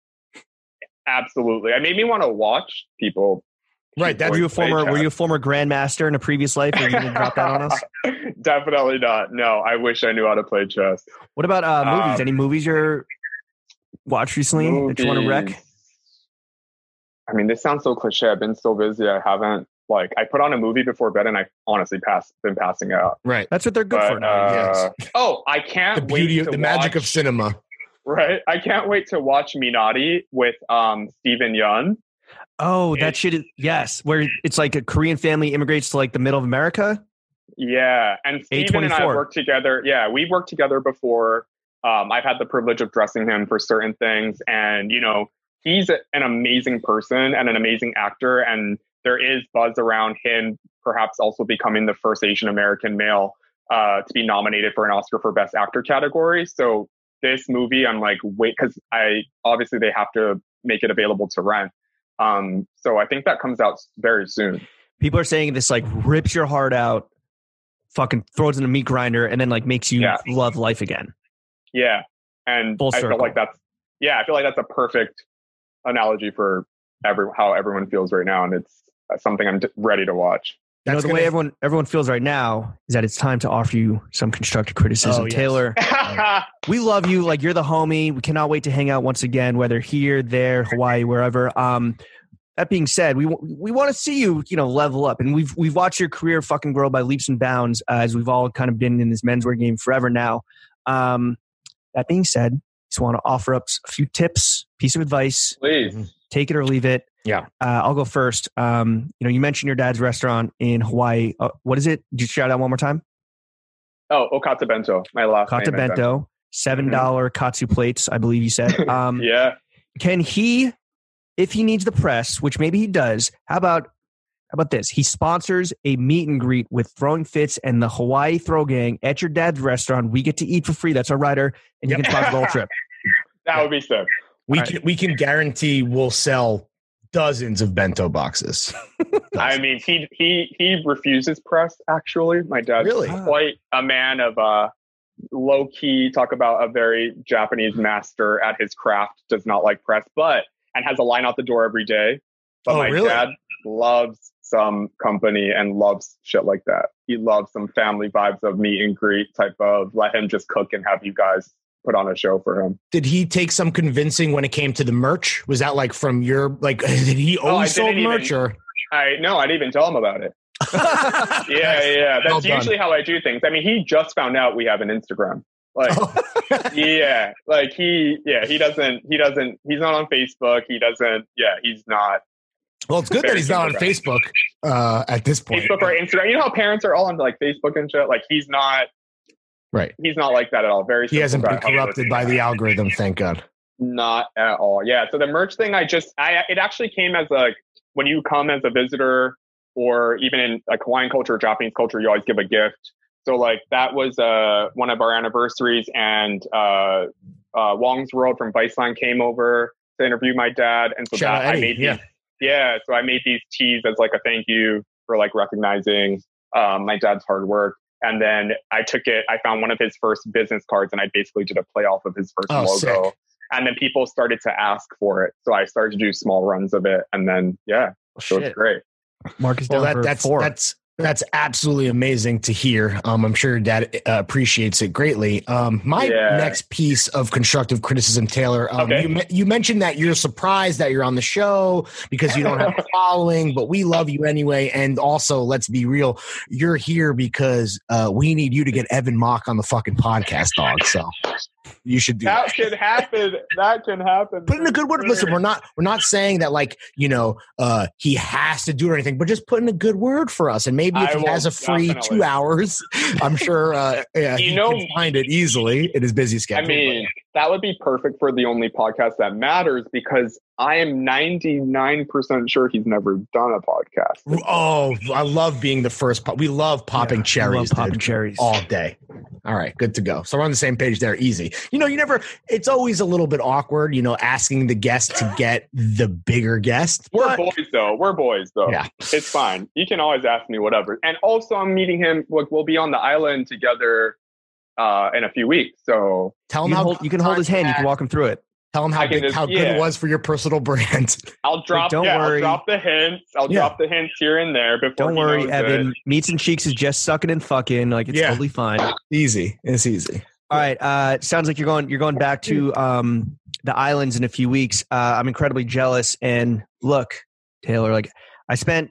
absolutely. It made me want to watch people. Right, that's- Were you a play former Were you a former grandmaster in a previous life? Are you going to drop that on us? Definitely not. No, I wish I knew how to play chess. What about uh, movies? Um, Any movies you're watched recently that you want to wreck? Movies. I mean, this sounds so cliche. I've been so busy. I haven't like I put on a movie before bed, and I honestly pass been passing out. Right. That's what they're good But, for now. uh, oh, I can't The wait beauty, to of, the magic of cinema. Right, I can't wait to watch Minari with um Steven Yeun. oh, that it- shit is yes. Where it's like a Korean family immigrates to like the middle of America. Yeah, and Steven and I A24. worked together. Yeah, we've worked together before. Um, I've had the privilege of dressing him for certain things, and you know, he's a, an amazing person and an amazing actor. And there is buzz around him, perhaps also becoming the first Asian American male uh, to be nominated for an Oscar for Best Actor category. So this movie, I'm like, wait, because I obviously they have to make it available to rent. Um, so I think that comes out very soon. People are saying this like rips your heart out. fucking throws in a meat grinder and then like makes you Yeah. love life again. Yeah, and Full I feel like that's yeah, I feel like that's a perfect analogy for every how everyone feels right now, and it's something I'm d- ready to watch. You know, the gonna- way everyone everyone feels right now is that it's time to offer you some constructive criticism. Oh, yes. Taylor, we love you. Like you're the homie. We cannot wait to hang out once again, whether here, there, Hawaii, wherever. Um, that being said, we we want to see you, you know, level up, and we've we've watched your career fucking grow by leaps and bounds uh, as we've all kind of been in this menswear game forever now. Um, that being said, just want to offer up a few tips, piece of advice, Please, take it or leave it. Yeah. Uh, I'll go first. Um, you know, you mentioned your dad's restaurant in Hawaii. Uh, what is it? Did you shout out one more time? oh Okata Bento, my last Kata name. Bento, seven dollar katsu plates, I believe you said. Um, Yeah, Can he, if he needs the press, which maybe he does, how about how about this? He sponsors a meet and greet with Throwing Fits and the Hawaii Throw Gang at your dad's restaurant. We get to eat for free. That's our rider, and you Yep. can sponsor the whole trip. that would be sick. We All can we can guarantee we'll sell dozens of bento boxes. I mean, he he he refuses press. Actually, my dad's Really? quite a man of uh, low key. Talk about a very Japanese master at his craft. Does not like press, but and has a line out the door every day. But Oh, my really? dad loves some company and loves shit like that. He loves some family vibes of meet and greet type of let him just cook and have you guys put on a show for him. Did he take some convincing when it came to the merch? Was that like from your like? Did he Oh, sold merch even- or? I no, I didn't even tell him about it. Yeah, yeah. That's Well usually how I do things. I mean, he just found out we have an Instagram. Like, Oh. yeah, like he, yeah, he doesn't, he doesn't, he's not on Facebook. He doesn't, yeah, he's not Well, it's good that he's not on Facebook uh, at this point. Facebook or Instagram. You know how parents are all on like Facebook and shit. Like he's not, Right. he's not like that at all. Very, He hasn't been guy. How he corrupted by the algorithm, thank God. Not at all. Yeah. So the merch thing, I just, I, it actually came as like when you come as a visitor, or even in like Hawaiian culture, or Japanese culture, you always give a gift. So like that was uh one of our anniversaries, and uh, uh, Huang's World from Viceland came over to interview my dad, and so Shout that I made yeah. these, yeah. So I made these teas as like a thank you for like recognizing um, my dad's hard work. And then I took it. I found one of his first business cards, and I basically did a play off of his first Oh, logo. sick. And then people started to ask for it, so I started to do small runs of it, and then yeah, so it's Shit. great. Mark is Well, that, for that's four. that's that's absolutely amazing to hear. Um, I'm sure dad uh, appreciates it greatly. Um, my Yeah. next piece of constructive criticism, Taylor, um, Okay. you, you mentioned that you're surprised that you're on the show because you don't have a following, but we love you anyway. And also, let's be real, you're here because uh, we need you to get Evan Mock on the fucking podcast, dog. So you should do that. That can happen. That can happen. Put in a good word. Listen, we're not we're not saying that like you know uh he has to do it or anything, but just put in a good word for us. And maybe if I he has a free definitely. two hours, I'm sure uh, yeah, You he know- can find it easily in his busy schedule I schedule. mean, that would be perfect for the only podcast that matters because I am 99% sure he's never done a podcast. Oh, I love being the first. Po- we love popping Yeah, cherries, love popping dude, cherries. all day. All right, good to go. So we're on the same page there. Easy. You know, you never. It's always a little bit awkward. You know, asking the guest to get the bigger guest. We're but- boys, though. We're boys, though. Yeah. It's fine. You can always ask me whatever. And also, I'm meeting him. Like, we'll be on the island together uh, in a few weeks. So, Tell him you, how hold, you can hold his hand. You can walk him through it. Tell them how can big, just- how good yeah. it was for your personal brand. I'll drop. don't yeah, worry. I'll drop the hints. I'll Yeah. drop the hints here and there. Before Don't worry, Evan. it. Meats and Cheeks is just sucking and fucking. Like it's Yeah. totally fine. easy. It's easy. All right. Uh, sounds like you're going. You're going back to um, the islands in a few weeks. Uh, I'm incredibly jealous. And look, Taylor, like I spent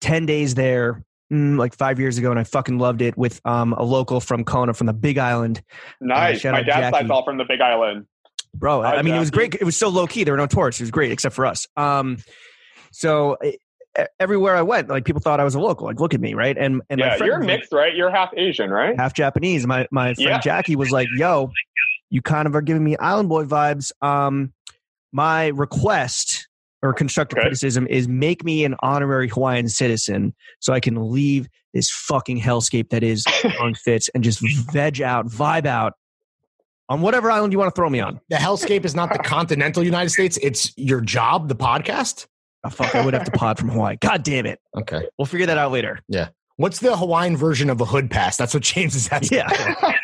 ten days there, mm, like five years ago, and I fucking loved it with um, a local from Kona, from the Big Island. Nice. shout My out dad's Jackie. side's all from the Big Island. Bro. I I mean, it was great. It was so low key. There were no tourists. It was great, except for us. Um, so everywhere I went, like people thought I was a local. Like, look at me, right? And and my yeah, friend you're like, mixed, right? You're half Asian, right? half Japanese. My my friend Yeah. Jackie was like, "Yo, you kind of are giving me Island Boy vibes." Um, my request or constructive Okay. criticism is make me an honorary Hawaiian citizen so I can leave this fucking hellscape that is on fits and just veg out, vibe out on whatever island you want to throw me on. The hellscape is not the continental United States. It's your job, the podcast. Oh, fuck, I would have to pod from Hawaii. God damn it. Okay. We'll figure that out later. Yeah. What's the Hawaiian version of a hood pass? That's what James is asking. Yeah.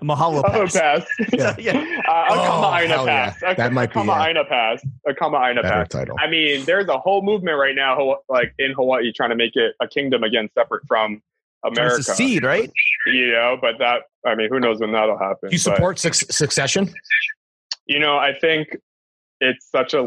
A Mahalo Oh, pass. pass. Yeah. yeah. Uh, a Oh, Kama Aina hell yeah. pass. A, That might be, Kama yeah. Aina pass. A Kama Aina Better pass. title. I mean, there's a whole movement right now, like in Hawaii, trying to make it a kingdom again, separate from America. Seed, right? You know, but that, I mean, who knows when that'll happen? Do you but- support succession? you know, I think it's such a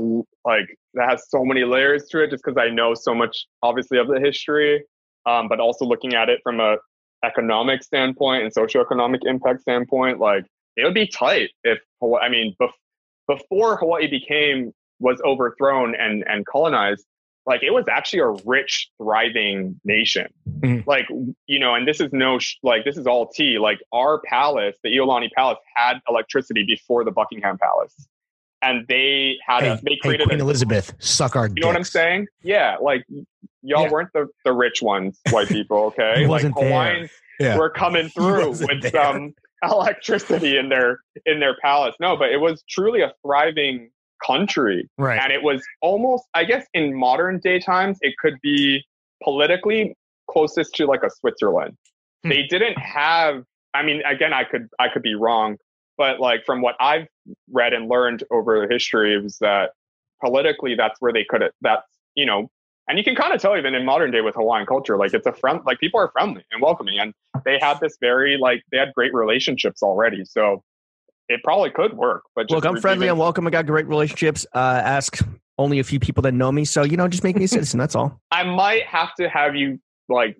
like that has so many layers to it, just because I know so much, obviously, of the history, um, but also looking at it from a economic standpoint and socioeconomic impact standpoint, like it would be tight if Hawaii. I mean, bef- before Hawaii became was overthrown and and colonized, like it was actually a rich, thriving nation. Mhm. Like you know, and this is no sh- like this is all tea. Like our palace, the Iolani Palace, had electricity before the Buckingham Palace, and they had Hey, a they hey. Queen a, Elizabeth, suck our. you know what I'm saying? Yeah, like y'all Yeah. weren't the, the rich ones, white people. Okay, like. Hawaiians Yeah. were coming through with there. some electricity in their in their palace. No, but it was truly a thriving country Right. and it was almost i guess in modern day times it could be politically closest to like a switzerland Hmm. they didn't have i mean again i could i could be wrong but like from what i've read and learned over the history was that politically that's where they could have that's you know and you can kind of tell even in modern day with hawaiian culture like it's a friend like people are friendly and welcoming and they had this very like they had great relationships already so it probably could work but just Look, I'm friendly. and welcome. I got great relationships. Uh, ask only a few people that know me. So, you know, just make me a citizen. That's all. I might have to have you like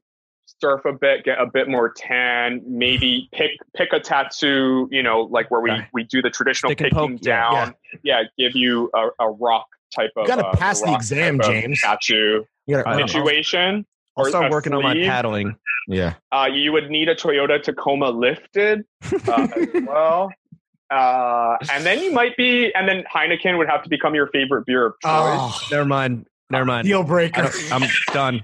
surf a bit, get a bit more tan, maybe pick pick a tattoo, you know, like where we Okay. we do the traditional Stick picking poke, yeah, down. Yeah, give you a, a rock type of You gotta uh, pass the exam, James. Tattoo You gotta- situation. I'll Or start working on my paddling. yeah. Uh, you would need a Toyota Tacoma lifted uh, as well. Uh, and then you might be, and then Heineken would have to become your favorite beer of choice. Oh, Never mind. Never mind. deal breaker. I'm done.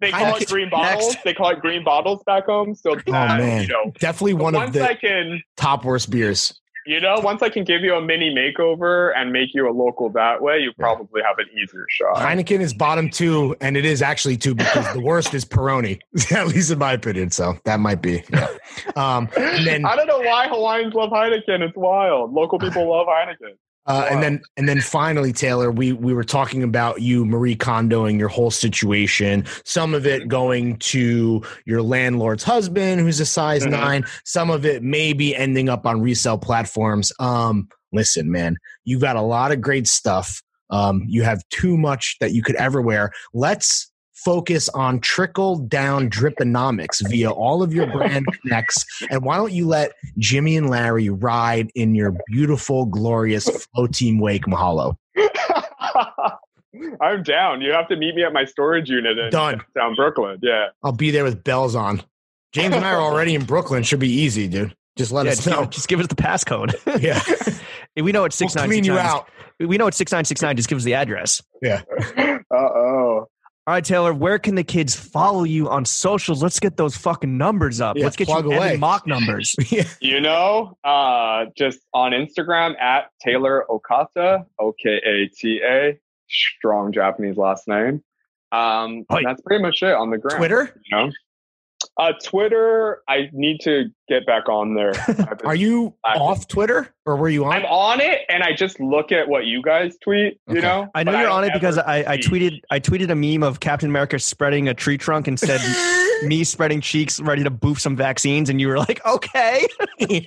they call Heineken- it green bottles. Next. They call it green bottles back home. So that, man. you know, Definitely one of the I can, top worst beers. You know, once I can give you a mini makeover and make you a local that way, you probably have an easier shot. Heineken is bottom two, and it is actually two because the worst is Peroni, at least in my opinion. So that might be. Yeah. Um, and then I don't know why Hawaiians love Heineken. It's wild. Local people love Heineken. Uh, and then and then finally, Taylor, we we were talking about you Marie Kondoing your whole situation. Some of it going to your landlord's husband, who's a size Mhm. nine. Some of it maybe ending up on resale platforms. Um, listen, man, you got a lot of great stuff. Um, you have too much that you could ever wear. Let's focus on trickle down driponomics via all of your brand connects. And why don't you let Jimmy and Larry ride in your beautiful, glorious flow team wake mahalo? I'm down. You have to meet me at my storage unit in Done. down Brooklyn. Yeah. I'll be there with bells on. James and I are already in Brooklyn. Should be easy, dude. Just let Yeah, us give, know. just give us the passcode. Yeah, we know it's we'll six nine clean you out. We know it's six nine six nine. Just give us the address. Yeah. Uh oh. All right, Taylor. Where can the kids follow you on socials? Let's get those fucking numbers up. Yeah, Let's get plug you away. Mock numbers. You know, uh, just on Instagram at Taylor Okata, O K A T A, strong Japanese last name. Um, Oi. that's pretty much it on the ground. Twitter? you know. Uh, Twitter, I need to get back on there. Are you I- off Twitter or were you on? I'm on it, and I just look at what you guys tweet. You know, I know you're don't on it because I, I tweeted I tweeted a meme of Captain America spreading a tree trunk and said me spreading cheeks, ready to boof some vaccines, and you were like, okay.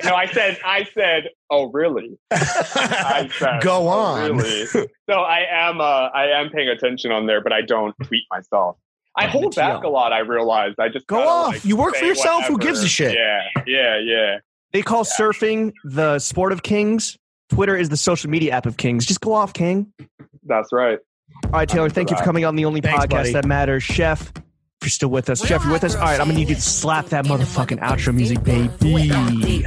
No, I said, I said, oh really? I said, Go "Oh, on. really? So I am, uh, I am paying attention on there, but I don't tweet myself. I hold back TL. a lot. I realized. I just Go off. like, You work for say yourself. Who gives a shit? Yeah, yeah, yeah. They call surfing the sport of kings. Twitter is the social media app of kings. Just go off, King. That's right. All right, Taylor, for thank you for coming on the only Thanks, podcast buddy. that matters. Chef, if you're still with us. Chef, you're with us? All right, I'm going to need you to slap that motherfucking outro music, baby.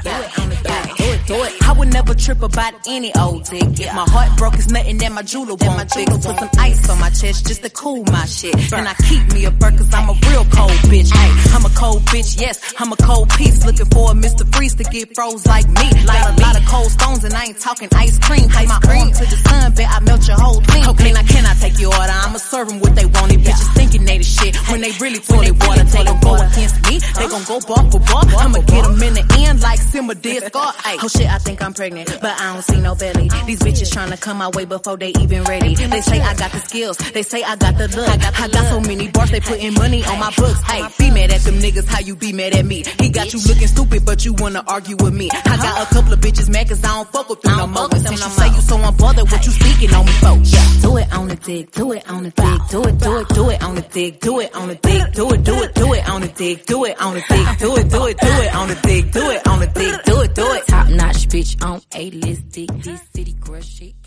Do it. I would never trip about any old dick. If my heart broke, it's nothing that my jeweler won't fix. Put some ice on my chest just to cool my shit. And I keep me a burr cause I'm a real cold bitch. Hey, I'm a cold bitch, yes, I'm a cold piece. Looking for a Mr. Freeze to get froze like me. Like a lot of cold stones and I ain't talking ice cream. Take my arm to the sun, bet I melt your whole thing. Okay, now can I take your order? I'ma serve them what they want. These bitches thinking they the shit when they really toilet water. They gon' go against me, they gon' go bar for bar. I'ma get them in the end like Simba did Scar. Ay, Oh shit, I think I'm pregnant, but I don't see no belly. These bitches tryna come my way before they even ready. They say I got the skills, they say I got the look. I got, so many bars, they putting money on my books. Hey, be mad at them niggas, how you be mad at me? He got you looking stupid, but you wanna argue with me. I got a couple of bitches mad cause I don't fuck with them no more. Since you say you so unbothered, what you speaking on me for? Yeah. Do it on the dick, do it on the dick, do it, do it, do it on the dick, do it on the dick, do it, do it, do it on the dick, do it on the dick, do it, do it, do it on the dick, do it on the dick, do it, do it. Top notch bitch on A list dick, this city crush shit.